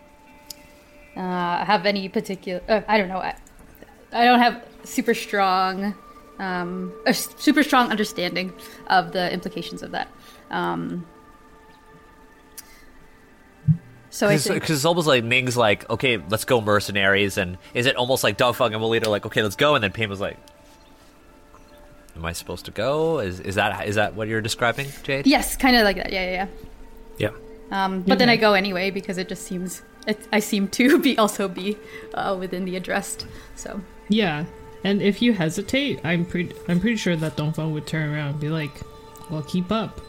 uh, have any particular. Uh, I don't know. I, I don't have super strong, um, a super strong understanding of the implications of that. Um, so I Because think it's almost like Ning's like, okay, let's go mercenaries, and is it almost like Dongfeng and Melita like, okay, let's go, and then Pain was like, am I supposed to go? Is is that is that what you're describing, Jayd? yes, kind of like that. Yeah, yeah, Yeah. Yeah. Um, but then I go anyway because it just seems it, I seem to be (laughs) also be uh, within the addressed. So Yeah, and if you hesitate, I'm pretty I'm pretty sure that Dongfeng would turn around and be like, "Well, keep up."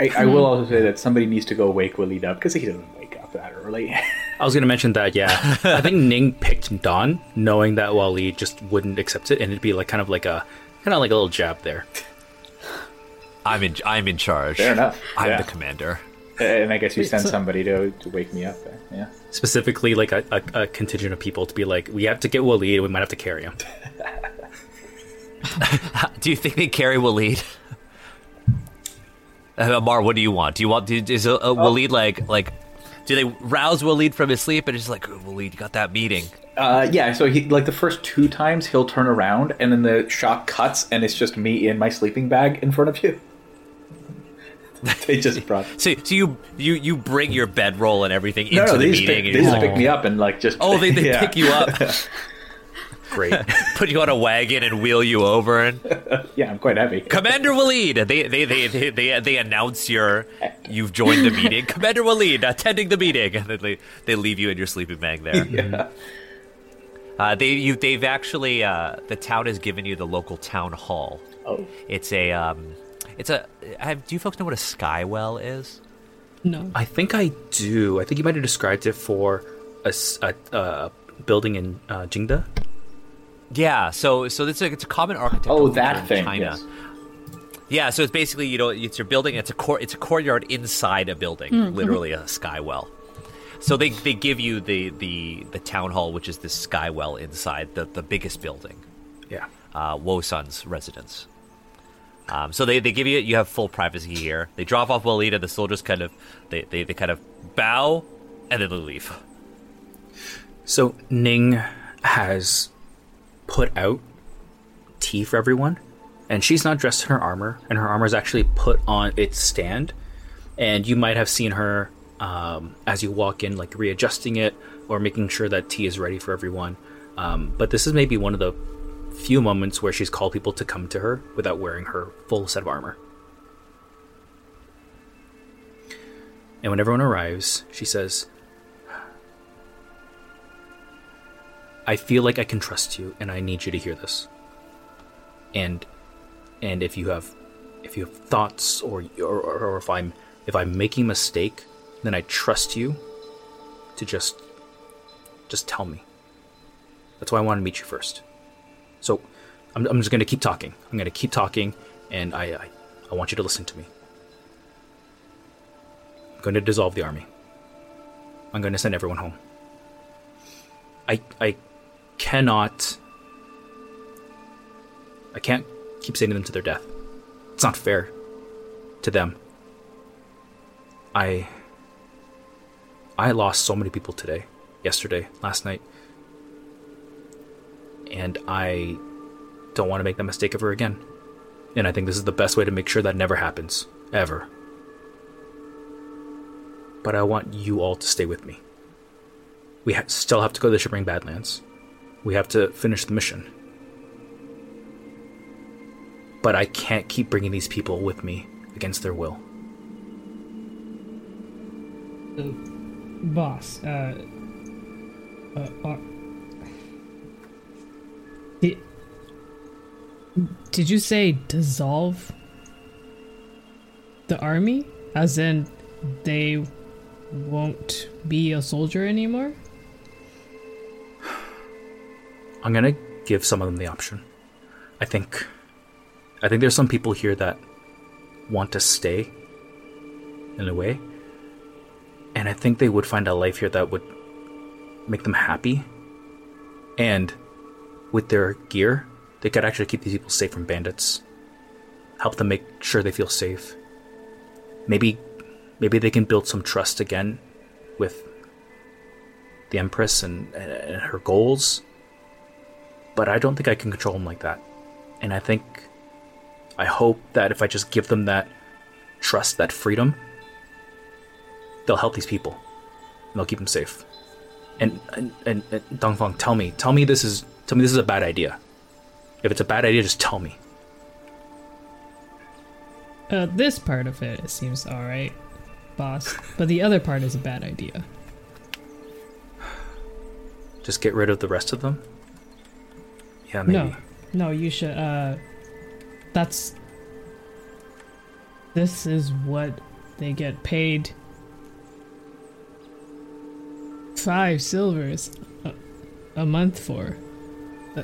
I, I will (laughs) also say that somebody needs to go wake Waleed up because he doesn't wake up that early. (laughs) I was going to mention that, yeah. I think Ning picked dawn, knowing that Waleed just wouldn't accept it, and it'd be like kind of like a kind of like a little jab there. I'm in I'm in charge. Fair enough. I'm yeah. the commander. and I guess you send somebody to, to wake me up. There. Yeah. Specifically, like a, a, a contingent of people to be like, we have to get Waleed, we might have to carry him. (laughs) Do you think they carry Waleed? (laughs) Uh, Ammar, what do you want? Do you want? Do, is a, a Waleed like like? Do they rouse Waleed from his sleep and it's like, oh, Waleed, you got that meeting? Uh, yeah, so he like the first two times he'll turn around and then the shot cuts and it's just me in my sleeping bag in front of you. (laughs) they just brought So, so you you you bring your bedroll and everything into no, no, the meeting. pick, and they just like, pick me up and like just oh, they, they yeah. pick you up, (laughs) Great. (laughs) put you on a wagon, and wheel you over. And Yeah, I'm quite heavy. Commander Waleed, they they, they they they they announce your you've joined the meeting. Commander Waleed attending the meeting, and then they they leave you in your sleeping bag there. Yeah. Uh, they you they've actually uh, the town has given you the local town hall. Oh, It's a um, it's a. Have, do you folks know what a skywell is? No. I think I do. I think you might have described it for a building in uh, Jingda. Yeah, so so it's a it's a common architectural oh, feature that in thing. China. Yes. Yeah, so it's basically you know it's your building. It's a court. It's a courtyard inside a building, literally a skywell. So they, they give you the, the, the town hall, which is this skywell inside the, the biggest building, Yeah. uh, Wosun's residence. Um, so they, they give you you have full privacy here. They drop off Walida. The soldiers kind of they, they, they kind of bow and then they leave. So Ning has put out tea for everyone, and she's not dressed in her armor, and her armor is actually put on its stand. And you might have seen her um, as you walk in, like readjusting it or making sure that tea is ready for everyone. Um, but this is maybe one of the few moments where she's called people to come to her without wearing her full set of armor. And when everyone arrives, she says, I feel like I can trust you, and I need you to hear this. And and if you have if you have thoughts or or, or if I'm if I'm making a mistake, then I trust you to just just tell me. That's why I want to meet you first. So I'm, I'm just going to keep talking. I'm going to keep talking, and I, I I want you to listen to me. I'm going to dissolve the army. I'm going to send everyone home. I I cannot I can't keep sending them to their death. It's not fair to them. I I lost so many people today, yesterday, last night. And I don't want to make that mistake ever again. And I think this is the best way to make sure that never happens. Ever. But I want you all to stay with me. We ha- still have to go to the Shipping Badlands. We have to finish the mission. But I can't keep bringing these people with me against their will. Boss, uh, uh, did you say dissolve the army? As in, they won't be a soldier anymore? I'm gonna give some of them the option. I think I think there's some people here that want to stay in a way. And I think they would find a life here that would make them happy. And with their gear, they could actually keep these people safe from bandits. Help them make sure they feel safe. Maybe maybe they can build some trust again with the Empress and, and her goals. But I don't think I can control them like that. And I think I hope that if I just give them that trust, that freedom, they'll help these people. And they'll keep them safe. And and, and, and Dongfeng, tell me, tell me this is tell me this is a bad idea. If it's a bad idea, just tell me. Uh, this part of it, it seems alright, boss. But the other part is a bad idea. Just get rid of the rest of them? Yeah, maybe. No, no, you should, uh, that's, this is what they get paid five silvers a, a month for. Uh,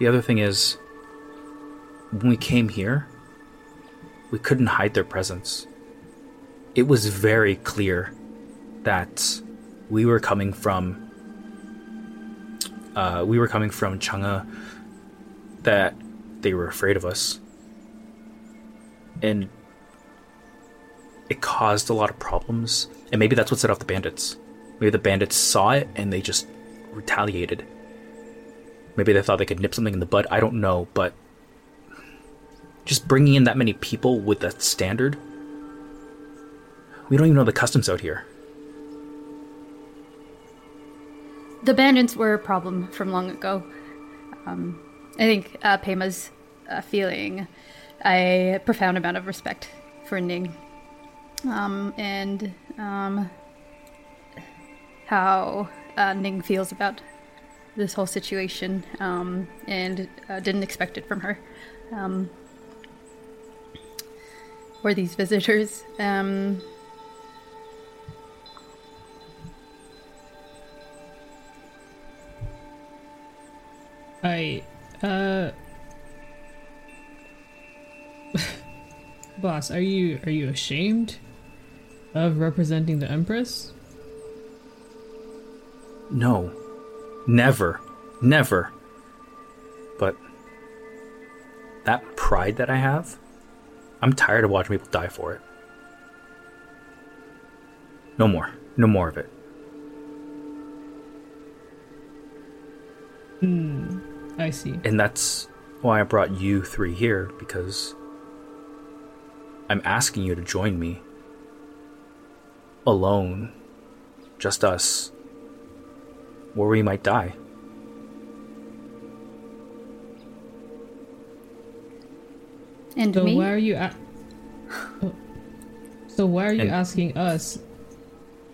The other thing is, when we came here, we couldn't hide their presence. It was very clear that we were coming from. Uh, we were coming from Chang'e. That they were afraid of us, and it caused a lot of problems. And maybe that's what set off the bandits. Maybe the bandits saw it and they just retaliated. Maybe they thought they could nip something in the bud. I don't know, but just bringing in that many people with that standard, we don't even know the customs out here. The bandits were a problem from long ago. Um, I think uh, Pema's uh, feeling a profound amount of respect for Ning. Um, and um, how uh, Ning feels about this whole situation um, and uh, didn't expect it from her. Um, or these visitors. Um, I, uh, boss, are you are you ashamed of representing the Empress? No. Never. Never. But that pride that I have, I'm tired of watching people die for it. No more. No more of it. Hmm. I see. And that's why I brought you three here, because I'm asking you to join me. Alone. Just us. Where we might die. and So me? why are you? A- so why are you And- asking us?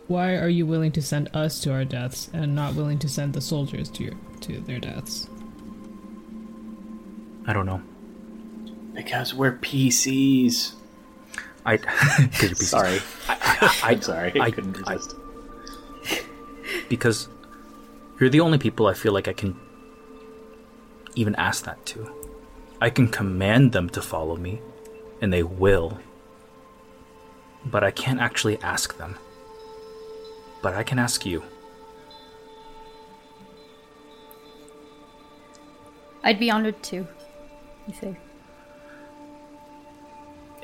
Why are you willing to send us to our deaths and not willing to send the soldiers to your to their deaths? I don't know. Because we're PCs. I. (laughs) 'cause you're pieces. Sorry. I, I'm (laughs) sorry. I, I- couldn't I- resist. because you're the only people I feel like I can even ask that to. I can command them to follow me, and they will. But I can't actually ask them. But I can ask you. I'd be honored to. You say.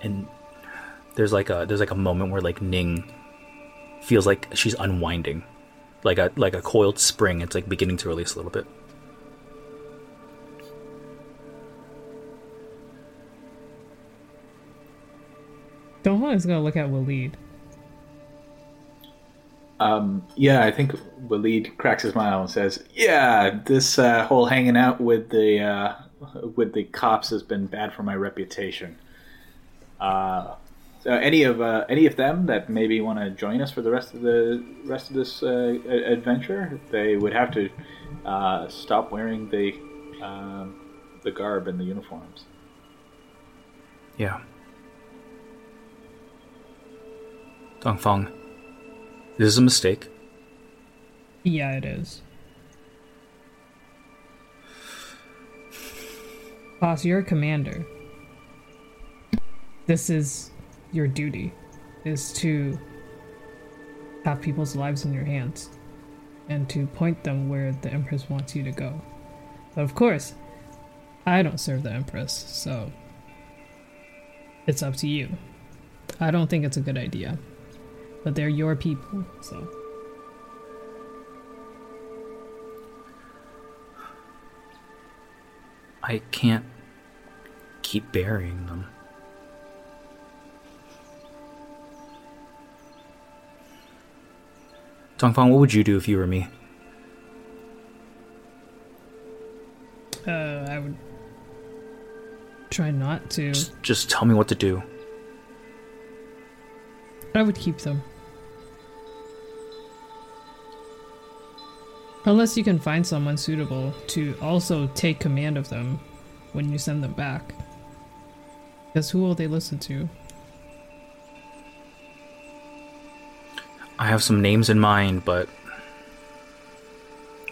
And there's like a there's like a moment where like Ning feels like she's unwinding. Like a like a coiled spring, it's like beginning to release a little bit. Donghua is gonna look at Waleed. Um, yeah, I think Waleed cracks his smile and says, "Yeah, this uh, whole hanging out with the uh, with the cops has been bad for my reputation. Uh, so any of uh, any of them that maybe want to join us for the rest of the rest of this uh, a- adventure, they would have to uh, stop wearing the um, the garb and the uniforms. Yeah. Dongfeng, this is a mistake. Yeah, it is. Boss, you're a commander. This is your duty, is to have people's lives in your hands and to point them where the Empress wants you to go. But of course, I don't serve the Empress, so it's up to you. I don't think it's a good idea. But they're your people, so. I can't keep burying them. Dongfeng, what would you do if you were me? Uh, I would try not to. Just, just tell me what to do. I would keep them. Unless you can find someone suitable to also take command of them when you send them back. Because who will they listen to? I have some names in mind, but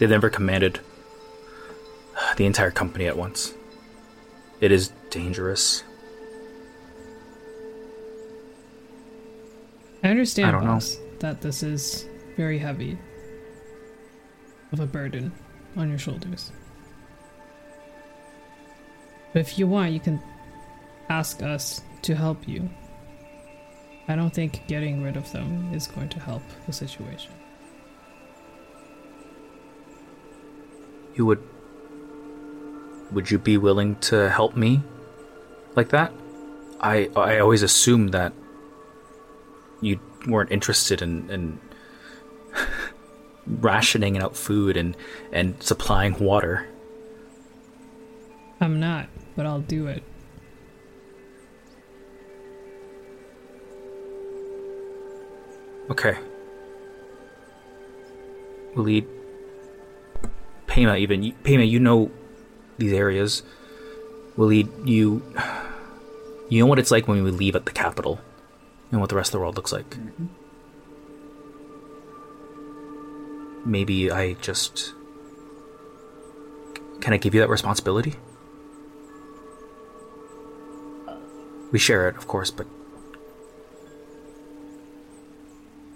they never commanded the entire company at once. It is dangerous. I understand, I don't know. that this is very heavy of a burden on your shoulders. But if you want, you can ask us to help you. I don't think getting rid of them is going to help the situation. You would. Would you be willing to help me like that? I I always assumed that you weren't interested in, in (laughs) rationing out food and and supplying water. I'm not, but I'll do it. Okay. We lead. Pema, even Pema, you know these areas. Waleed, you you know what it's like when we leave at the capital, and what the rest of the world looks like. Mm-hmm. Maybe I just can I give you that responsibility? We share it, of course, but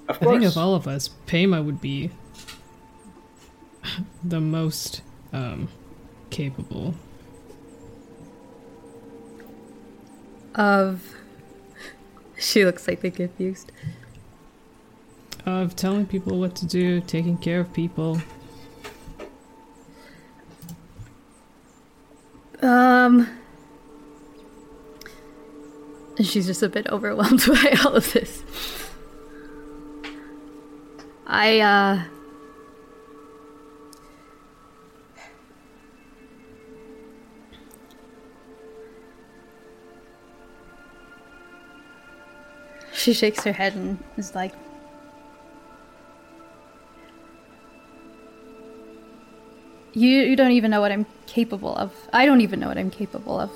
Of I think of all of us, Pema would be (sighs) the most um, capable. Of. (laughs) She looks like they're confused. Of telling people what to do, taking care of people. Um. And she's just a bit overwhelmed (laughs) by all of this. I, uh. She shakes her head and is like, You, you don't even know what I'm capable of. I don't even know what I'm capable of.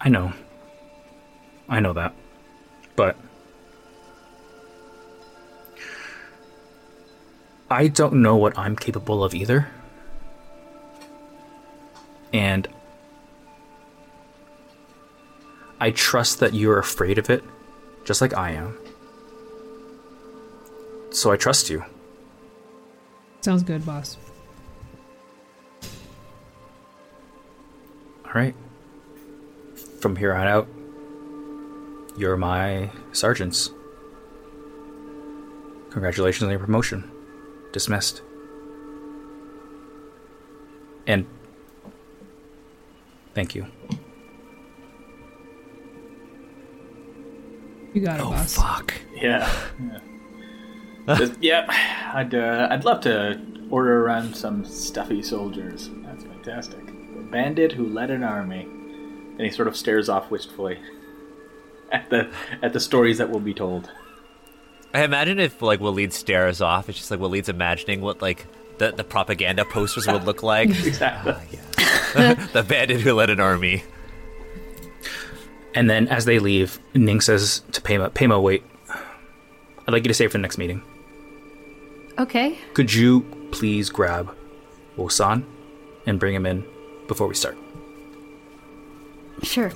I know. I know that. But I don't know what I'm capable of either. And I trust that you're afraid of it, just like I am. So I trust you. Sounds good, boss. All right. From here on out, you're my sergeants. Congratulations on your promotion. Dismissed. And thank you. You got it, Oh boss. fuck! Yeah. Yeah. (laughs) Just- yeah. I'd uh, I'd love to order around some stuffy soldiers. That's fantastic. The bandit who led an army. And he sort of stares off wistfully at the at the stories that will be told. I imagine if like Waleed stares off, it's just like Waleed's imagining what like the, the propaganda posters would look like. (laughs) Exactly. Ah, (laughs) the bandit who led an army. And then as they leave, Ning says to Pema, Pema, wait. I'd like you to stay for the next meeting. Okay. Could you please grab Wosan and bring him in before we start? Sure.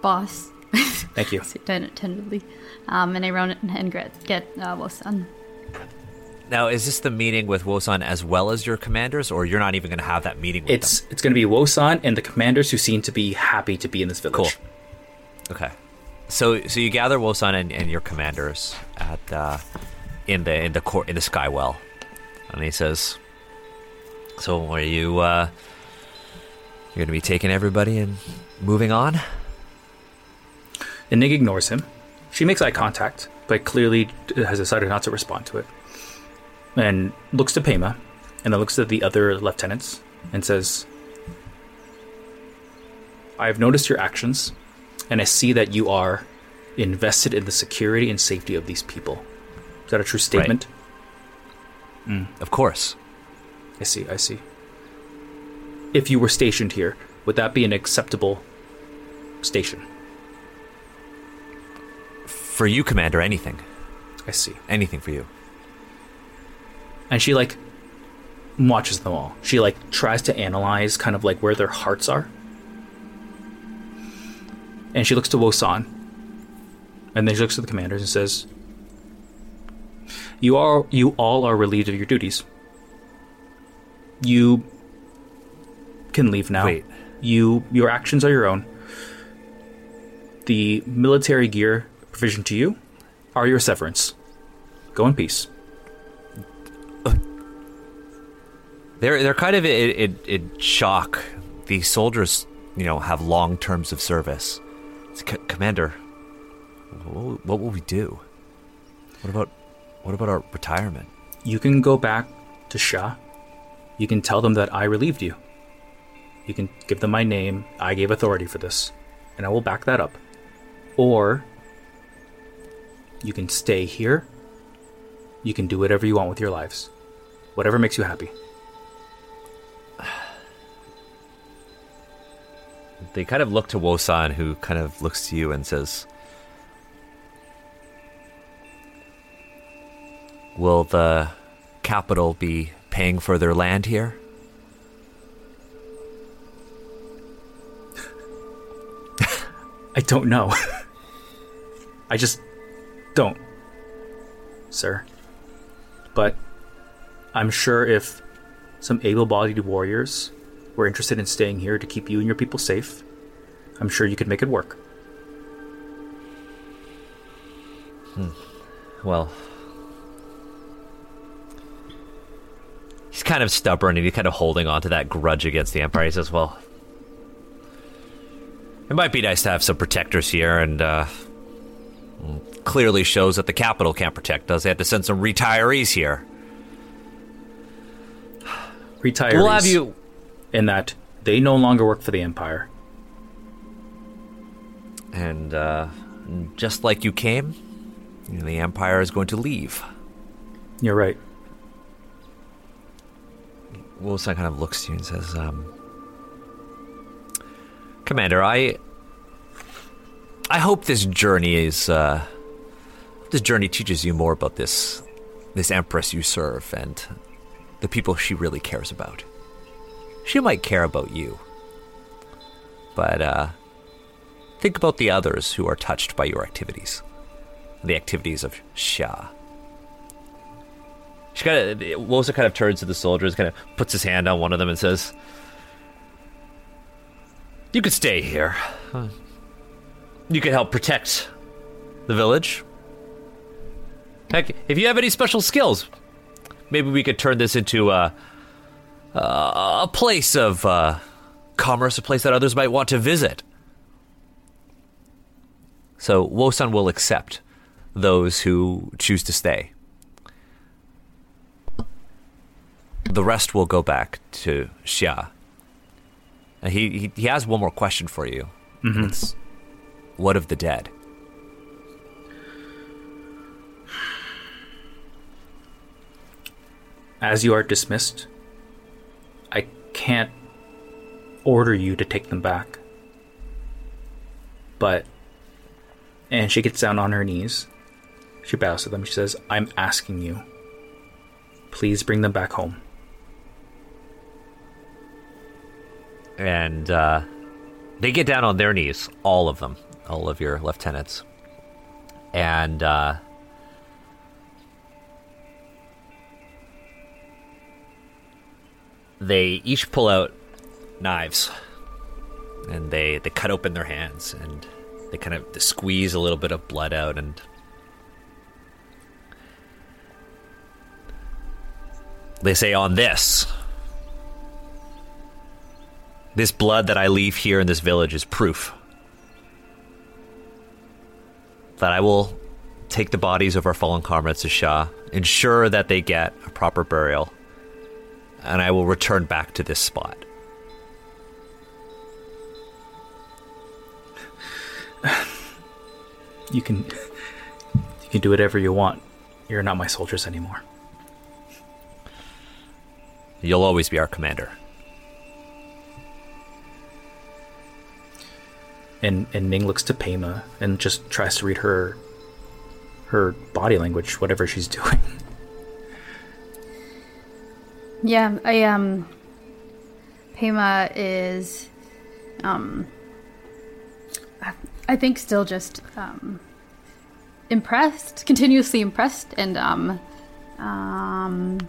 Boss. (laughs) Thank you. Ten- Tentatively. Um, and I run it and get, get uh, Wosan. Now, is this the meeting with Wosan as well as your commanders, or you're not even going to have that meeting with It's it's going to be Wosan and the commanders who seem to be happy to be in this village. Cool. Okay. So, so you gather Wosan and, and your commanders at uh, in the in the court in the Skywell, and he says, "So, are you uh, you're going to be taking everybody and moving on?" And Ning ignores him. She makes eye contact, but clearly has decided not to respond to it. And looks to Pema, and then looks at the other lieutenants, and says, I have noticed your actions, and I see that you are invested in the security and safety of these people. Is that a true statement? Right. Of course. I see, I see. If you were stationed here, would that be an acceptable station? For you, Commander, anything, I see. anything for you. and she like watches them all. She like tries to analyze kind of like where their hearts are. And she looks to Wosan. And then she looks to the commanders and says, "You are you all are relieved of your duties. You can leave now. Wait. You your actions are your own. The military gear provisioned to you are your severance. Go in peace." Uh, they're they're kind of in, in, in shock. These soldiers, you know, have long terms of service. C- Commander, what will, what will we do? What about what about our retirement? You can go back to Shah. You can tell them that I relieved you. You can give them my name. I gave authority for this, and I will back that up. Or you can stay here. You can do whatever you want with your lives. Whatever makes you happy. They kind of look to Wosan, who kind of looks to you and says, "Will the capital be paying for their land here?" (laughs) I don't know. I just don't, sir. But I'm sure if some able bodied warriors were interested in staying here to keep you and your people safe, I'm sure you could make it work. Well, he's kind of stubborn and he's kind of holding on to that grudge against the Empire. He says, Well, it might be nice to have some protectors here, and uh, clearly shows that the capital can't protect us. They had to send some retirees here. Retirees. We'll have you. In that they no longer work for the Empire. And uh, just like you came, the Empire is going to leave. You're right. Wosan kind of looks to you and says, um, Commander, I I hope this journey is uh, this journey teaches you more about this this empress you serve and the people she really cares about. She might care about you, but uh, think about the others who are touched by your activities, the activities of Shah. She kind of Wosan kind of turns to the soldiers, kind of puts his hand on one of them, and says, "You could stay here. You could help protect the village. Heck, if you have any special skills, maybe we could turn this into a a, a place of uh, commerce, a place that others might want to visit." So Wosan will accept those who choose to stay. The rest will go back to Xia. He, he, he has one more question for you. Mm-hmm. It's what of the dead? As you are dismissed, I can't order you to take them back. But, and she gets down on her knees. She bows to them. She says, I'm asking you. Please bring them back home. and uh, they get down on their knees, all of them, all of your lieutenants, and uh, they each pull out knives, and they they cut open their hands, and they kind of squeeze a little bit of blood out, and they say, "On this." This blood that I leave here in this village is proof that I will take the bodies of our fallen comrades to Shah, ensure that they get a proper burial, and I will return back to this spot. You can, you can do whatever you want. You're not my soldiers anymore. You'll always be our commander. And and Ning looks to Pema and just tries to read her, her body language, whatever she's (laughs) doing. Yeah, I um Pema is um I- think still just um impressed, continuously impressed and um um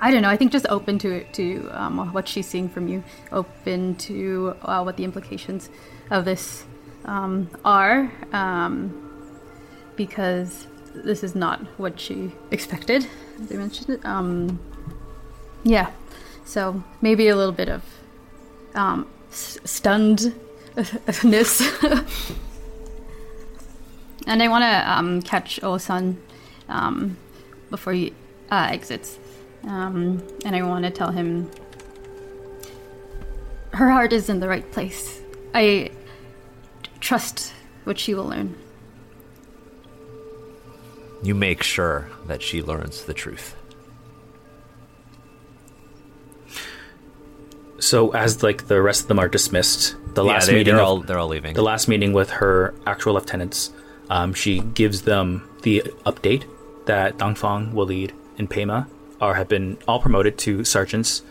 I don't know. I think just open to to um, what she's seeing from you, open to uh, what the implications of this um, are, um, because this is not what she expected. As I mentioned it. Um, yeah, so maybe a little bit of um, s- stunnedness. (laughs) and I want to um, catch Wosan um, before he uh, exits. Um, and I want to tell him her heart is in the right place. I trust what she will learn. You make sure that she learns the truth. So as like the rest of them are dismissed, the yeah, last they, meeting they're all they're all leaving. the last meeting with her actual lieutenants, um, she gives them the update that Dongfeng, Waleed, and Pema are have been all promoted to sergeants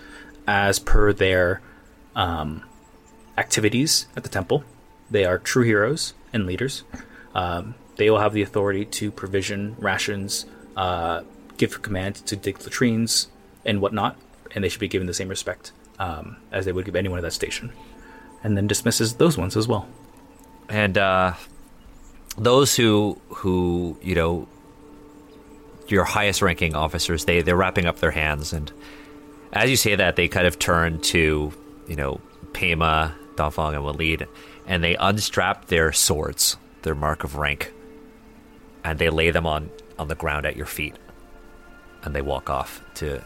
as per their um, activities at the temple. They are true heroes and leaders. Um, they will have the authority to provision rations, uh, give command to dig latrines and whatnot, and they should be given the same respect um, as they would give anyone at that station. And then dismisses those ones as well. and uh, those who who you know your highest ranking officers they they're wrapping up their hands and as you say that they kind of turn to you know Pema, Dongfeng, and Waleed and they unstrap their swords their mark of rank and they lay them on on the ground at your feet and they walk off to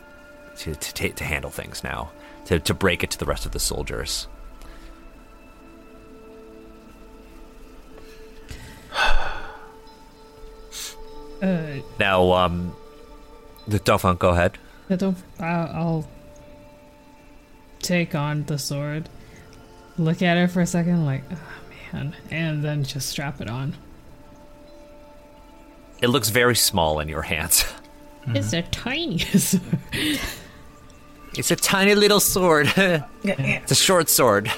to to, to handle things now to to break it to the rest of the soldiers (sighs) Uh, now um the Dongfeng go ahead don't. I'll, I'll take on the sword, look at it for a second, like, oh man, and then just strap it on. It looks very small in your hands. (laughs) It's a tiny sword. (laughs) It's a tiny little sword. (laughs) it's a short sword.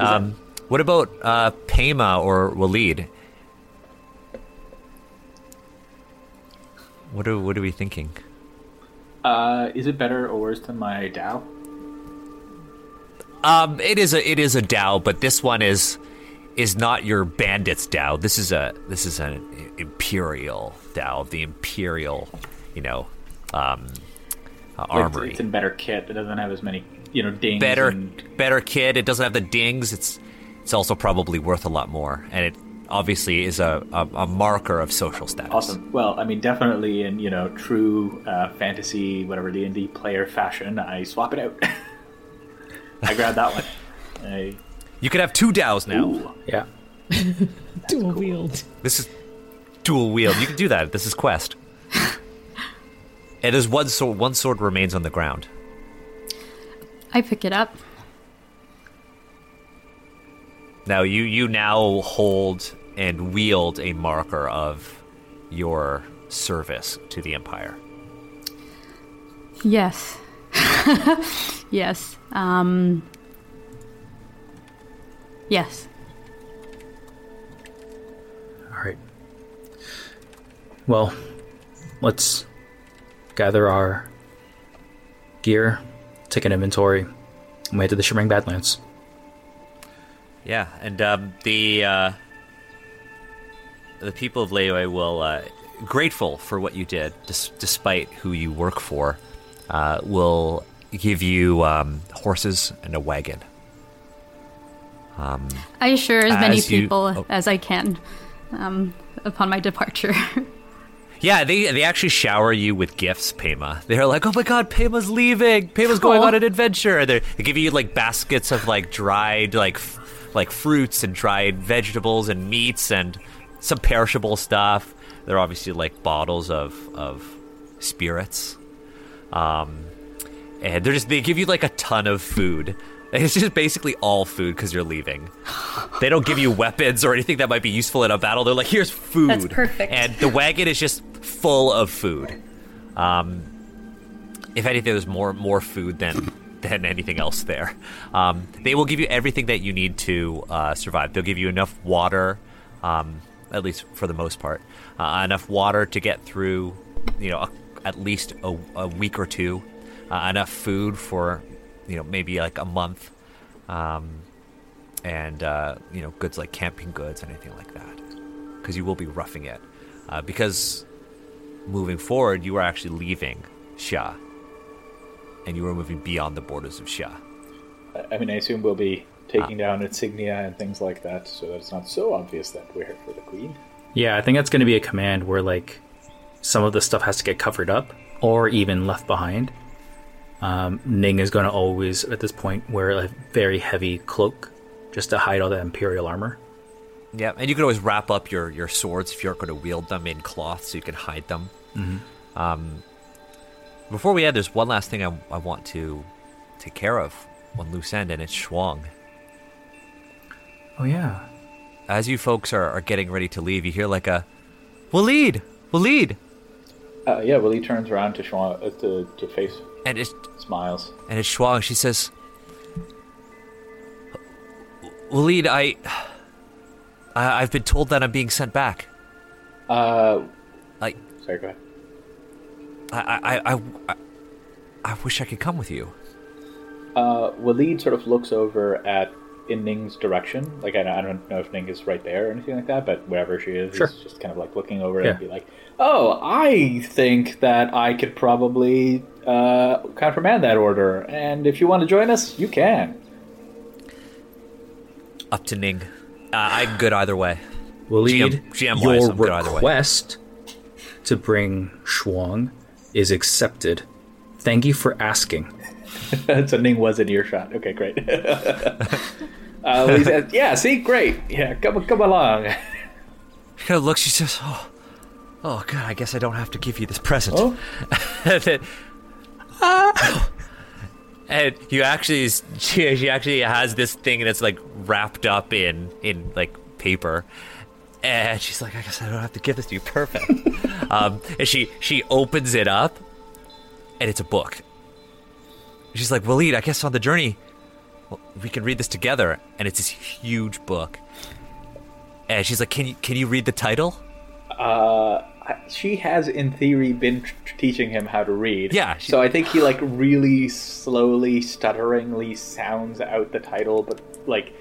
um, what about uh, Pema or Waleed? What are what are we thinking? Uh, is it better or worse than my Dao? Um, it is a it is a Dao, but this one is is not your bandit's Dao. This is a this is an imperial Dao, the imperial, you know, um, uh, armory. It's in better kit. It doesn't have as many, you know, dings. better And, better kid. It doesn't have the dings. It's it's also probably worth a lot more, and it obviously is a, a, a marker of social status. Awesome. Well, I mean, definitely in you know true uh, fantasy, whatever D and D player fashion, I swap it out. (laughs) I grab that one. (laughs) I, You can have two Daos now. Ooh. Yeah. (laughs) Dual wield. This is dual wield. You can do that. This is quest. and there's one sword. One sword remains on the ground. I pick it up. Now you you now hold and wield a marker of your service to the empire. Yes. (laughs) yes. Um. Yes. All right. Well, let's gather our gear, take an inventory, and we head to the Shimmering Badlands. Yeah, and um, the uh, the people of Liyue will uh, grateful for what you did, dis- despite who you work for, uh, will give you um, horses and a wagon. I assure as many As you- people oh. as I can um, upon my departure. (laughs) Yeah, they they actually shower you with gifts, Pema. They're like, "Oh my God, Pema's leaving. Pema's going on an adventure." They're- they give you like baskets of like dried like f- like fruits and dried vegetables and meats and some perishable stuff. They're obviously like bottles of of spirits. Um, and they're just they give you like a ton of food. (laughs) It's just basically all food because you're leaving. (laughs) They don't give you weapons or anything that might be useful in a battle. They're like, here's food. That's perfect. And the wagon is just full of food. Um, if anything, there's more more food than (laughs) than anything else there. Um, they will give you everything that you need to uh, survive. They'll give you enough water, um, at least for the most part, uh, enough water to get through, you know, a, at least a, a week or two. Uh, enough food for, you know, maybe like a month, um, and uh, you know, goods like camping goods and anything like that, because you will be roughing it. Uh, because moving forward, you are actually leaving Sha, and you are moving beyond the borders of Sha. I mean, I assume we'll be taking down insignia and things like that, so that it's not so obvious that we're here for the queen. Yeah, I think that's going to be a command where like some of the stuff has to get covered up or even left behind. Um, Ning is going to always at this point wear a very heavy cloak just to hide all that imperial armor. Yeah, and you can always wrap up your, your swords if you aren't going to wield them in cloth so you can hide them. Um, before we end, there's one last thing I, I want to take care of on loose end, and it's Shuang. Oh yeah, As you folks are, are getting ready to leave, you hear like a, Waleed! Waleed! Uh, yeah, Waleed turns around to Shuang uh, to, to face, And it's, smiles. and it's Shuang. She says, Waleed, I, I, I've been told that I'm being sent back. Uh, Like, sorry, go ahead. I, I, I, I, I wish I could come with you. Uh, Waleed sort of looks over at in Ning's direction. Like I don't, I don't know if Ning is right there or anything like that, but wherever she is, Sure. he's just kind of like looking over it Yeah. and be like, "Oh, I think that I could probably uh, countermand that order, and if you want to join us, you can." Up to Ning. Uh, I'm good either way. Well, GM lead GM wise, your I'm good either way. request to bring Shuang is accepted. Thank you for asking. (laughs) so Ning was in earshot. Okay, great. (laughs) uh, Lee says, "Yeah, see, great. Yeah, come come along." She kind of looks. She says, "Oh, oh God, I guess I don't have to give you this present." Oh. (laughs) then, Ah. And you actually, she, (laughs) she actually has this thing, and it's like wrapped up in in like paper. And she's like, "I guess I don't have to give this to you." Perfect. (laughs) um, and she she opens it up, and it's a book. She's like, "Waleed, I guess on the journey, well, we can read this together." And it's this huge book. And she's like, "Can you can you read the title?" Uh, she has, in theory, been t- teaching him how to read. Yeah, she- So I think he like really slowly, stutteringly sounds out the title, but like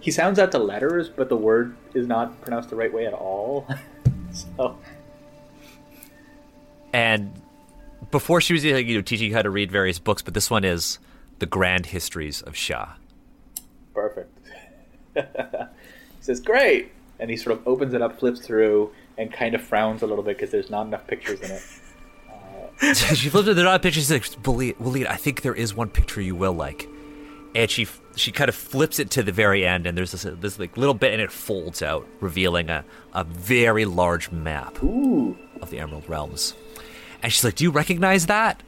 he sounds out the letters, but the word is not pronounced the right way at all. (laughs) so And before she was you know teaching you how to read various books, but this one is the Grand Histories of Shah. perfect. (laughs) he says, "Great," and he sort of opens it up, flips through, and kind of frowns a little bit because there's not enough pictures in it. (laughs) she flips it. They're not pictures. She's like, Waleed, Waleed, I think there is one picture you will like. And she she kind of flips it to the very end, and there's this this like little bit, and it folds out, revealing a a very large map Ooh, of the Emerald Realms. And she's like, "Do you recognize that?"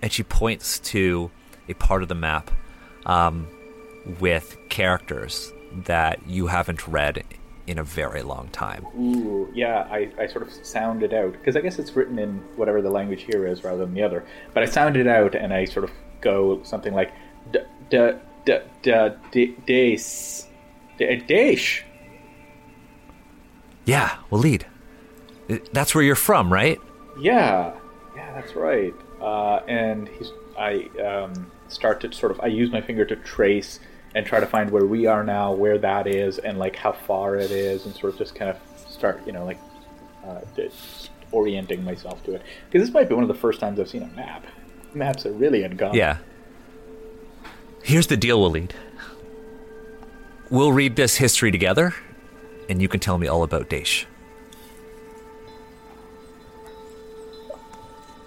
And she points to a part of the map um, with characters that you haven't read in a very long time. ooh, yeah. I, I sort of sound it out because I guess it's written in whatever the language here is rather than the other. But I sound it out, and I sort of go something like, "D d d d d dace, D- dash." Yeah, Waleed. That's where you're from, right? Yeah, yeah, that's right. Uh, and he's, I um, start to sort of, I use my finger to trace and try to find where we are now, where that is, and like how far it is, and sort of just kind of start, you know, like uh, orienting myself to it. Because this might be one of the first times I've seen a map. Maps are really uncommon. Yeah. Here's the deal, Waleed. We'll read this history together, and you can tell me all about Daesh.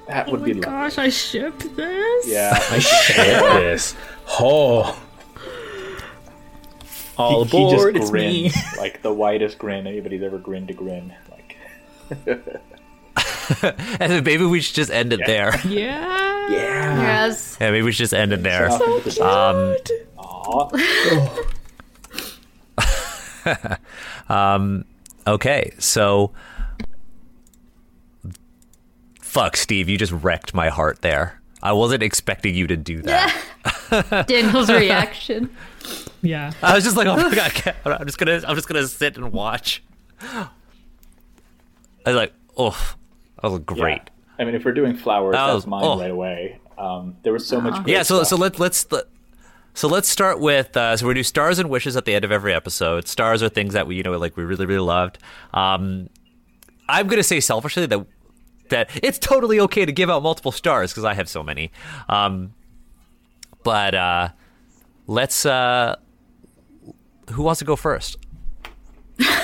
that Oh would my be lovely. gosh, I ship this. Yeah, I shit this. (laughs) Oh. All he, he aboard, just it's me. (laughs) like the widest grin anybody's ever grinned to grin. Like, (laughs) And then maybe we should just end it Yeah. there. (laughs) Yeah. Yeah. Yes. Yeah, maybe we should just end it there. off into the Um, Okay, so. Fuck, Steve, you just wrecked my heart there. I wasn't expecting you to do that. (laughs) Daniel's reaction. Yeah. I was just like, oh my god, I can't- I'm just gonna, I'm just gonna sit and watch. I was like, oh, that was great. Yeah. I mean, if we're doing flowers, That that's was- mine oh. right away. Um, there was so much. Great Yeah, so stuff. so let let's let, so let's start with uh, so we do stars and wishes at the end of every episode. Stars are things that we you know like we really really loved. Um, I'm gonna say selfishly that that it's totally okay to give out multiple stars because I have so many. Um, but uh, let's uh, who wants to go first?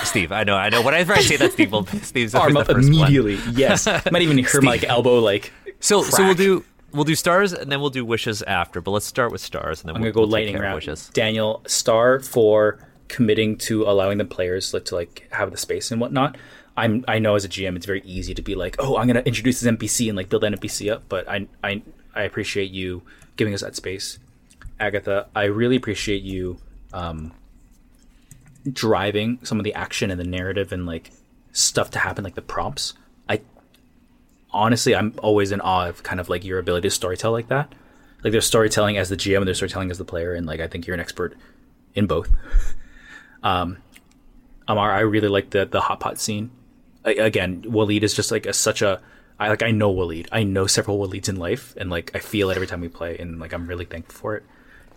Steve, I know, I know. Whenever I say that, Steve will Steve's Arm up first one. immediately. Yes. Might even (laughs) hear my like, elbow like. So so we'll do we'll do stars and then we'll do wishes after. But let's start with stars and then I'm we'll, gonna go we'll lightning round. wishes. Daniel Star for committing to allowing the players to like have the space and whatnot. I'm I know as a GM it's very easy to be like, oh, I'm gonna introduce this NPC and like build that NPC up, but I I I appreciate you giving us that space. Agatha, I really appreciate you um, driving some of the action and the narrative and like stuff to happen, like the prompts. I honestly, I'm always in awe of kind of like your ability to storytell like that. Like there's storytelling as the GM and there's storytelling as the player, and like I think you're an expert in both. (laughs) um, Ammar, I really like the the hot pot scene. I, again, Waleed is just like a, such a. I like I know Waleed. I know several Waleeds in life, and like I feel it every time we play, and like I'm really thankful for it.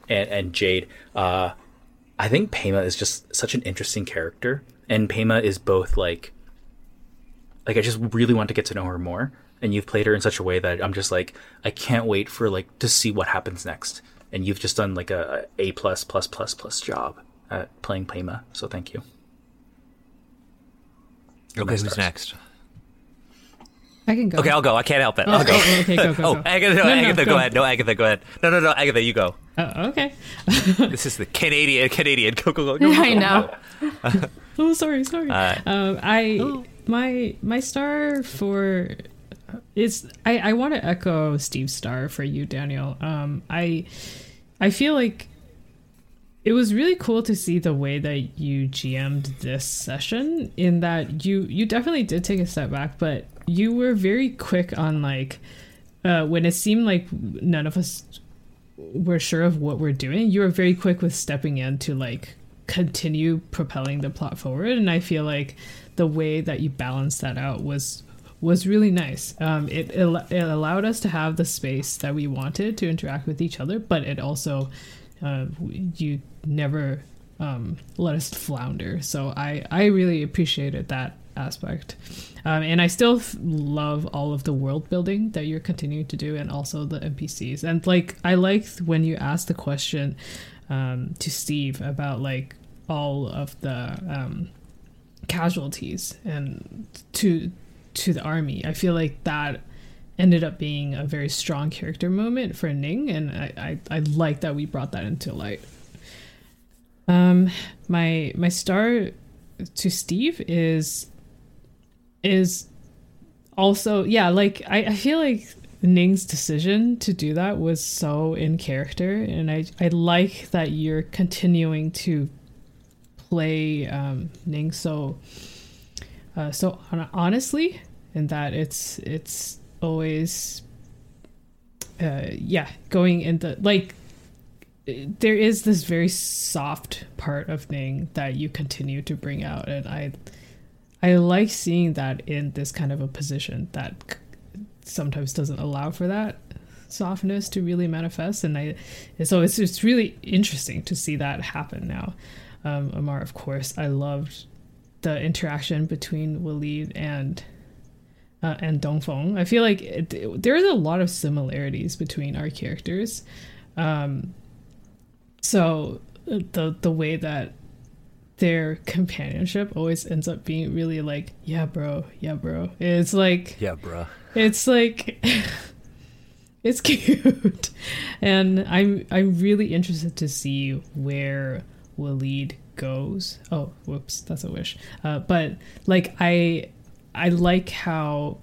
And and Jayd, uh, I think Pema is just such an interesting character, and Pema is both like, like I just really want to get to know her more. And you've played her in such a way that I'm just like, I can't wait for like to see what happens next. And you've just done like a, a plus plus plus plus job at playing Pema. So thank you. Okay, who's next? I can go. Okay, I'll go. I can't help it. Oh, I'll go. oh, okay, go, go, (laughs) Oh, go. Agatha, no, No, no, Agatha, go. go. ahead. No, Agatha, go ahead. No, no, no, Agatha, you go. Oh, okay. (laughs) This is the Canadian, Canadian. Go, go, go. go, (laughs) go. I know. Oh, sorry, sorry. Uh, um, I my my star for is I I want to echo Steve's star for you, Daniel. Um, I I feel like it was really cool to see the way that you GM'd this session. In that you you definitely did take a step back, but you were very quick on like uh, when it seemed like none of us were sure of what we're doing, you were very quick with stepping in to like continue propelling the plot forward. And I feel like the way that you balanced that out was was really nice. Um, it, it it allowed us to have the space that we wanted to interact with each other, but it also uh, you never um, let us flounder. So I I really appreciated that aspect. Um, and I still f- love all of the world building that you're continuing to do, and also the NPCs. And like, I liked when you asked the question um, to Steve about like all of the um, casualties and to to the army. I feel like that ended up being a very strong character moment for Ning, and I, I, I like that we brought that into light. Um, my my star to Steve is is also yeah like I, I feel like Ning's decision to do that was so in character, and I I like that you're continuing to play um, Ning so uh, so honestly, and that it's it's always uh, yeah going into like there is this very soft part of Ning that you continue to bring out, and I I like seeing that in this kind of a position that sometimes doesn't allow for that softness to really manifest and i and so it's it's really interesting to see that happen now um, Ammar of course i loved the interaction between Waleed and uh, and Dongfeng. I feel like it, there's a lot of similarities between our characters. Um, so uh, the the way that their companionship always ends up being really like, yeah, bro, yeah, bro. It's like, yeah, bro. It's like, (laughs) it's cute, (laughs) and I'm I'm really interested to see where Waleed goes. Oh, whoops, that's a wish. Uh, but like, I I like how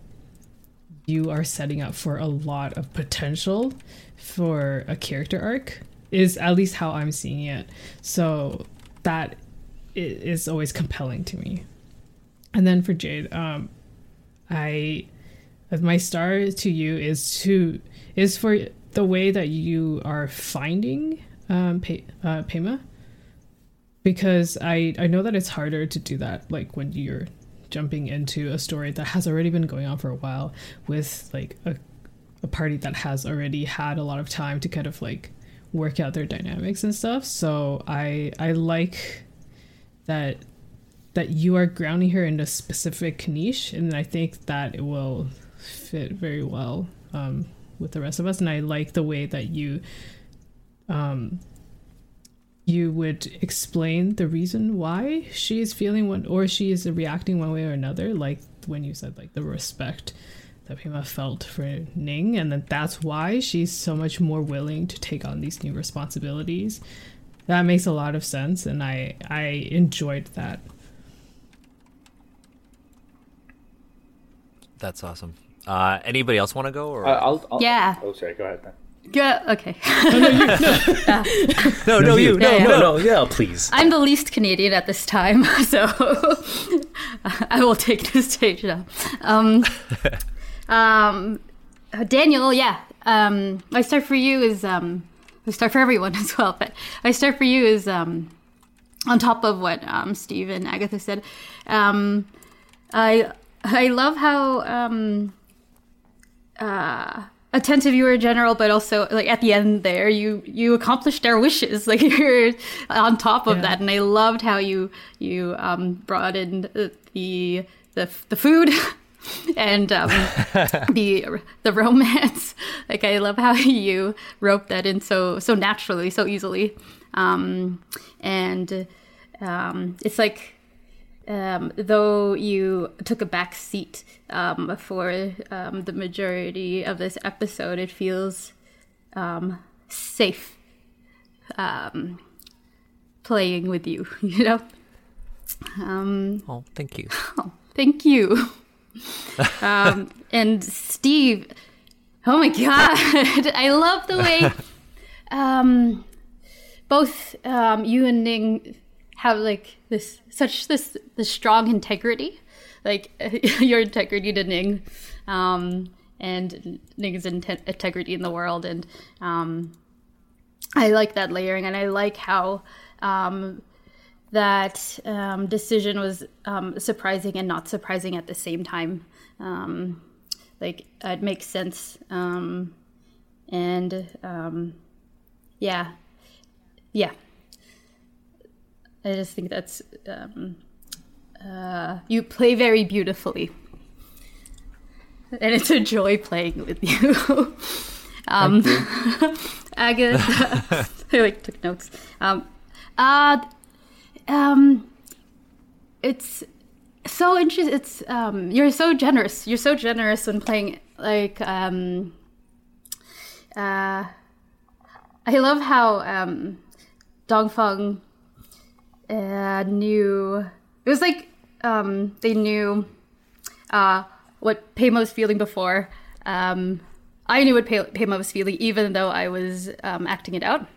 you are setting up for a lot of potential for a character arc is at least how I'm seeing it. So that is always compelling to me. And then for Jayd, um, I my star to you is to is for the way that you are finding um, Pe- uh, Pema because I I know that it's harder to do that like when you're jumping into a story that has already been going on for a while with like a, a party that has already had a lot of time to kind of like work out their dynamics and stuff so i i like that that you are grounding her in a specific niche and i think that it will fit very well um, with the rest of us. And i like the way that you um, you would explain the reason why she is feeling one or she is reacting one way or another like when you said like the respect that Pema felt for Ning and that that's why she's so much more willing to take on these new responsibilities that makes a lot of sense and I I enjoyed that that's awesome uh anybody else want to go or Uh, I'll, I'll, Yeah. Oh, sorry. Go ahead. Then. (laughs) Yeah. Okay. no no you Yeah, no yeah. No, no, yeah, please. I'm the least Canadian at this time, (laughs) so (laughs) I will take the stage now. Um, um, Daniel, yeah. Um, my start for you is um, my start for everyone (laughs) as well, but I start for you is um, on top of what um, Steve and Agatha said. Um, I I love how um, uh, attentive you were general, but also like at the end there, you you accomplished our wishes. (laughs) Like you're on top of Yeah. that, and I loved how you you um, brought in the the the, the food. (laughs) and um, (laughs) the the romance, (laughs) like I love how (laughs) you roped that in so so naturally, so easily, um, and um, it's like um, though you took a back seat um, for um, the majority of this episode, it feels um, safe um, playing with you, you know? Um, oh thank you Oh, thank you. Um, and Steve, oh my God, (laughs) I love the way um, both um, you and Ning have like this such this this strong integrity, like (laughs) your integrity to Ning, um, and Ning's inte- integrity in the world, and um, I like that layering, and I like how um, that um, decision was um, surprising and not surprising at the same time. Um, like it makes sense, um, and um, yeah, yeah. I just think that's um, uh, you play very beautifully, and it's a joy playing with you. (laughs) um, (laughs) Agatha, (laughs) I like took notes. Um, uh, um, it's so interesting. It's um, you're so generous. You're so generous when playing. Like um, uh, I love how um, Dongfeng uh, knew. It was like um, they knew uh, what Pema was feeling before. Um, I knew what Pema was feeling, even though I was um, acting it out.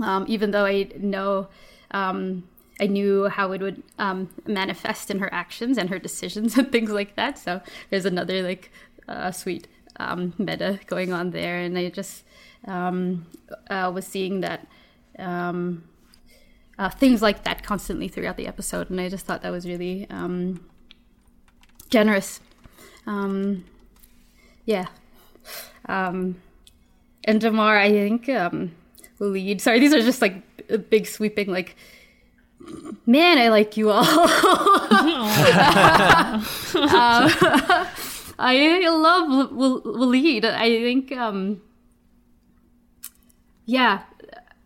Um, even though I know, um, I knew how it would um, manifest in her actions and her decisions (laughs) and things like that. So there's another like uh, sweet um, meta going on there, and I just um, uh, was seeing that. Um, uh, things like that constantly throughout the episode, and I just thought that was really um, generous. Um, yeah. Um, and Damar, I think, um, Waleed. Sorry, these are just like big sweeping, like, man, I like you all. (laughs) um, (laughs) I love lead. I think, um, yeah,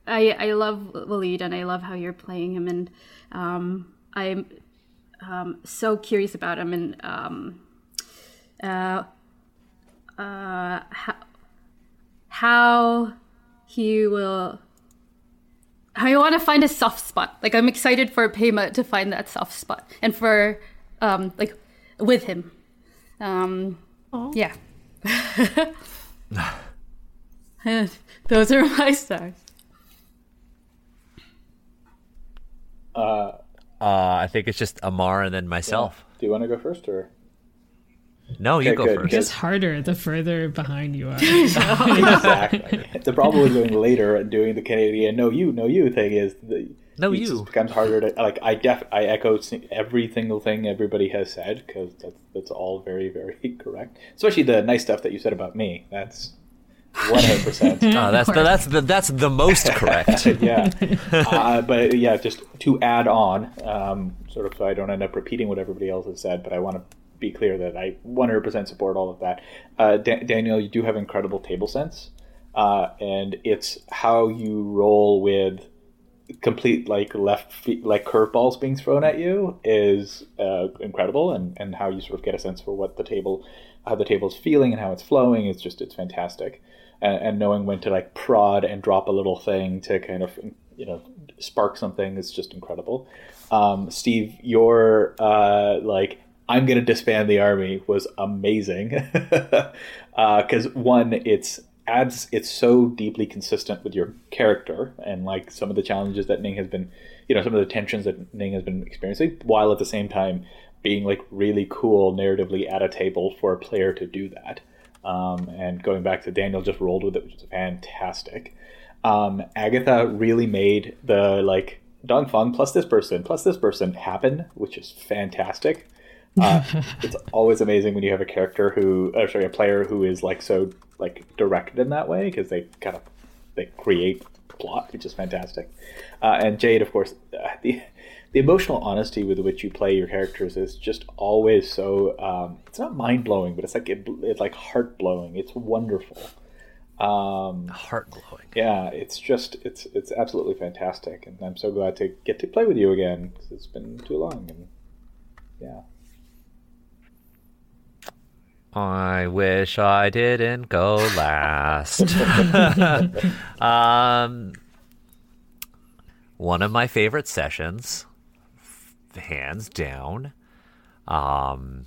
I I love Waleed and I love how you're playing him, and um, I'm um, so curious about him and um, uh, uh, how, how he will. I want to find a soft spot. Like I'm excited for Pema to find that soft spot, and for um, like with him. Um, yeah. (laughs) (laughs) Those are my stars. Uh, Uh, I think it's just Ammar and then myself. do you want to go first or? No, you Okay, go good, first. It gets harder the further behind you are. (laughs) (laughs) exactly. the problem with going later and doing the Canadian "no you, no you" thing is the No, it you. just becomes harder to like. I def I echo every single thing everybody has said because that's that's all very very (laughs) correct. Especially the nice stuff that you said about me. That's one hundred percent. Oh, that's the, that's the that's the most correct. yeah. Uh, but yeah, just to add on, um, sort of so I don't end up repeating what everybody else has said, but I want to be clear that I 100% support all of that. Uh, Da- Daniel, you do have incredible table sense, uh, and it's how you roll with complete like left feet, like curveballs being thrown at you is uh, incredible, and, and how you sort of get a sense for what the table, how the table's feeling and how it's flowing. It's just it's fantastic, and, and knowing when to like prod and drop a little thing to kind of you know spark something is just incredible. Um, Steve, your uh, like I'm gonna disband the army was amazing (laughs) because one, it's adds it's so deeply consistent with your character and like some of the challenges that Ning has been, you know, some of the tensions that Ning has been experiencing, while at the same time being like really cool narratively at a table for a player to do that. Um, and going back to Daniel just rolled with it, which is fantastic. Um, Agatha really made the like Dongfeng plus this person plus this person happen, which is fantastic. Uh, (laughs) it's always amazing when you have a character who, or sorry, a player who is like so like directed in that way because they kind of they create plot, which is fantastic. Uh, and Jayd, of course, uh, the the emotional honesty with which you play your characters is just always so. Um, it's not mind blowing, but it's like it, it's like heart blowing. It's wonderful. Um, Heart glowing. yeah, it's just it's it's absolutely fantastic, and I'm so glad to get to play with you again because it's been too long. And yeah. I wish I didn't go last. (laughs) um, one of my favorite sessions, hands down. Um,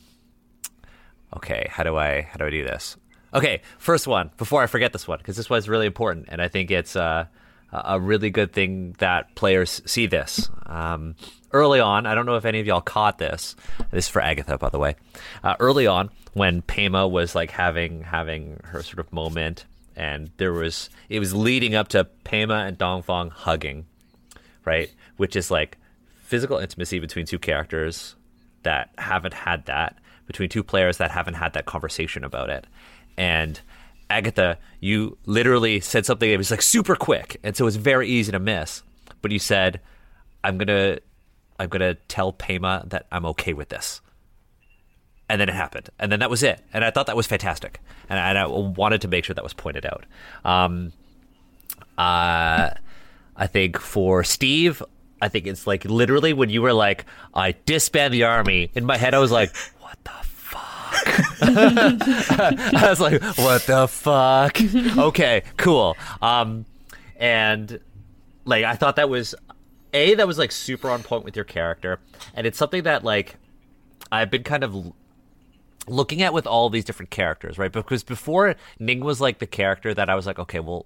okay, how do I how do I do this? Okay, first one before I forget this one because this one's really important, and I think it's uh, a really good thing that players see this. Um, early on, I don't know if any of y'all caught this. This is for Agatha, by the way. Uh, early on, when Pema was like having having her sort of moment, and there was it was leading up to Pema and Dongfeng hugging, right? Which is like physical intimacy between two characters that haven't had that between two players that haven't had that conversation about it. And Agatha, you literally said something It was like super quick, and so it's very easy to miss. But you said, "I'm gonna, I'm gonna tell Pema that I'm okay with this," and then it happened, and then that was it. And I thought that was fantastic, and I, and I wanted to make sure that was pointed out. Um, uh, I think for Steve, I think it's like literally when you were like, I disband the army. In my head, I was like? I was like, what the fuck? Okay, cool. Um, and like I thought that was a that was like super on point with your character, and it's something that like I've been kind of looking at with all these different characters, right? Because before Ning was like the character that I was like, okay, well,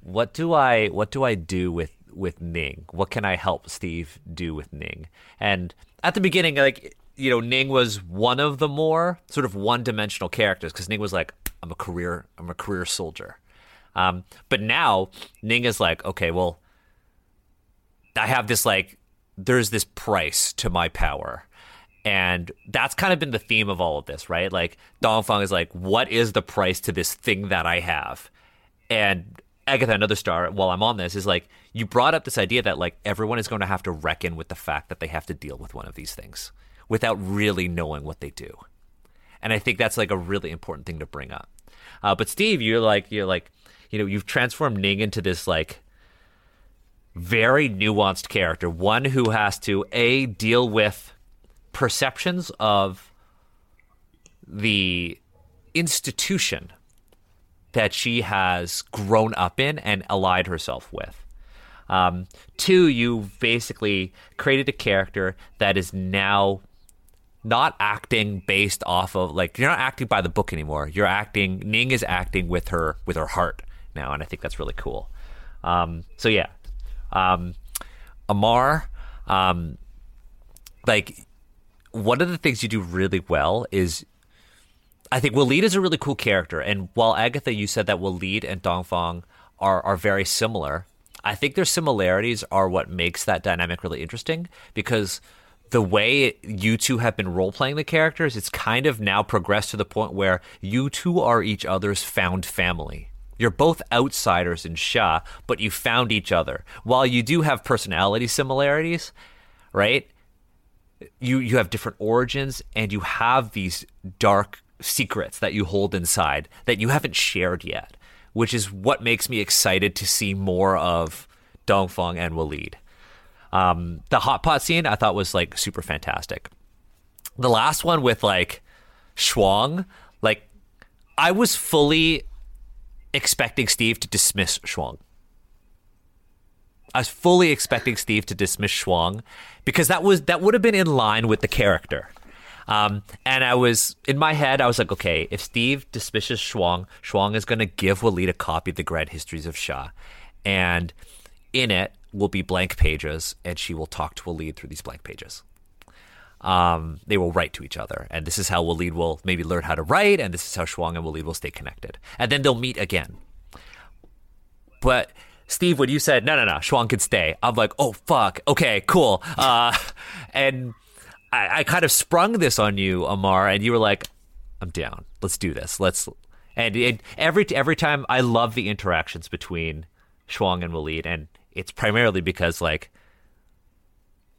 what do I what do I do with with Ning? What can I help Steve do with Ning? And at the beginning, like you know, Ning was one of the more sort of one dimensional characters because Ning was like, I'm a career I'm a career soldier. Um, but now Ning is like, okay, well, I have this like, there's this price to my power. And that's kind of been the theme of all of this, right? Like Dongfeng is like, what is the price to this thing that I have? And Agatha, another star, while I'm on this, is like, you brought up this idea that like everyone is going to have to reckon with the fact that they have to deal with one of these things without really knowing what they do. And I think that's like a really important thing to bring up. Uh, but Steve, you're like, you're like, you know, you've transformed Ning into this like very nuanced character, one who has to a deal with perceptions of the institution that she has grown up in and allied herself with. Um, two, you basically created a character that is now not acting based off of like you're not acting by the book anymore. You're acting. Ning is acting with her with her heart now, and I think that's really cool. Um, so yeah, um, Ammar, um, like one of the things you do really well is I think Waleed is a really cool character, and while Agatha, you said that Waleed and Dongfeng are are very similar. I think their similarities are what makes that dynamic really interesting because the way you two have been role playing the characters, it's kind of now progressed to the point where you two are each other's found family. You're both outsiders in Xia, but you found each other. While you do have personality similarities, right? You you have different origins and you have these dark secrets that you hold inside that you haven't shared yet, which is what makes me excited to see more of Dongfeng and Waleed. Um, the hot pot scene I thought was like super fantastic. The last one with like Shuang, like I was fully expecting Steve to dismiss Shuang. I was fully expecting Steve to dismiss Shuang because that was that would have been in line with the character. Um, and I was in my head, I was like, okay, if Steve dismisses Shuang, Shuang is going to give Waleed a copy of the Grand Histories of Xia, and in it will be blank pages, and she will talk to Waleed through these blank pages. Um, they will write to each other, and this is how Waleed will maybe learn how to write, and this is how Shuang and Waleed will stay connected, and then they'll meet again. But Steve, when you said no, no, no, Shuang can stay, I'm like, oh fuck, okay, cool, uh, (laughs) and I, I kind of sprung this on you, Ammar, and you were like, I'm down. Let's do this. Let's. And every every time I love the interactions between Shuang and Waleed, and it's primarily because like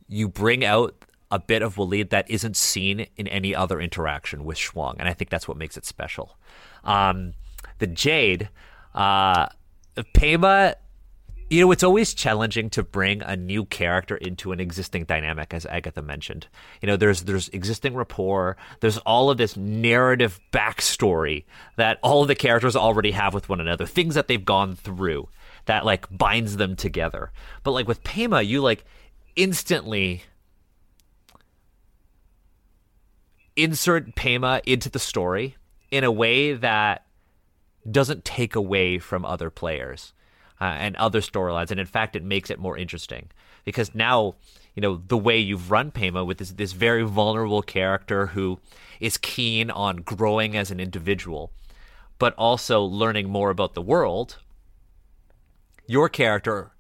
you bring out a bit of Waleed that isn't seen in any other interaction with Shuang, and I think that's what makes it special. Um, the Jayd, uh, Pema you know, it's always challenging to bring a new character into an existing dynamic, as Agatha mentioned. You know, there's there's existing rapport, there's all of this narrative backstory that all of the characters already have with one another, things that they've gone through that like binds them together. But like with Pema, you like instantly insert Pema into the story in a way that doesn't take away from other players uh, and other storylines. And in fact, it makes it more interesting because now, you know, the way you've run Pema with this, this very vulnerable character who is keen on growing as an individual, but also learning more about the world, your character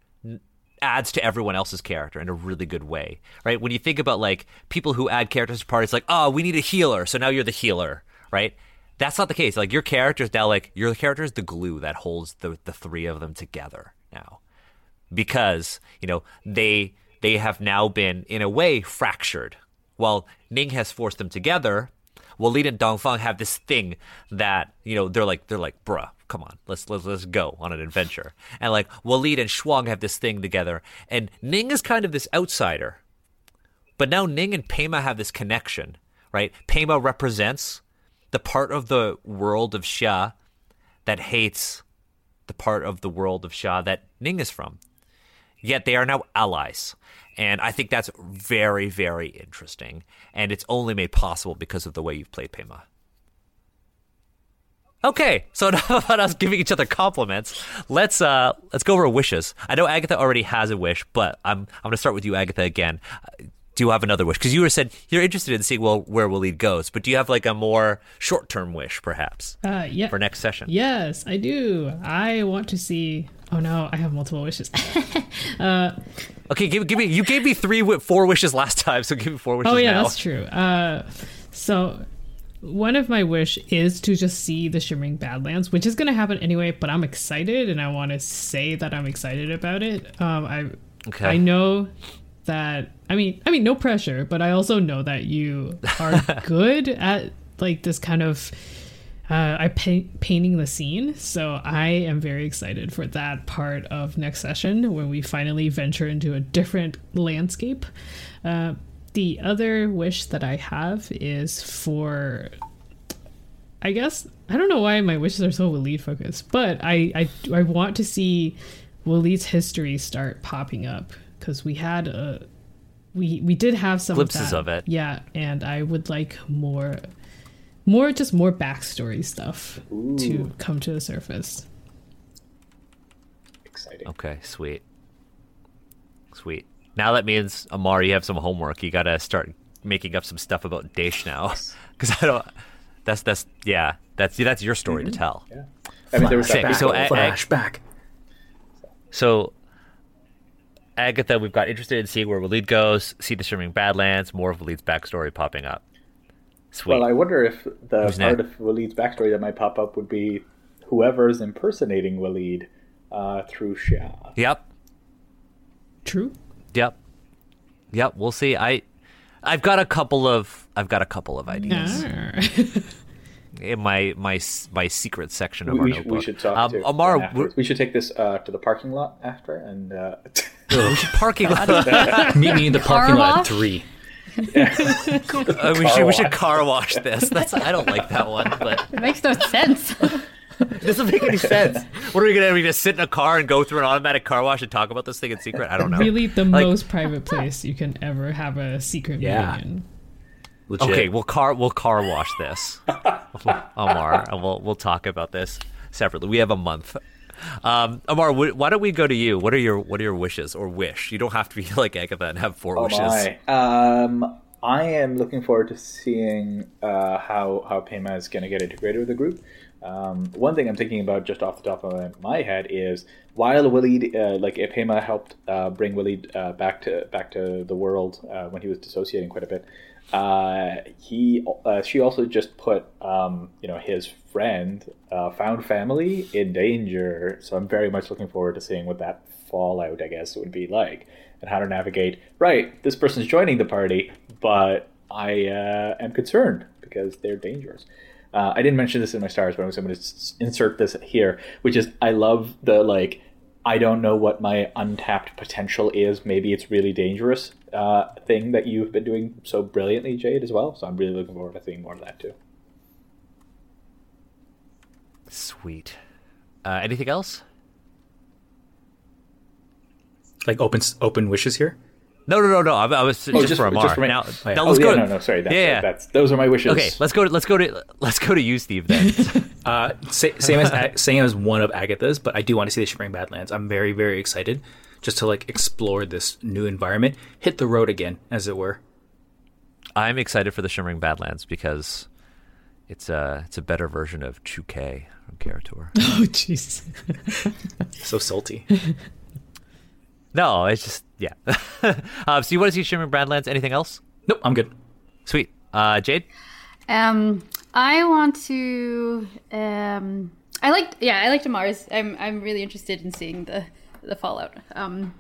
adds to everyone else's character in a really good way, right? When you think about like people who add characters to parties, like, oh, we need a healer, so now you're the healer, right? That's not the case. Like your character's now like your character is the glue that holds the the three of them together now, because you know they they have now been in a way fractured. While Ning has forced them together, Waleed and Dongfeng have this thing that you know they're like they're like bruh come on, let's let's let's go on an adventure. And like Waleed and Shuang have this thing together, and Ning is kind of this outsider, but now Ning and Pema have this connection, right? Pema represents the part of the world of Xia that hates the part of the world of Xia that Ning is from. Yet they are now allies. And I think that's very, very interesting. And it's only made possible because of the way you've played Pema. Okay, so (laughs) enough about us giving each other compliments. Let's uh let's go over wishes. I know Agatha already has a wish, but I'm I'm gonna start with you, Agatha, again. Do you have another wish? Because you were said you're interested in seeing well where Waleed goes, but do you have like a more short term wish, perhaps, Uh, yeah. for next session? Yes, I do. I want to see. Oh no, I have multiple wishes. (laughs) Okay, give, give me. You gave me three, four wishes last (laughs) time, so give me four wishes now. oh yeah, now. that's true. Uh, so one of my wish is to just see the Shimmering Badlands, which is going to happen anyway. But I'm excited, and I want to say that I'm excited about it. Um, I Okay. I know that. I mean, I mean, no pressure, but I also know that you are (laughs) good at like this kind of. Uh, I paint painting the scene, so I am very excited for that part of next session when we finally venture into a different landscape. Uh, the other wish that I have is for, I guess I don't know why my wishes are so Waleed focused, but I I, I want to see Waleed's history start popping up because we had a we we did have some Glimpses that. of it. yeah, and I would like more more just more backstory stuff to come to the surface. Exciting. Okay, sweet, sweet. Now that means Ammar, you have some homework. You gotta start making up some stuff about Daesh now, because (laughs) I don't. That's that's yeah. That's that's your story to tell. Yeah. I mean, there was Sick. that So, back- a- Flashback. So, Agatha, we've got interested in seeing where Waleed goes, see the Shimmering Badlands, more of Waleed's backstory popping up. Sweet. Well, I wonder if the Who's part next? of Waleed's backstory that might pop up would be whoever's impersonating Waleed uh, through Xia. yep, True. Yep, yep. We'll see. I, I've got a couple of, I've got a couple of ideas (laughs) in my my my secret section of We, our we, should- notebook. we should talk um, to Ammar. we. We should take this uh, to the parking lot after, and uh, (laughs) we should (laughs) parking lot. Meet me in the Car parking lot at wash? three. Uh, we should we should car wash this. That's I don't like that one, but It makes no sense. It doesn't make any sense. What are we gonna? Are we gonna sit in a car and go through an automatic car wash and talk about this thing in secret? I don't know. Really, the Like- most private place you can ever have a secret Yeah. meeting in. Legit. Okay, we'll car we'll car wash this, (laughs) Ammar, and we'll we'll talk about this separately. We have a month. Um, Ammar, wh- why don't we go to you? What are your what are your wishes or wish? You don't have to be like Agatha and have four Oh wishes. my. Um, I am looking forward to seeing uh, how how Pema is going to get integrated with the group. Um, one thing I'm thinking about just off the top of my head is while Waleed, uh, like if Pema helped uh, bring Waleed uh, back to back to the world uh, when he was dissociating quite a bit, uh, he uh, she also just put um, you know his friend found family in danger. So I'm very much looking forward to seeing what that fallout, I guess, would be like, and how to navigate. Right, this person's joining the party, but I uh, am concerned because they're dangerous. Uh, I didn't mention this in my stars, but I'm going to insert this here, which is I love the like. I don't know what my untapped potential is. Maybe it's really dangerous uh, thing that you've been doing so brilliantly, Jayd, as well. So I'm really looking forward to seeing more of that too. Sweet. Uh, anything else? Like open open wishes here. No, no, no, no. I, I was just, Oh, just- for Ammar. just for me. now, Oh, now oh, let's yeah, go. no, no, sorry. That's, Yeah, yeah. that's those are my wishes. okay, let's go to let's go to let's go to you, Steve. Then. (laughs) Uh, same as same as one of Agatha's, but I do want to see the Shimmering Badlands. I'm very very excited just to like explore this new environment, hit the road again, as it were. I'm excited for the Shimmering Badlands because it's a it's a better version of 2K from Karator. (laughs) Oh, jeez. (laughs) So salty. No, it's just yeah. um, (laughs) so you want to see Shimmering Badlands? Anything else? nope, I'm good. Sweet. Uh, Jayd. Um, I want to. Um, I liked. Yeah, I liked Mars. I'm. I'm really interested in seeing the the fallout. Um,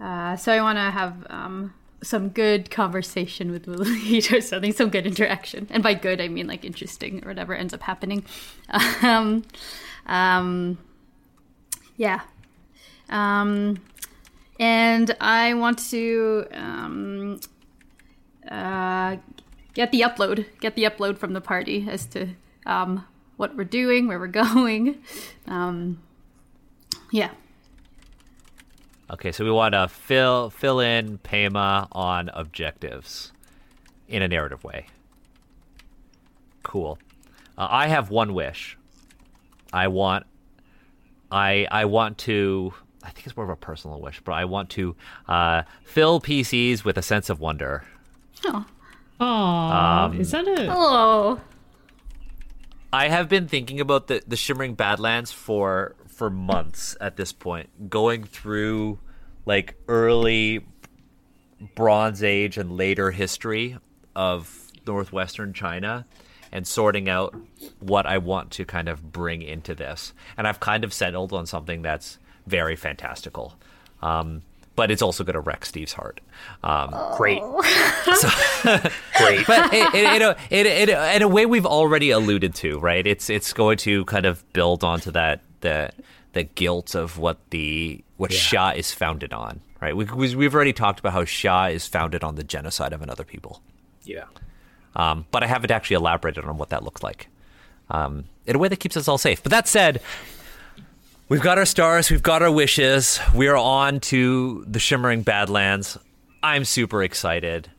uh, so I want to have um, some good conversation with Waleed (laughs) or something, some good interaction. And by good, I mean like interesting or whatever ends up happening. (laughs) Um, um, yeah. Um, and I want to um, uh, get the upload, get the upload from the party as to um, what we're doing, where we're (laughs) going. Um, yeah. Okay, so we want to fill fill in Pema on objectives in a narrative way. Cool. Uh, I have one wish. I want I I want to I think it's more of a personal wish, but I want to uh, fill PCs with a sense of wonder. Oh. Aww, is that a Hello. I have been thinking about the, the Shimmering Badlands for for months at this point, going through like early Bronze Age and later history of northwestern China and sorting out what I want to kind of bring into this. And I've kind of settled on something that's very fantastical. Um, but it's also going to wreck Steve's heart. Um, Great. (laughs) (laughs) Great. But it, it, in, a, it, it, in a way we've already alluded to, right? It's it's going to kind of build onto that the the guilt of what the what Xia is founded on, right? We, we- we've already talked about how Xia is founded on the genocide of another people, Yeah. um, but I haven't actually elaborated on what that looks like um, in a way that keeps us all safe. But that said, we've got our stars, we've got our wishes. We are on to the Shimmering Badlands. I'm super excited.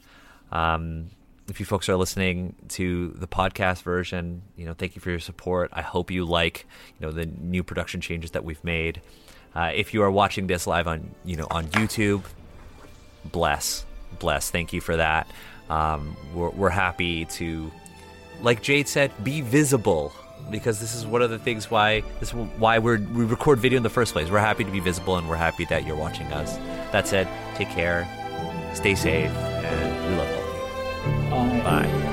Um, if you folks are listening to the podcast version, you know, thank you for your support. I hope you like, you know, the new production changes that we've made. Uh, if you are watching this live on, you know, on YouTube, bless, bless. Thank you for that. Um, we're, we're happy to, like Jayd said, be visible because this is one of the things why this is why we're, we record video in the first place. We're happy to be visible and we're happy that you're watching us. That said, take care, stay safe, and we love all of you. Bye. Bye.